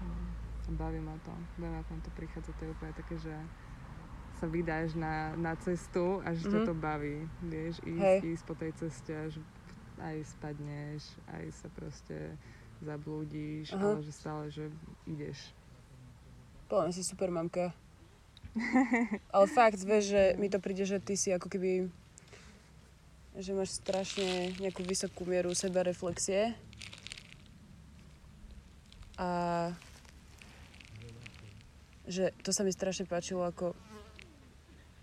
Mm. Baví ma to. Baví ma to prichádza, to je úplne také, že sa vydáš na, na cestu a že ťa Mhm. to baví. Vieš, ísť, Hej. ísť po tej ceste, až aj spadneš, aj sa proste zablúdiš, Aha. ale že stále, že ideš. Podľa si super mamka. [LAUGHS] Ale fakt, vieš, že mi to príde, že ty si ako keby že máš strašne nejakú vysokú mieru sebareflexie. A že to sa mi strašne páčilo, ako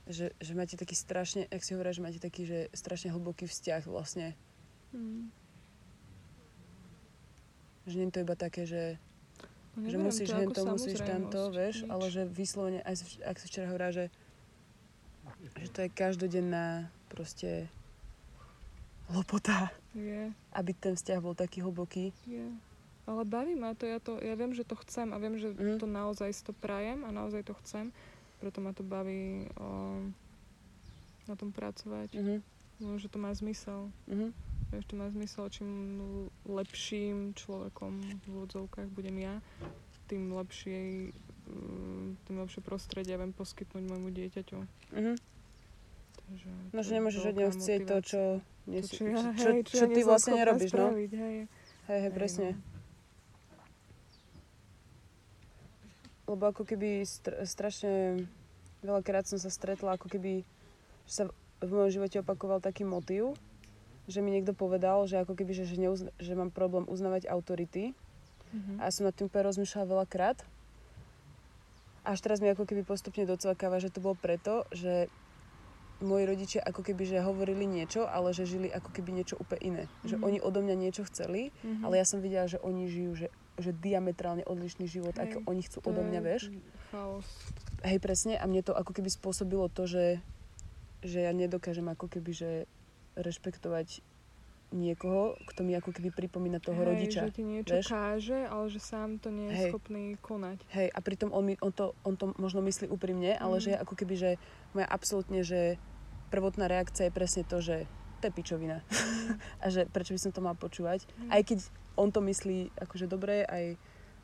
že, že máte taký strašne, jak si hovorí, že máte taký, že strašne hlboký vzťah vlastne. Že nie je to iba také, že No, že musíš to hento, musíš tamto, vieš, nič. ale že vyslovene, aj ak si včera hovorila, že, že to je každodenná proste hlopota, Je, aby ten vzťah bol taký hlboký. je. Ale baví ma to ja, to, ja viem, že to chcem a viem, že Mhm. to naozaj to prajem a naozaj to chcem. Preto ma to baví o, na tom pracovať. Mhm, No, že to má zmysel. mhm, Vieš, to má zmysel, čím lepším človekom v úvodzovkách budem ja, tým lepšie, mm, tým lepšie prostredie viem poskytnúť môjmu dieťaťu. mhm. Takže No, že nemôžeš od neho chcieť to, čo, nie, To, čo, ja, čo, hej, čo, čo, ja ty vlastne nerobíš, no. Hej, hej, Hej, presne. no. Lebo ako keby str- strašne veľakrát som sa stretla, ako keby že sa v mojom živote opakoval taký motív, že mi niekto povedal, že ako keby, že, že, neuzna- že mám problém uznávať autority. Mhm. A som nad tým úplne rozmýšľala veľakrát. Až teraz mi ako keby postupne docvakáva, že to bolo preto, že moji rodičia ako keby, že hovorili niečo, ale že žili ako keby niečo úplne iné. Že Mhm. oni odo mňa niečo chceli, Mhm. ale ja som videla, že oni žijú, že, že diametrálne odlišný život, Hej, ako oni chcú odo mňa, vieš. Chaos. Hej, presne. A mne to ako keby spôsobilo to, že, že ja nedokážem ako keby, že rešpektovať niekoho, kto mi ako keby pripomína toho Hej, rodiča. že ti niečo vieš? káže, ale že sám to nie je Hej. schopný konať. Hej, a pritom on, mi, on, to, on to možno myslí úprimne, ale Mhm. že ako keby, že moja absolútne, že prvotná reakcia je presne to, že to je pičovina. [LAUGHS] a že prečo by som to mal počúvať. Mhm. Aj keď on to myslí akože dobre, aj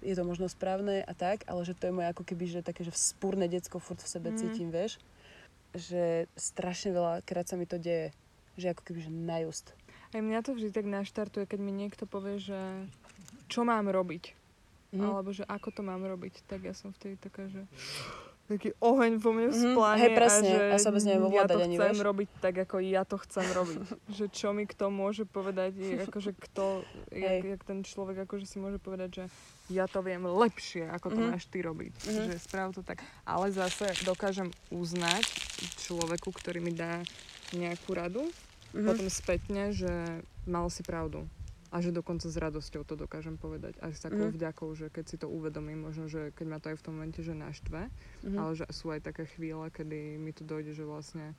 je to možno správne a tak, ale že to je moje ako keby, že také, že spúrne decko furt v sebe Mhm. cítim, vieš. Že strašne veľa krát sa mi to deje. Že ako keby, že najust. Aj mňa to vždy tak naštartuje, keď mi niekto povie, že čo mám robiť. Mhm. Alebo že ako to mám robiť. Tak ja som vtedy taká, že taký oheň vo mne Mhm, vzplane hej, presne. a že A sa neviem ja to ani, chcem vieš. robiť tak, ako ja to chcem robiť. [LAUGHS] že čo mi kto môže povedať, [LAUGHS] akože kto, jak, Hej. jak ten človek akože si môže povedať, že ja to viem lepšie, ako to Mhm. máš ty robiť. Mhm. Že správ to tak. Ale zase dokážem uznať človeku, ktorý mi dá nejakú radu, Mhm. potom spätne, že mal si pravdu. A že dokonca s radosťou to dokážem povedať. Aj s takou Mhm. vďakou, že keď si to uvedomím, možno, že keď ma to aj v tom momente, že naštve, Mhm. ale že sú aj také chvíle, kedy mi to dojde, že vlastne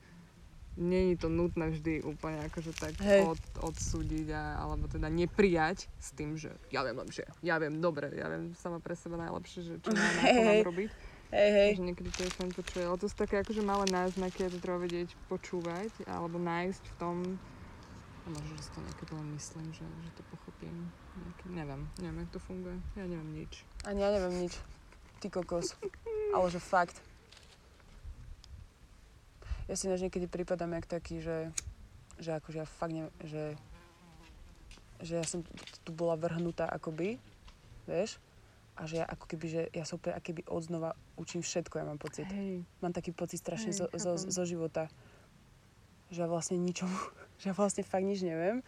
není to nutné vždy úplne akože tak Hej. od, odsúdiť a, alebo teda neprijať s tým, že ja viem lepšie, ja viem dobre, ja viem sama pre seba najlepšie, že čo mám, hej. mám robiť. Hej, hej. Že niekedy to je fajn počuje, ale to sú také akože malé náznaky a to treba vedieť počúvať alebo nájsť v tom a možno, že si to niekedy len myslím, že, že to pochopím. Niekedy, neviem, neviem, jak to funguje. Ja neviem nič. Ani ja neviem nič. Ty kokos. Ale že fakt. Ja si ináč niekedy prípadám jak taký, že, že akože ja fakt neviem, že, že ja som tu bola vrhnutá akoby, vieš, a že ja ako keby, že ja sa úplne akoby odznova učím všetko, ja mám pocit. Hej, Mám taký pocit strašne Hej, zo, zo, zo života, že ja vlastne ničomu, že ja vlastne fakt nič neviem.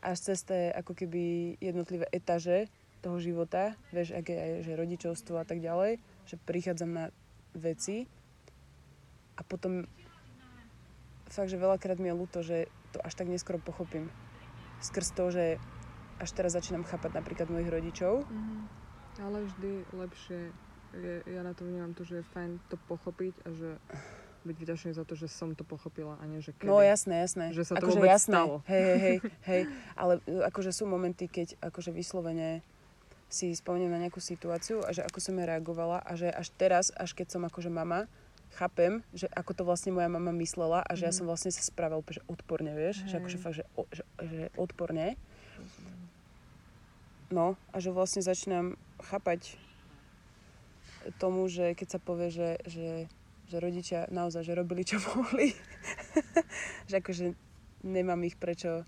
Až cez tie ako keby jednotlivé etaže toho života, vieš, aké aj že rodičovstvo a tak ďalej, že prichádzam na veci a potom fakt, že veľakrát mi je ľúto, že to až tak neskoro pochopím. Skrz to, že až teraz začínam chápať napríklad mojich rodičov. Mhm. Ale vždy lepšie, je, ja na to vnímam to, že je fajn to pochopiť a že byť vďačný za to, že som to pochopila a nie, že kedy. No jasné, jasné. Že sa to akože vôbec jasné. stalo. Hej, hej, hej, [LAUGHS] hej. Ale e, akože sú momenty, keď akože vyslovene si spomeniem na nejakú situáciu a že ako som ja reagovala a že až teraz, až keď som akože mama, chápem, že ako to vlastne moja mama myslela a že ja Mhm. som vlastne sa spravil že odporne, vieš? Že akože fakt, že, o, že, že odporne. No a že vlastne začínam chápať tomu, že keď sa povie, že, že, že rodičia naozaj, že robili, čo [LAUGHS] mohli, že akože nemám ich prečo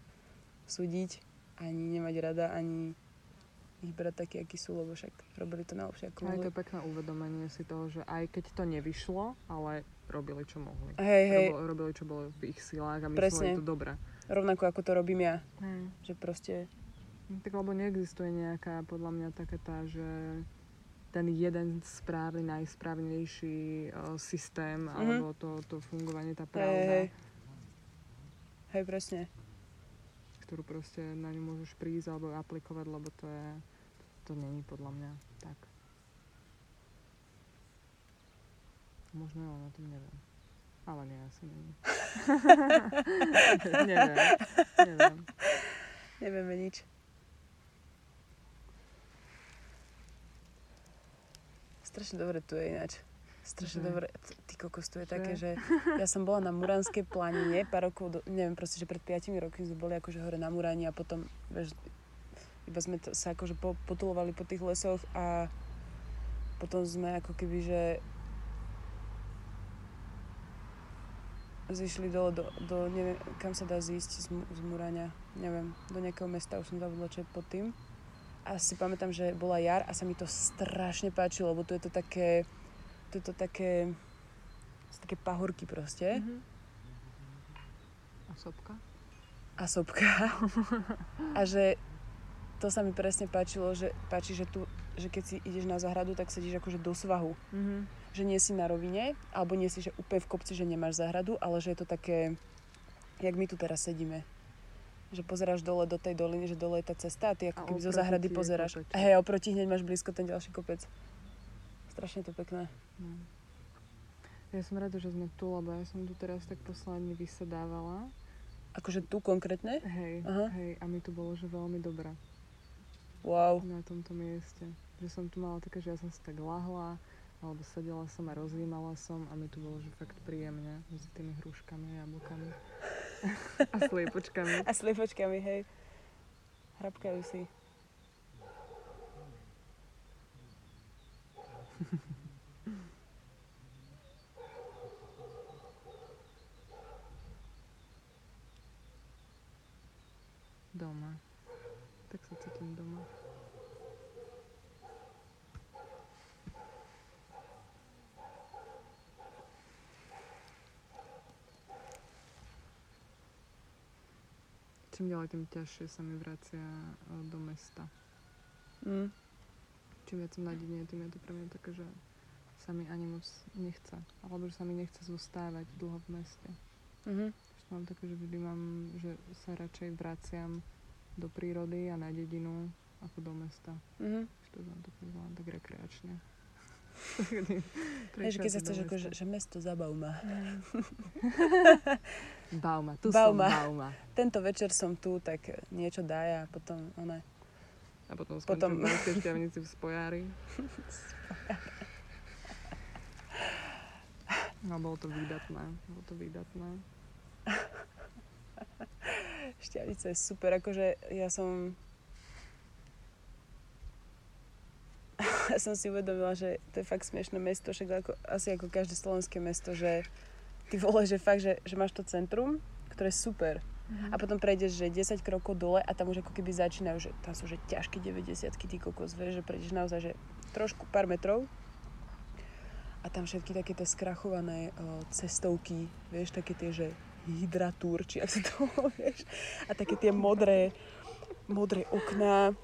súdiť, ani nemať rada, ani ich brať takí, akí sú, lebo však robili to najlepšie, ako Aj to mohli. je pekné uvedomenie si toho, že aj keď to nevyšlo, ale robili, čo mohli. Hej, hej, Robili, robili, čo bolo v ich silách a Presne. mysleli to dobre. rovnako ako to robím ja, Hej. že proste, Tak lebo neexistuje nejaká, podľa mňa, taká tá, že ten jeden správny, najsprávnejší uh, systém, Mhm. alebo to, to fungovanie, tá hej, pravda, hej, hej, presne. ktorú proste na ňu môžeš prísť alebo aplikovať, lebo to je, to není podľa mňa tak. Možno ja o tom neviem. Ale nie, asi není. [LAUGHS] [LAUGHS] neviem, neviem. Nevieme nič. Strašne dobre tu je ináč. Strašne Že? dobre. Ty kokos, tu je Že? také, že [LAUGHS] ja som bola na Muranskej planine pár rokov, do, neviem, proste, že pred 5 rokmi sme boli akože hore na Murani a potom, vieš, iba sme to, sa akože po, potulovali po tých lesoch a potom sme ako keby, že zišli dole do, do neviem, kam sa dá zísť z, z Murania, neviem, do nejakého mesta, už som zabudla, čo je pod tým. A si pamätám, že bola jar a sa mi to strašne páčilo, lebo tu je to také, tu je to také, sú také pahorky proste Mhm. A sopka? a sopka. [LAUGHS] a že to sa mi presne páčilo, že páči, že tu, že keď si ideš na zahradu, tak sedíš akože do svahu. Mhm. že nie si na rovine, alebo nie si, že úplne v kopci, že nemáš záhradu, ale že je to také, jak my tu teraz sedíme. Že pozeráš dole do tej doliny, že dole je tá cesta a ty ako A keby zo záhrady pozeráš. kopec. Hej, oproti hneď máš blízko ten ďalší kopec. Strašne to pekné. No. Ja som rada, že sme tu, lebo ja som tu teraz tak posledne vysedávala. Akože tu konkrétne? Hej, Aha. hej, a mi tu bolo, že veľmi dobré Wow. na tomto mieste. Že som tu mala také, že ja som si tak lahla, alebo sedela som a rozjímala som a mi tu bolo, že fakt príjemne medzi tými hruškami a jablkami. A sliepočkami. A sliepočkami, hej. Hrabkajú si. Doma. Tak sa cítim doma. Čím ďalej, tým ťažšie sa mi vracia e, do mesta. Mm. Čím viac som na dedine, tým je to pre mňa také, že sa mi ani moc nechce. Alebo že sa mi nechce zostávať dlho v meste. Mhm. Že mám také, že vždy mám, že sa radšej vraciam do prírody a na dedinu ako do mesta. Mhm. Že to mám tak, len tak rekreačne. [LAUGHS] Vieš, keď sa chceš, ako, že, že mesto zabav ma. [LAUGHS] Bauma, tu Bauma. som Bauma. Tento večer som tu, tak niečo daj a potom, one. A potom skončím potom... na v spojári. [LAUGHS] No, bolo to výdatné. Bolo to výdatné. Šťavnica je super, akože ja som... ja [LAUGHS] som si uvedomila, že to je fakt smiešné mesto, však ako, asi ako každé slovenské mesto, že ty vole, že fakt, že, že máš to centrum, ktoré je super. A potom prejdeš, že 10 krokov dole a tam už ako keby začínajú, že tam sú že ťažké 90 ty kokos, vieš, že prejdeš naozaj, že trošku pár metrov a tam všetky také tie skrachované o, cestovky, vieš, také tie, že hydratúr, či ak sa to [LAUGHS] vieš, a také tie modré, modré okná,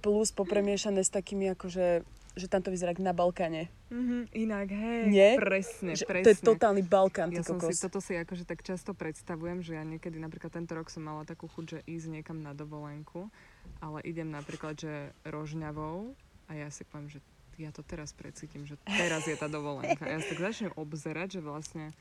plus popremiešané s takými akože, že tam to vyzerá na Balkáne. Mm-hmm, inak, hej. Nie? Presne, Že presne. to je totálny Balkán, ty Ja som si, kokos. toto si akože tak často predstavujem, že ja niekedy, napríklad tento rok som mala takú chuť, že ísť niekam na dovolenku, ale idem napríklad, že Rožňavou a ja si poviem, že ja to teraz precítim, že teraz je tá dovolenka. A ja sa tak začnem obzerať, že vlastne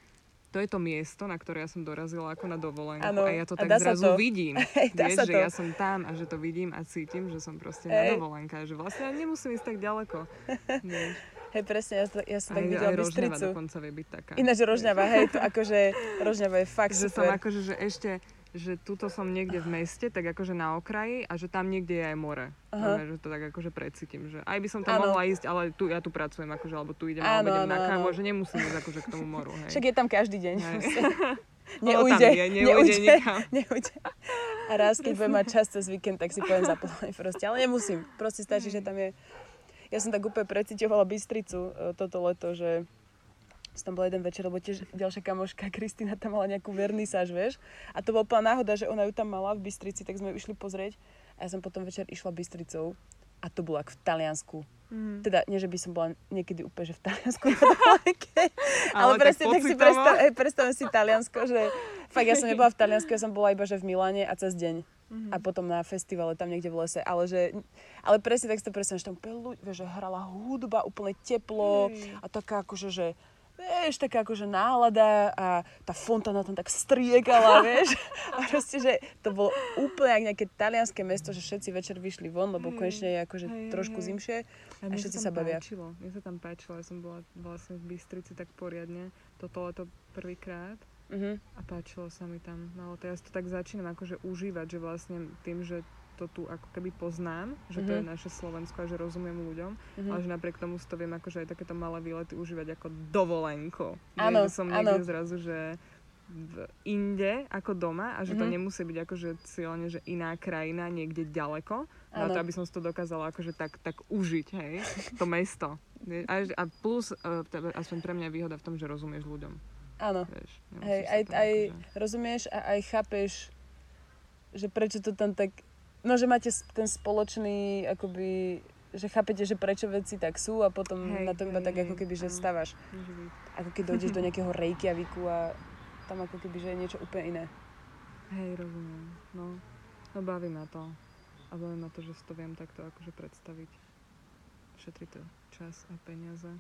to je to miesto, na ktoré ja som dorazila ako na dovolenku Áno, a ja to tak zrazu to. vidím. [LAUGHS] Dá Vieš, že to. ja som tam a že to vidím a cítim, že som proste Hej. na dovolenke a že vlastne ja nemusím ísť tak ďaleko. [LAUGHS] Vieš. Hej, presne, ja, to- ja som Aj, tak aj videla Rožňava Bystricu. dokonca vie byť taká. Ináč Rožňava, hej, to akože Rožňava je [LAUGHS] fakt že som super. akože, že ešte, že tuto som niekde v meste, tak akože na okraji a že tam niekde je aj more. Aha. Že to tak akože precítim, že aj by som tam Áno. mohla ísť, ale tu, ja tu pracujem, akože, alebo tu idem, idem áno, na kávu, že nemusím ísť akože k tomu moru, hej. Však je tam každý deň. [LAUGHS] [LAUGHS] Neujde, je, neujde nikam. [LAUGHS] neujde. A raz, keď budem mať čas cez víkend, tak si poviem zaplánovať proste. Ale nemusím. Proste stačí, že tam je... Ja som tak úplne precitovala Bystricu e, toto leto, že som tam bola jeden večer, lebo tiež ďalšia kamoška Kristina tam mala nejakú vernisáž, vieš. A to bola úplná náhoda, že ona ju tam mala v Bystrici, tak sme ju išli pozrieť. A ja som potom večer išla Bystricou a to bolo ako v Taliansku. Mhm. Teda, nie, že by som bola niekedy úplne, že v Taliansku na dovolenke, ale, Ale tak presne tak si pocitovo? predstav, hej, predstavím si Taliansko, že fakt ja som nebola v Taliansku, ja som bola iba že v Miláne a cez deň. Mhm. A potom na festivale tam niekde v lese, ale že, ale presne tak si to predstavím, že tam úplne že hrala hudba, úplne teplo Hej. a taká akože, že vieš, taká akože nálada a tá fontána tam tak striekala, [LAUGHS] vieš. A proste, že to bolo úplne jak nejaké talianské mesto, že všetci večer vyšli von, lebo Hej. konečne je akože hej, trošku hej. zimšie. A mne všetci sa, bavia. Páčilo. Mne sa tam páčilo, ja som bola vlastne v Bystrici tak poriadne, toto leto prvýkrát Mhm. a páčilo sa mi tam. No ale teraz to tak začínam akože užívať, že vlastne tým, že to tu ako keby poznám, že to je Mhm. naše Slovensko a že rozumiem ľuďom, Mhm. ale že napriek tomu si to viem akože aj takéto malé výlety užívať ako dovolenko. Áno, som áno. niekde zrazu, že v inde ako doma a že to Mhm. nemusí byť akože cieľne, že iná krajina niekde ďaleko, na Áno. to, aby som si to dokázala akože tak, tak užiť, hej, to mesto. A, a plus, uh, aspoň pre mňa je výhoda v tom, že rozumieš ľuďom, Áno. vieš. Hej, aj, aj akože- rozumieš a aj chápeš, že prečo to tam tak... No, že máte ten spoločný, akoby, že chápete, že prečo veci tak sú a potom Hej, na tom iba hej, tak ako keby, že byť. Ako keď dojdeš do nejakého Reykjaviku a tam ako keby, že je niečo úplne iné. Hej, rozumiem. No, no baví ma to. A baví ma to, že si to viem takto akože predstaviť. Šetrí to čas a peniaze. [LAUGHS]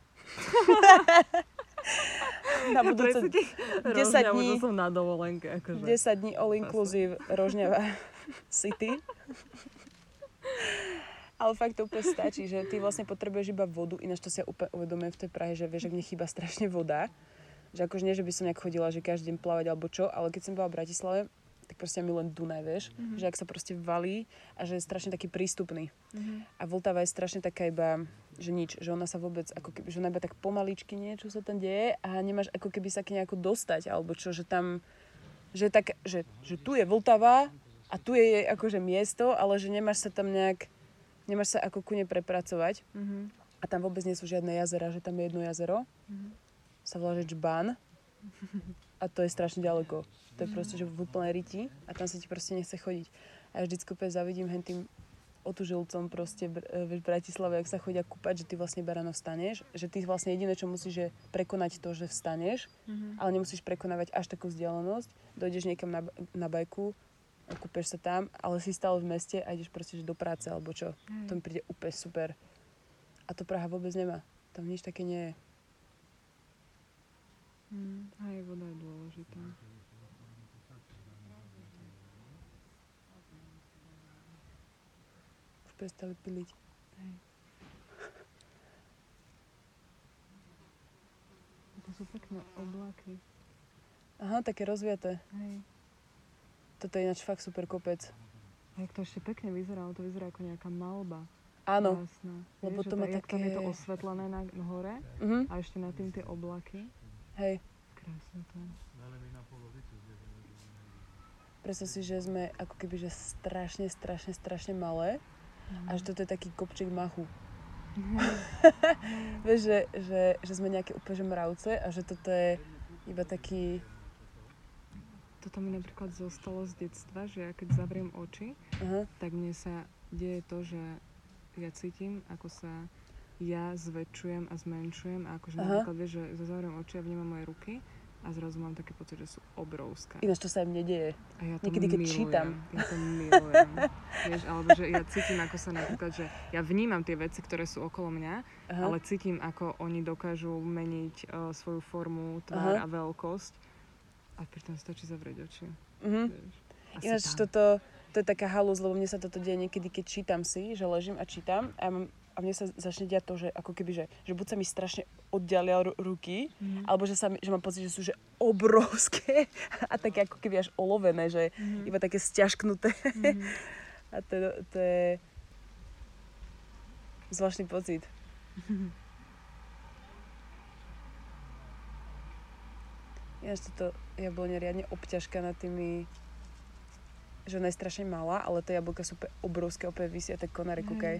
Na budúce 10 dní. som na dovolenke. Akože. 10 dní all inclusive Rožňava [LAUGHS] City. Ale fakt to úplne stačí, že ty vlastne potrebuješ iba vodu, ináč to si ja úplne uvedomujem v tej Prahe, že vieš, ak mne chýba strašne voda, že akože nie, že by som nejak chodila, že každý deň plávať alebo čo, ale keď som bola v Bratislave, tak proste ja milujem Dunaj, vieš, mm-hmm. že ak sa proste valí a že je strašne taký prístupný. Mm-hmm. A Vltava je strašne taká iba, že nič, že ona sa vôbec, ako keby, že ona iba tak pomaličky niečo sa tam deje a nemáš ako keby sa k nejako dostať, alebo čo, že tam, že tak, že, že tu je Vltava a tu je akože miesto, ale že nemáš sa tam nejak, nemáš sa ako ku nej prepracovať. Mhm. A tam vôbec nie sú žiadne jazera, že tam je jedno jazero, sa volá, že Čbán. A to je strašne ďaleko. To je proste, že v úplnej riti a tam sa ti proste nechce chodiť. A ja vždycky úplne zavidím hen tým otužilcom proste v, v Bratislave, ak sa chodia kúpať, že ty vlastne iba ráno vstaneš, že ty vlastne jediné, čo musíš, je prekonať to, že vstaneš, ale nemusíš prekonávať až takú vzdialenosť. Dojdeš niekam na, na bajku, kúpeš sa tam, ale si stále v meste a ideš proste že do práce alebo čo. To mi príde úplne super. A to Praha vôbec nemá. Tam nič také nie je. Mm, aj voda je dôležitá. Už prestali piliť. To sú pekné oblaky. Aha, také rozviaté. Hej. Toto je ináč fakt super kopec. A jak to ešte pekne vyzerá, to vyzerá ako nejaká malba. Áno. Krásna. Lebo Vieš, to má jak Tam je to také- osvetlené na hore Mhm. a ešte nad tým tie oblaky. Hej. Krásne to je. Predstav si, že sme ako keby, že strašne, strašne, strašne malé a že toto je taký kopček machu. [LAUGHS] Vieš, že, že, že sme nejaké úplne že mravce a že toto je iba taký... Toto mi napríklad zostalo z detstva, že ja keď zavriem oči, Aha, tak mne sa deje to, že ja cítim, ako sa ja zväčšujem a zmenšujem a akože Aha. napríklad vieš, že zavriem oči a vnímam moje ruky a zrazu mám taký pocit, že sú obrovské. ináč to sa im nedieje. A ja to Niekedy, keď milujem. čítam. Ja to [LAUGHS] milujem. Vieš, alebo že ja cítim, ako sa napríklad, že ja vnímam tie veci, ktoré sú okolo mňa, Aha. ale cítim, ako oni dokážu meniť uh, svoju formu, tvár Aha. a veľkosť. A pritom stačí zavrieť oči. Mhm. Si Ináč toto, to je taká halus, lebo mne sa toto deje niekedy, keď čítam si, že ležím a čítam a, mám, a mne sa začne diať to, že ako keby, že, že buď sa mi strašne oddialia ru- ruky, Mhm. alebo že, sa mi, že mám pocit, že sú že obrovské [LAUGHS] a také ako keby až olovené, že Mhm. iba také stiažknuté. Mhm. [LAUGHS] A to, to je zvláštny pocit. Ináč [LAUGHS] toto jablone je riadne obťažká nad tými že ona je strašne malá, ale tie jablka sú úplne obrovské, úplne vysia, tak konare, kúkaj.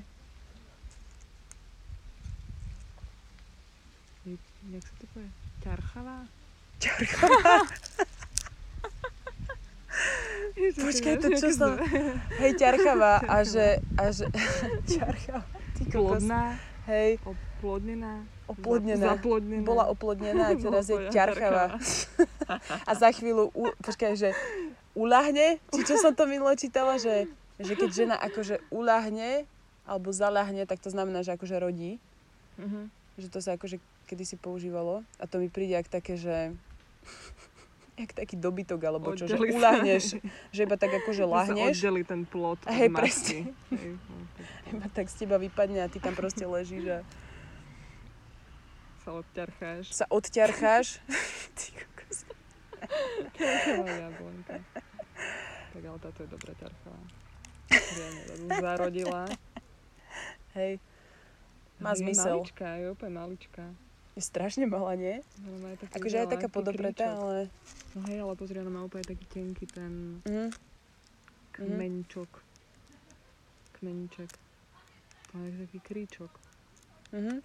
Je- Jak sa to povie? Ťarchavá? [LAUGHS] Počkaj, to čo som... Hej, ťarchavá a že... A že [LAUGHS] ťarchavá. Ty kokos. Plodná, Hej, oplodnená. Oplodnená. Zaplodnená. bola oplodnená a [LAUGHS] teraz je ťarchavá. [LAUGHS] A za chvíľu, u, počkaj, že uľahne, či čo som to minule čítala, že, že keď žena akože uľahne alebo zaľahne, tak to znamená, že akože rodí. Mhm. Že to sa akože kedysi používalo. A to mi príde jak také, že jak taký dobytok, alebo čo, že Oddeli sa. uľahneš, že iba tak akože [LAUGHS] Že sa lahneš, oddeli ten plod od Hej, presne. Hej, no, tak iba tak z teba vypadne a ty tam proste ležíš a sa odťarcháš. sa odťarcháš. [LAUGHS] Ty kokos. Tak ale táto je dobrá táto zarodila. Hej, Má je zmysel. maličká, je úplne maličká. Je strašne malá, nie? Taký Akože aj taká kríčok. ale... No hej, ale pozri, ona má úplne taký tenký ten Mhm. kmeňčok. Kmeníček. To je taký kríčok. Mhm.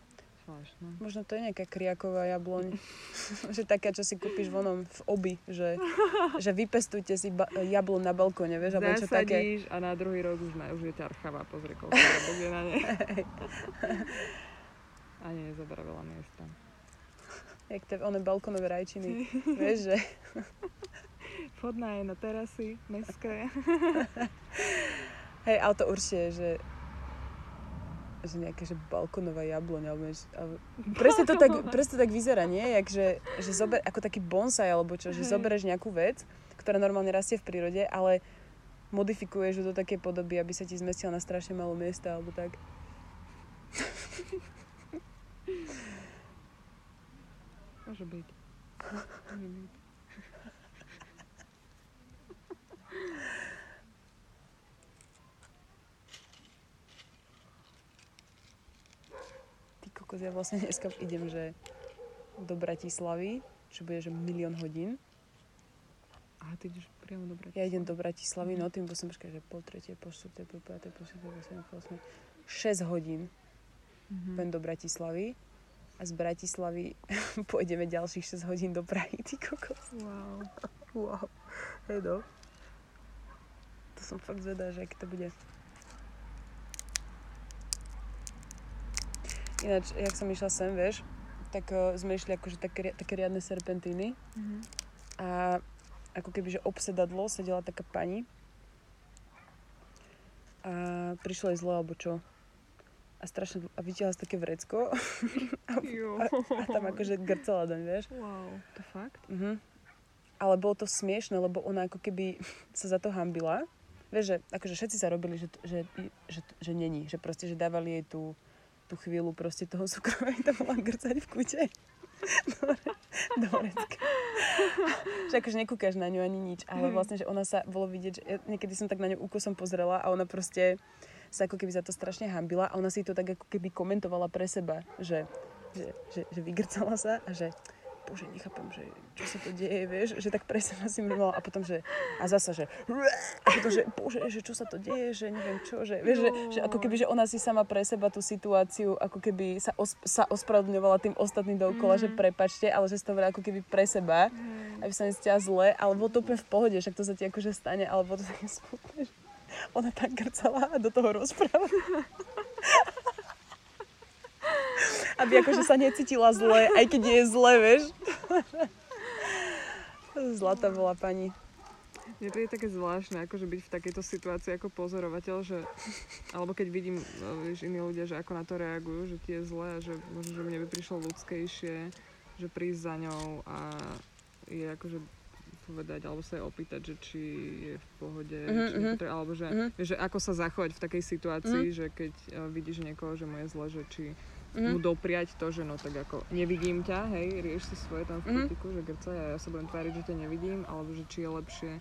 Zvláštne. Možno to je nejaká kriaková jabloň. [LAUGHS] že taká, čo si kúpiš vonom v obi, že, [LAUGHS] že vypestujte si ba- jabloň na balkóne, vieš, alebo čo také. A na druhý rok už, na, už je ťarchavá, pozri, koľko je na nej. [LAUGHS] Ani nezaberá veľa miesta. Jak tie one balkónové rajčiny. [LAUGHS] vieš, že Vhodná je na terasy, mestské. [LAUGHS] hej, ale to určite že že nejaká, že balkónová jabloň, alebo, alebo [LAUGHS] presne, to tak, presne to tak vyzerá, nie? Jak, že, že zober, ako taký bonsai, alebo čo, že Hej. zoberieš nejakú vec, ktorá normálne rastie v prírode, ale modifikuješ ju do takej podoby, aby sa ti zmestila na strašne malo miesta, alebo tak. Môže byť. Môže byť. Ty kokos, ja vlastne dneska idem, že do Bratislavy, čo bude, že milión hodín. A ty ideš priamo do Bratislavy. Ja idem do Bratislavy, no tým musím počkať, že po tretie, po štvrté, po piaté, po šiesté, po siedme, po osme. 6 hodín Mhm. pôjdem do Bratislavy a z Bratislavy [LAUGHS] pôjdeme ďalších 6 hodín do Prahy, ty kokos. Wow. Wow. Hej no. To som fakt zvedá, že aký to bude. Ináč, jak som išla sem, vieš, tak uh, sme išli akože také, také riadne serpentíny Mhm. a ako keby, že obsedadlo sedela taká pani a prišlo jej zle, alebo čo. A strašne, a vytiahla si také vrecko [LAUGHS] Jo. a tam akože grcala doň, vieš. Wow, to fakt? Mhm. Ale bolo to smiešne, lebo ona ako keby [LAUGHS] sa za to hambila. Vieš, že akože všetci sa robili, že, že, že, že není. Že proste, že dávali jej tú, tú chvíľu proste toho súkromia, [LAUGHS] tam mala grcať v kute. Do, vrecka. že akože nekúkaš na ňu ani nič, ale vlastne, že ona sa, bolo vidieť, že ja, niekedy som tak na ňu úkosom pozrela a ona proste sa ako keby za to strašne hambila a ona si to tak ako keby komentovala pre seba, že, že, že, že vygrcala sa a že bože, nechápem, že čo sa to deje, vieš, že tak pre seba si mrvala a potom, že a zasa, že a potom, že bože, že čo sa to deje, že neviem čo, že vieš, že, že ako keby, že ona si sama pre seba tú situáciu, ako keby sa, os, sa ospravedlňovala tým ostatným dookola, že prepačte, ale že si to ako keby pre seba, aby sa necítila zle, ale bolo to úplne v pohode, však to sa ti akože stane, ale bolo to také smutné, že ona tak grcala a do toho rozprávala. Aby akože sa necítila zle, aj keď je zle, vieš. Zlatá bola pani. Mne to je také zvláštne, akože byť v takejto situácii ako pozorovateľ, že, alebo keď vidím, no, vieš, iní ľudia, že ako na to reagujú, že ti je zle a že možno, že mne by prišlo ľudskejšie, že prísť za ňou a je akože povedať, alebo sa jej opýtať, že či je v pohode, Mhm, či mhm. nepotrebuje, alebo že, Mhm. vieš, že ako sa zachovať v takej situácii, že keď uh, vidíš niekoho, že mu je zle, že či mu Mhm. dopriať to, že no tak ako nevidím ťa, hej, rieš si svoje tam v Mhm. kutiku, že grca a ja sa budem tváriť, že ťa nevidím, alebo že či je lepšie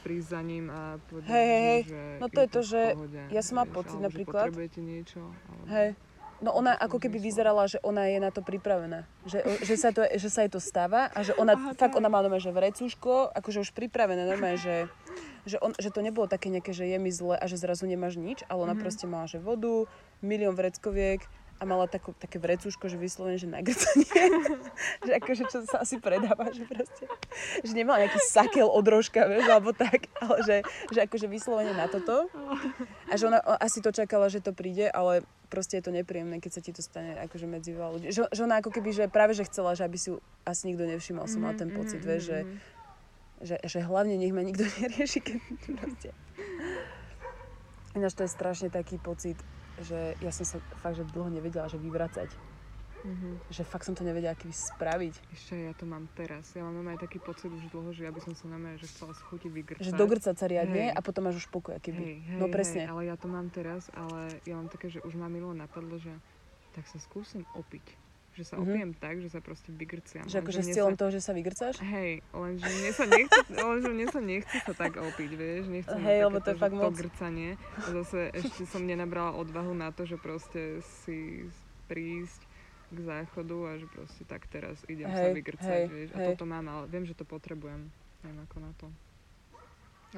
prísť za ním a povedať, mu, hej. že No to je to, že pohode, ja som vieš, pocit napríklad- potrebujete niečo, alebo... Hej. No ona ako keby vyzerala, že ona je na to pripravená. Že, že, sa, to, že sa jej to stáva a že ona, Aha, fakt ona má normálne, že vrecúško, akože už pripravené normálne, že, že, on, že to nebolo také nejaké, že je mi zle a že zrazu nemáš nič, ale ona Mhm. proste mala, že vodu, milión vreckoviek a mala takú, také vrecúško, že vyslovene, že na grcanie. [LAUGHS] že akože čo sa asi predáva, že proste, že nemala nejaký sakel od rožka, vieš, alebo tak, ale že, že akože vyslovene na toto. A že ona asi to čakala, že to príde, ale proste je to nepríjemné, keď sa ti to stane akože medzi veľa ľudí. Že, že ona ako keby, že práve že chcela, že aby si asi nikto nevšimol, som mal ten pocit, vieš, že, že, že hlavne nech ma nikto [LAUGHS] nerieši, keď proste... Ináč to je strašne taký pocit, že ja som sa fakt, že dlho nevedela, že vyvracať. Mhm. Že fakt som to nevedela, aký spraviť. Ešte ja to mám teraz. Ja mám aj taký pocit už dlho, že ja by som sa normálne, že chcela z chuti vygrcať. Že dogrcať sa riadne Hej. a potom máš už pokoj, aký by. Hej, hej, no presne. Hej, ale ja to mám teraz, ale ja mám také, že už ma milo napadlo, že tak sa skúsim opiť. Že sa Mhm. opijem tak, že sa proste vygrciam. Že akože s cieľom sa... toho, že sa vygrcáš? Hej, lenže mne sa nechce, lenže mne sa nechce sa tak opiť, vieš, nechcem Hej, lebo to je fakt moc. grcanie. A zase ešte som nenabrala odvahu na to, že proste si prísť k záchodu a že proste tak teraz idem sa Hej, vygrcať, hej, vieš. A hej. toto mám, ale viem, že to potrebujem. Neviem ako na to.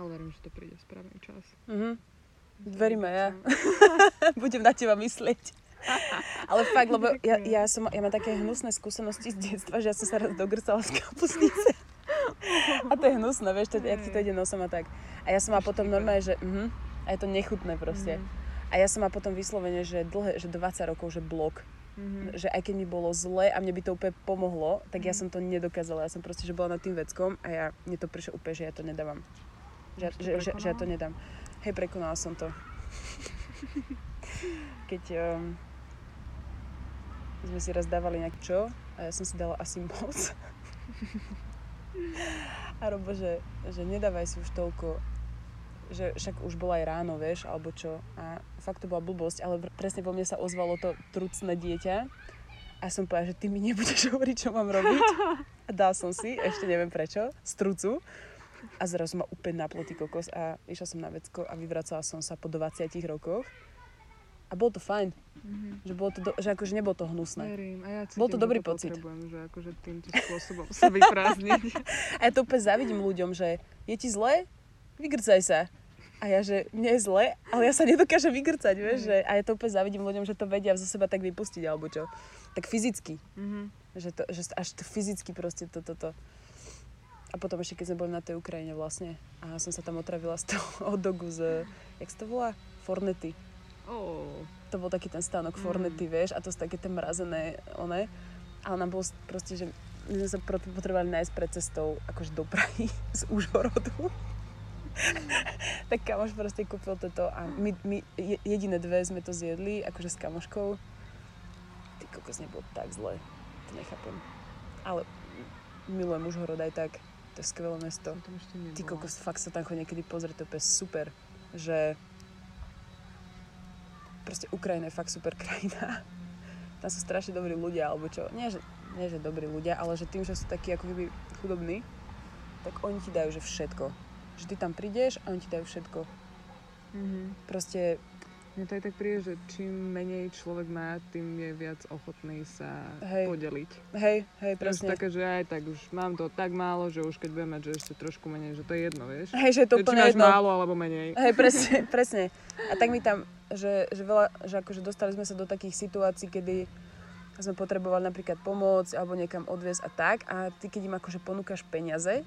Ale verím, že to príde správny čas. Mhm. Verím aj ja. [LAUGHS] Budem na teba myslieť. [LAUGHS] Ale fakt, lebo [LAUGHS] ja, ja, som, ja mám také hnusné skúsenosti z detstva, že ja som sa raz dogrcala z kapusnice. A to je hnusné, vieš, to, jak ti to ide nosom a tak. A ja som ma potom normálne, že uh a je to nechutné proste. A ja som ma potom vyslovene, že dlhé, že 20 rokov, že blok. Mhm. Že aj keď mi bolo zle a mne by to úplne pomohlo, tak ja som to nedokázala. Ja som proste, že bola nad tým veckom a ja, mne to prišlo úplne, že ja to nedávam. Že, že, že, že ja to nedám. Hej, prekonala som to. [LAUGHS] keď um, sme si raz dávali nejak čo a ja som si dala asi moc. [LAUGHS] a Robo, že, že nedávaj si už toľko, že však už bolo aj ráno, vieš, alebo čo. A fakt to bola blbosť, ale pr- presne vo mne sa ozvalo to trucné dieťa. A som povedala, že ty mi nebudeš [LAUGHS] hovoriť, čo mám robiť. A dal som si, ešte neviem prečo, z trucu. A zrazu ma úplne naplo ty kokos a išla som na vecko a vyvracala som sa po 20 rokoch. A bolo to fajn. Že, bolo to do, že akože nebolo to hnusné. Verím. A ja cítim, Bol to dobrý pocit. Potrebujem, že akože týmto spôsobom sa vyprázdniť. [LAUGHS] A ja to úplne závidím ľuďom, že je ti zle? Vygrcaj sa. A ja, že mne je zle, ale ja sa nedokážem vygrcať, vieš, že, a ja to úplne závidím ľuďom, že to vedia zo seba tak vypustiť, alebo čo. Tak fyzicky. Mhm. Že, to, že až to fyzicky proste toto. To, to. A potom ešte, keď sme boli na tej Ukrajine vlastne, a som sa tam otravila z toho [LAUGHS] hot dogu z, jak sa to volá? Fornety. Oh. To bol taký ten stánok Mm. Fornety, vieš, a to sú také tie mrazené, one. Ale nám bolo proste, že my sme sa potrebovali nájsť pred cestou akože do Prahy [LAUGHS] z Užhorodu. [LAUGHS] tak kamoš proste kúpil toto a my, my je- jediné dve sme to zjedli, akože s kamoškou. Ty kokos, nebolo tak zle. To nechápem. Ale milujem Užhorod aj tak. To je skvelé mesto. Ty kokos, fakt sa tam chodí niekedy pozrieť, to je super. Že proste Ukrajina je fakt super krajina. [LAUGHS] Tam sú strašne dobrí ľudia, alebo čo. Nie, že, nie, že dobrí ľudia, ale že tým, že sú takí ako keby chudobní, tak oni ti dajú, že všetko. Že ty tam prídeš a oni ti dajú všetko. Mhm. Proste, Mne to aj tak príde, že čím menej človek má, tým je viac ochotný sa Hej. podeliť. hej, hej, Presne. také, že aj tak už mám to tak málo, že už keď budem mať, že ešte trošku menej, že to je jedno, vieš? Hej, že je to Že či úplne máš jedno. málo alebo menej. Hej, presne, [LAUGHS] presne. A tak mi tam, že, že veľa, že akože dostali sme sa do takých situácií, kedy sme potrebovali napríklad pomôcť alebo niekam odviezť a tak a ty keď im akože ponúkaš peniaze,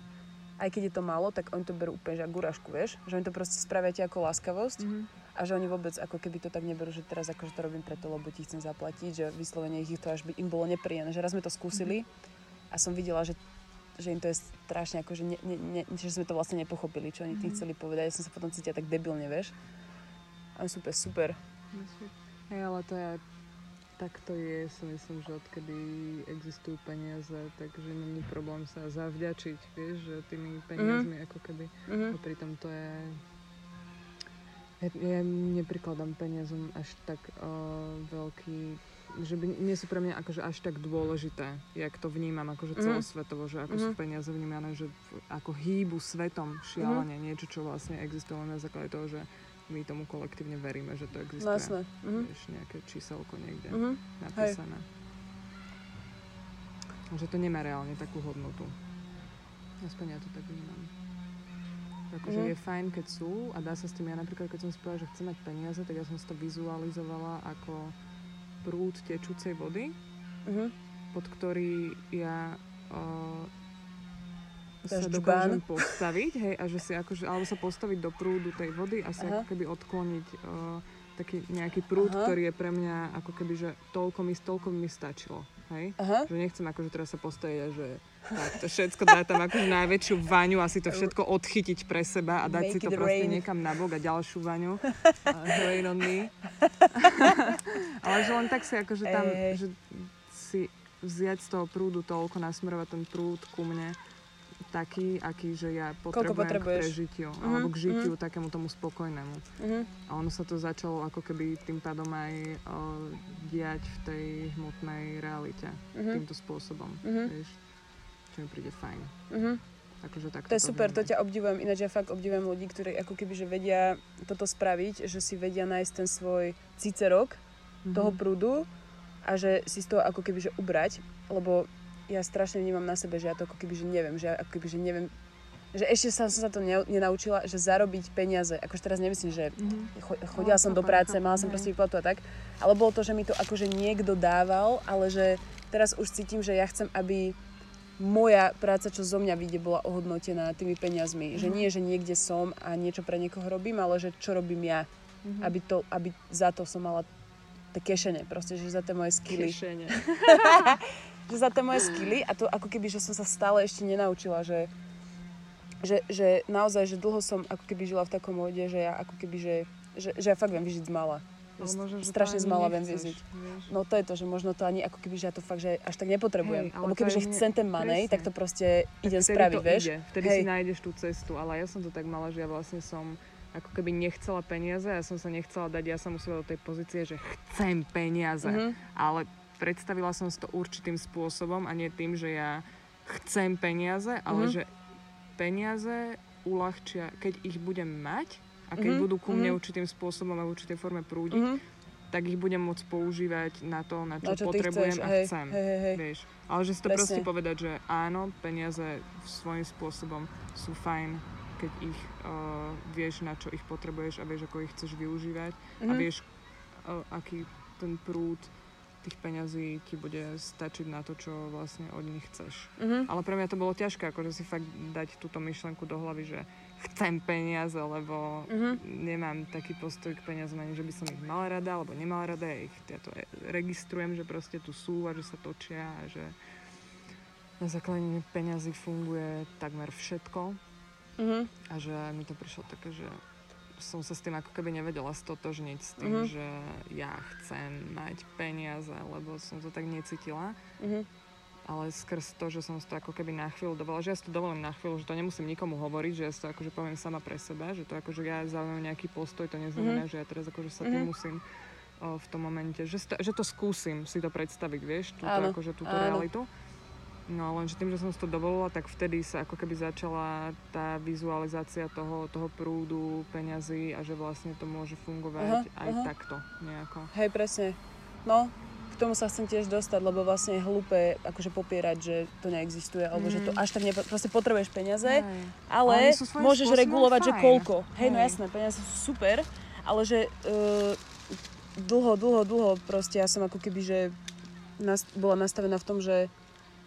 aj keď je to málo, tak oni to berú úplne, že ako gurášku, vieš? Že oni to proste spravia ti ako láskavosť Mhm. a že oni vôbec ako keby to tak neberú, že teraz akože to robím preto, lebo ti chcem zaplatiť, že vyslovene ich to až by im bolo nepríjemné. Že raz sme to skúsili a som videla, že že im to je strašne ako, že, ne, ne, ne, že sme to vlastne nepochopili, čo oni tým chceli povedať. Ja som sa potom cítila tak debilne, vieš. A oni sú úplne super. Hej, ale to je, tak to je, si myslím, že odkedy existujú peniaze, takže není problém sa zavďačiť, vieš, že tými peniazmi ako keby. Mhm. A pritom to je... Ja, ja neprikladám peniazom až tak uh, veľký že by, nie sú pre mňa akože až tak dôležité, jak to vnímam akože Mhm. celosvetovo, že ako sú Mhm. peniaze vnímané, že ako hýbu svetom šialene, niečo, čo vlastne existuje len na základe toho, že my tomu kolektívne veríme, že to existuje. Jasné. Mhm. Vieš, nejaké číselko niekde Mhm. napísané. Že to nemá reálne takú hodnotu. Aspoň ja to tak vnímam. Akože Mhm. je fajn, keď sú a dá sa s tým, ja napríklad, keď som si povedala, že chcem mať peniaze, tak ja som si to vizualizovala ako prúd tečúcej vody, Mhm. pod ktorý ja uh, sa dokážem postaviť, hej, a že si akože, alebo sa postaviť do prúdu tej vody a si Aha. ako keby odkloniť uh, taký nejaký prúd, Aha. ktorý je pre mňa ako keby, že toľko mi, toľko mi stačilo, hej. Aha. Že nechcem akože teraz sa postaviť a že tak to všetko dá tam akože najväčšiu vaňu a si to všetko odchytiť pre seba a dať Make si to proste rain. niekam na bok a ďalšiu vaňu. Rain on me. [LAUGHS] Ale že len tak si akože tam, hej. že si vziať z toho prúdu toľko, nasmerovať ten prúd ku mne taký, aký, že ja potrebujem k prežitiu, Mhm, alebo k žitiu takému tomu spokojnému. Mhm. A ono sa to začalo ako keby tým pádom aj o, diať v tej hmotnej realite Mhm. týmto spôsobom, Mhm. vieš, čo mi príde fajn. Mhm. Akože takto To je super, to vnímam. ťa obdivujem. Ináč ja fakt obdivujem ľudí, ktorí ako keby že vedia toto spraviť, že si vedia nájsť ten svoj cicerok Mhm. toho prúdu a že si z toho ako keby že ubrať, lebo ja strašne vnímam na sebe, že ja to ako keby že neviem, že ja ako keby že neviem že ešte som sa to ne, nenaučila, že zarobiť peniaze. Akože teraz nemyslím, že cho, chodila No, som do práce, mala som proste výplatu a tak, ale bolo to, že mi to akože niekto dával, ale že teraz už cítim, že ja chcem, aby moja práca, čo zo mňa vyjde, bola ohodnotená tými peniazmi. Že nie, že niekde som a niečo pre niekoho robím, ale že čo robím ja. Aby, to, aby za to som mala tie kešene, proste, že za tie moje skily. Kešene. [LAUGHS] že za tie moje skily a to ako keby, že som sa stále ešte nenaučila, že, že, že naozaj, že dlho som ako keby žila v takom móde, že ja ako keby, že, že, že ja fakt viem vyžiť z mala. Možno, že strašne z mala viem vyžiť. No to je to, že možno to ani ako keby, že ja to fakt, že až tak nepotrebujem. Hej, Lebo keby, že mne- chcem ten manej, tak to proste idem spraviť, vieš? Ide. Vtedy Hej. si nájdeš tú cestu, ale ja som to tak mala, že ja vlastne som ako keby nechcela peniaze, ja som sa nechcela dať, ja som musela do tej pozície, že chcem peniaze, Mhm. ale predstavila som si to určitým spôsobom a nie tým, že ja chcem peniaze, ale Mhm. že peniaze uľahčia, keď ich budem mať a keď Mhm, budú ku mne mhm. určitým spôsobom a v určitej forme prúdiť, Mhm. tak ich budem môcť používať na to, na čo, Na čo potrebujem chceš, a hej, chcem. hej, hej, hej. Vieš, ale že si to Presne. proste povedať, že áno, peniaze svojím spôsobom sú fajn, keď ich uh, vieš, na čo ich potrebuješ a vieš, ako ich chceš využívať a Mhm. vieš, uh, aký ten prúd tých peňazí ti bude stačiť na to, čo vlastne od nich chceš. Mhm. Ale pre mňa to bolo ťažké, akože si fakt dať túto myšlenku do hlavy, že chcem peniaze, lebo Mhm. nemám taký postoj k peniazom, ani že by som ich mala rada, alebo nemala rada. Ja, ich, ja to registrujem, že proste tu sú a že sa točia a že na základe peňazí funguje takmer všetko Mhm. a že mi to prišlo také, že som sa s tým ako keby nevedela stotožniť s tým, Mhm. že ja chcem mať peniaze, lebo som to tak necítila. Mhm. Ale skrz to, že som si to ako keby na chvíľu dovolila, že ja si to dovolím na chvíľu, že to nemusím nikomu hovoriť, že ja si to akože poviem sama pre seba, že to akože ja zaujímam nejaký postoj, to neznamená, že ja teraz akože sa tým Mhm. musím o, v tom momente, že, si to, že to skúsim si to predstaviť, vieš, túto, Áno, akože túto áno. realitu. No lenže tým, že som si to dovolila, tak vtedy sa ako keby začala tá vizualizácia toho, toho prúdu peňazí a že vlastne to môže fungovať Aha, aj aha. takto nejako. Hej, presne. No, k tomu sa chcem tiež dostať, lebo vlastne je hlúpe akože popierať, že to neexistuje, alebo že to Mm. až tak nepo... Proste potrebuješ peniaze, Hej. ale svojím môžeš regulovať, že fajn. koľko. Hej, no Hej. jasné, peniaze sú super, ale že uh, dlho, dlho, dlho proste ja som ako keby, že nas, bola nastavená v tom, že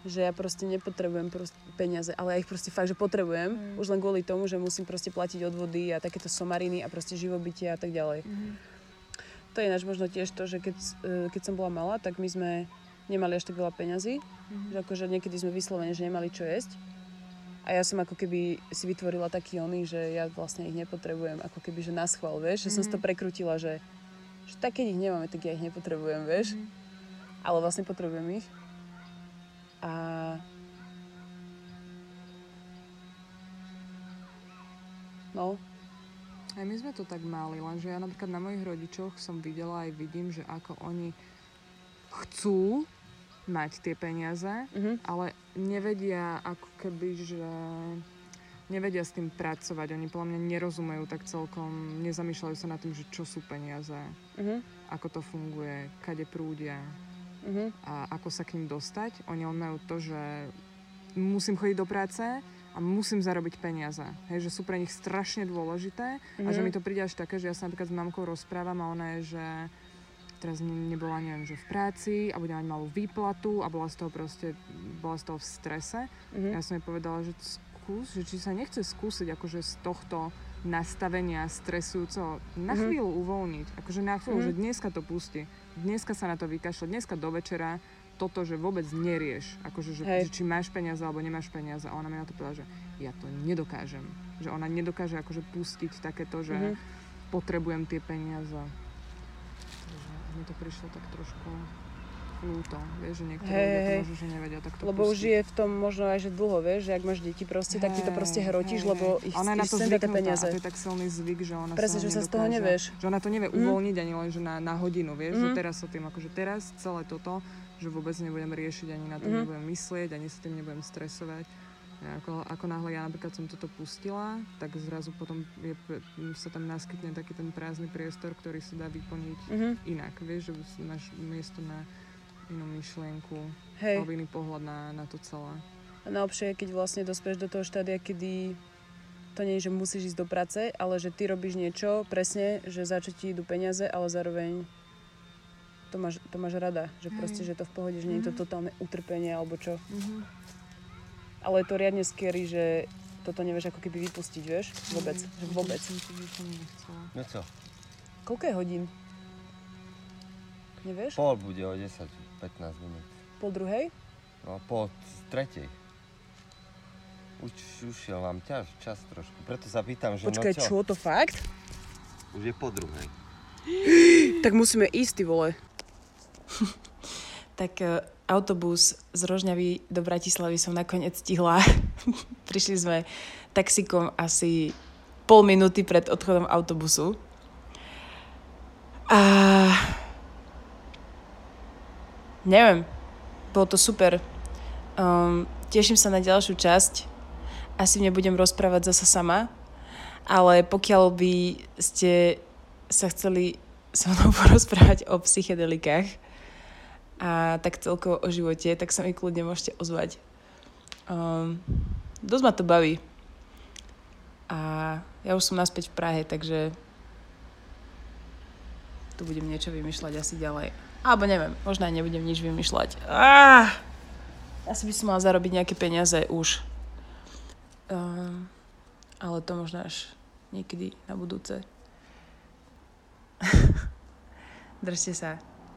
že ja proste nepotrebujem proste peniaze, ale ja ich proste fakt, že potrebujem, Mm. už len kvôli tomu, že musím proste platiť odvody a takéto somariny a proste živobytie a tak ďalej. Mhm. To je ináč možno tiež to, že keď, eh, keď som bola malá, tak my sme nemali až tak veľa peňazí, Mhm. že akože niekedy sme vyslovene, že nemali čo jesť. A ja som ako keby si vytvorila taký oný, že ja vlastne ich nepotrebujem, ako keby, že na schvál, vieš, že som si to prekrutila, že, že tak keď ich nemáme, tak ja ich nepotrebujem, vieš. Ale vlastne potrebujem ich. A No, Aj my sme to tak mali, lenže ja napríklad na mojich rodičoch som videla aj vidím, že ako oni chcú mať tie peniaze, mhm. ale nevedia ako keby, že nevedia s tým pracovať. Oni podľa mňa nerozumejú tak celkom, nezamýšľajú sa nad tým, že čo sú peniaze, Mhm. ako to funguje, kade prúdia Mhm. a ako sa k ním dostať. Oni len majú to, že musím chodiť do práce a musím zarobiť peniaze. Hej, že sú pre nich strašne dôležité a že Mhm. mi to príde až také, že ja sa napríklad s mamkou rozprávam a ona je, že teraz ne- nebola, neviem, že v práci a bude mať malú výplatu a bola z toho proste, bola z toho v strese. Mhm. Ja som jej povedala, že skús, že či sa nechce skúsiť akože z tohto nastavenia stresujúceho na Mhm. chvíľu uvoľniť. Akože na chvíľu, Mhm. že dneska to pusti. Dneska sa na to vykašľa. Dneska do večera toto, že vôbec nerieš. Akože, že, Hej. že či máš peniaze alebo nemáš peniaze. A ona mi na to povedala, že ja to nedokážem. Že ona nedokáže akože pustiť takéto, že Mhm. potrebujem tie peniaze. Takže mi to prišlo tak trošku ľúto. Vieš, že niektorí Hej, ľudia to možno, že nevedia takto Lebo už pustiť. je v tom možno aj, že dlho, vieš, že ak máš deti proste, tak ty to proste hrotíš, lebo ich, ona je na to zvyknutá peniaze. a to je tak silný zvyk, že ona Presne, sa že sa z toho nevieš. Že ona to nevie Mhm. uvoľniť ani len, že na, na hodinu, vieš, že Mhm. teraz sa tým, akože teraz celé toto, že vôbec nebudem riešiť, ani na to Mhm. nebudem myslieť, ani sa tým nebudem stresovať. Ako, ako náhle ja napríklad som toto pustila, tak zrazu potom je, sa tam naskytne taký ten prázdny priestor, ktorý sa dá vyplniť Mhm. inak, vieš, že máš miesto na inú myšlienku, Hej. alebo iný pohľad na, na to celé. A najlepšie je, keď vlastne dospieš do toho štádia, kedy to nie je, že musíš ísť do práce, ale že ty robíš niečo presne, že za čo ti idú peniaze, ale zároveň to máš, to máš rada, že proste, že to v pohode, že nie je to totálne utrpenie alebo čo. Ale je to riadne scary, že toto nevieš ako keby vypustiť, vieš? Vôbec, že vôbec. No co, Koľko je hodín? Nevieš? pol bude o 10, 15 minút. Pol druhej? No po tretej. Už, už je vám ťaž, čas trošku. Preto sa pýtam, že Počkaj, no čo? čo to fakt? Už je po druhej. [GASPS] Tak musíme ísť, ty vole. Tak e, autobus z Rožňavy do Bratislavy som nakoniec stihla. [LAUGHS] Prišli sme taxikom asi pol minúty pred odchodom autobusu. A... Neviem, bolo to super. Um, teším sa na ďalšiu časť. Asi nebudem rozprávať zasa sama, ale pokiaľ by ste sa chceli so mnou [LAUGHS] porozprávať o psychedelikách, a tak celkovo o živote, tak sa mi kľudne môžete ozvať. Um, dosť ma to baví. A ja už som naspäť v Prahe, takže tu budem niečo vymýšľať asi ďalej. Alebo neviem, možno aj nebudem nič vymýšľať. Ah! Asi by som mala zarobiť nejaké peniaze už. Um, ale to možno až niekedy na budúce. [LAUGHS] Držte sa.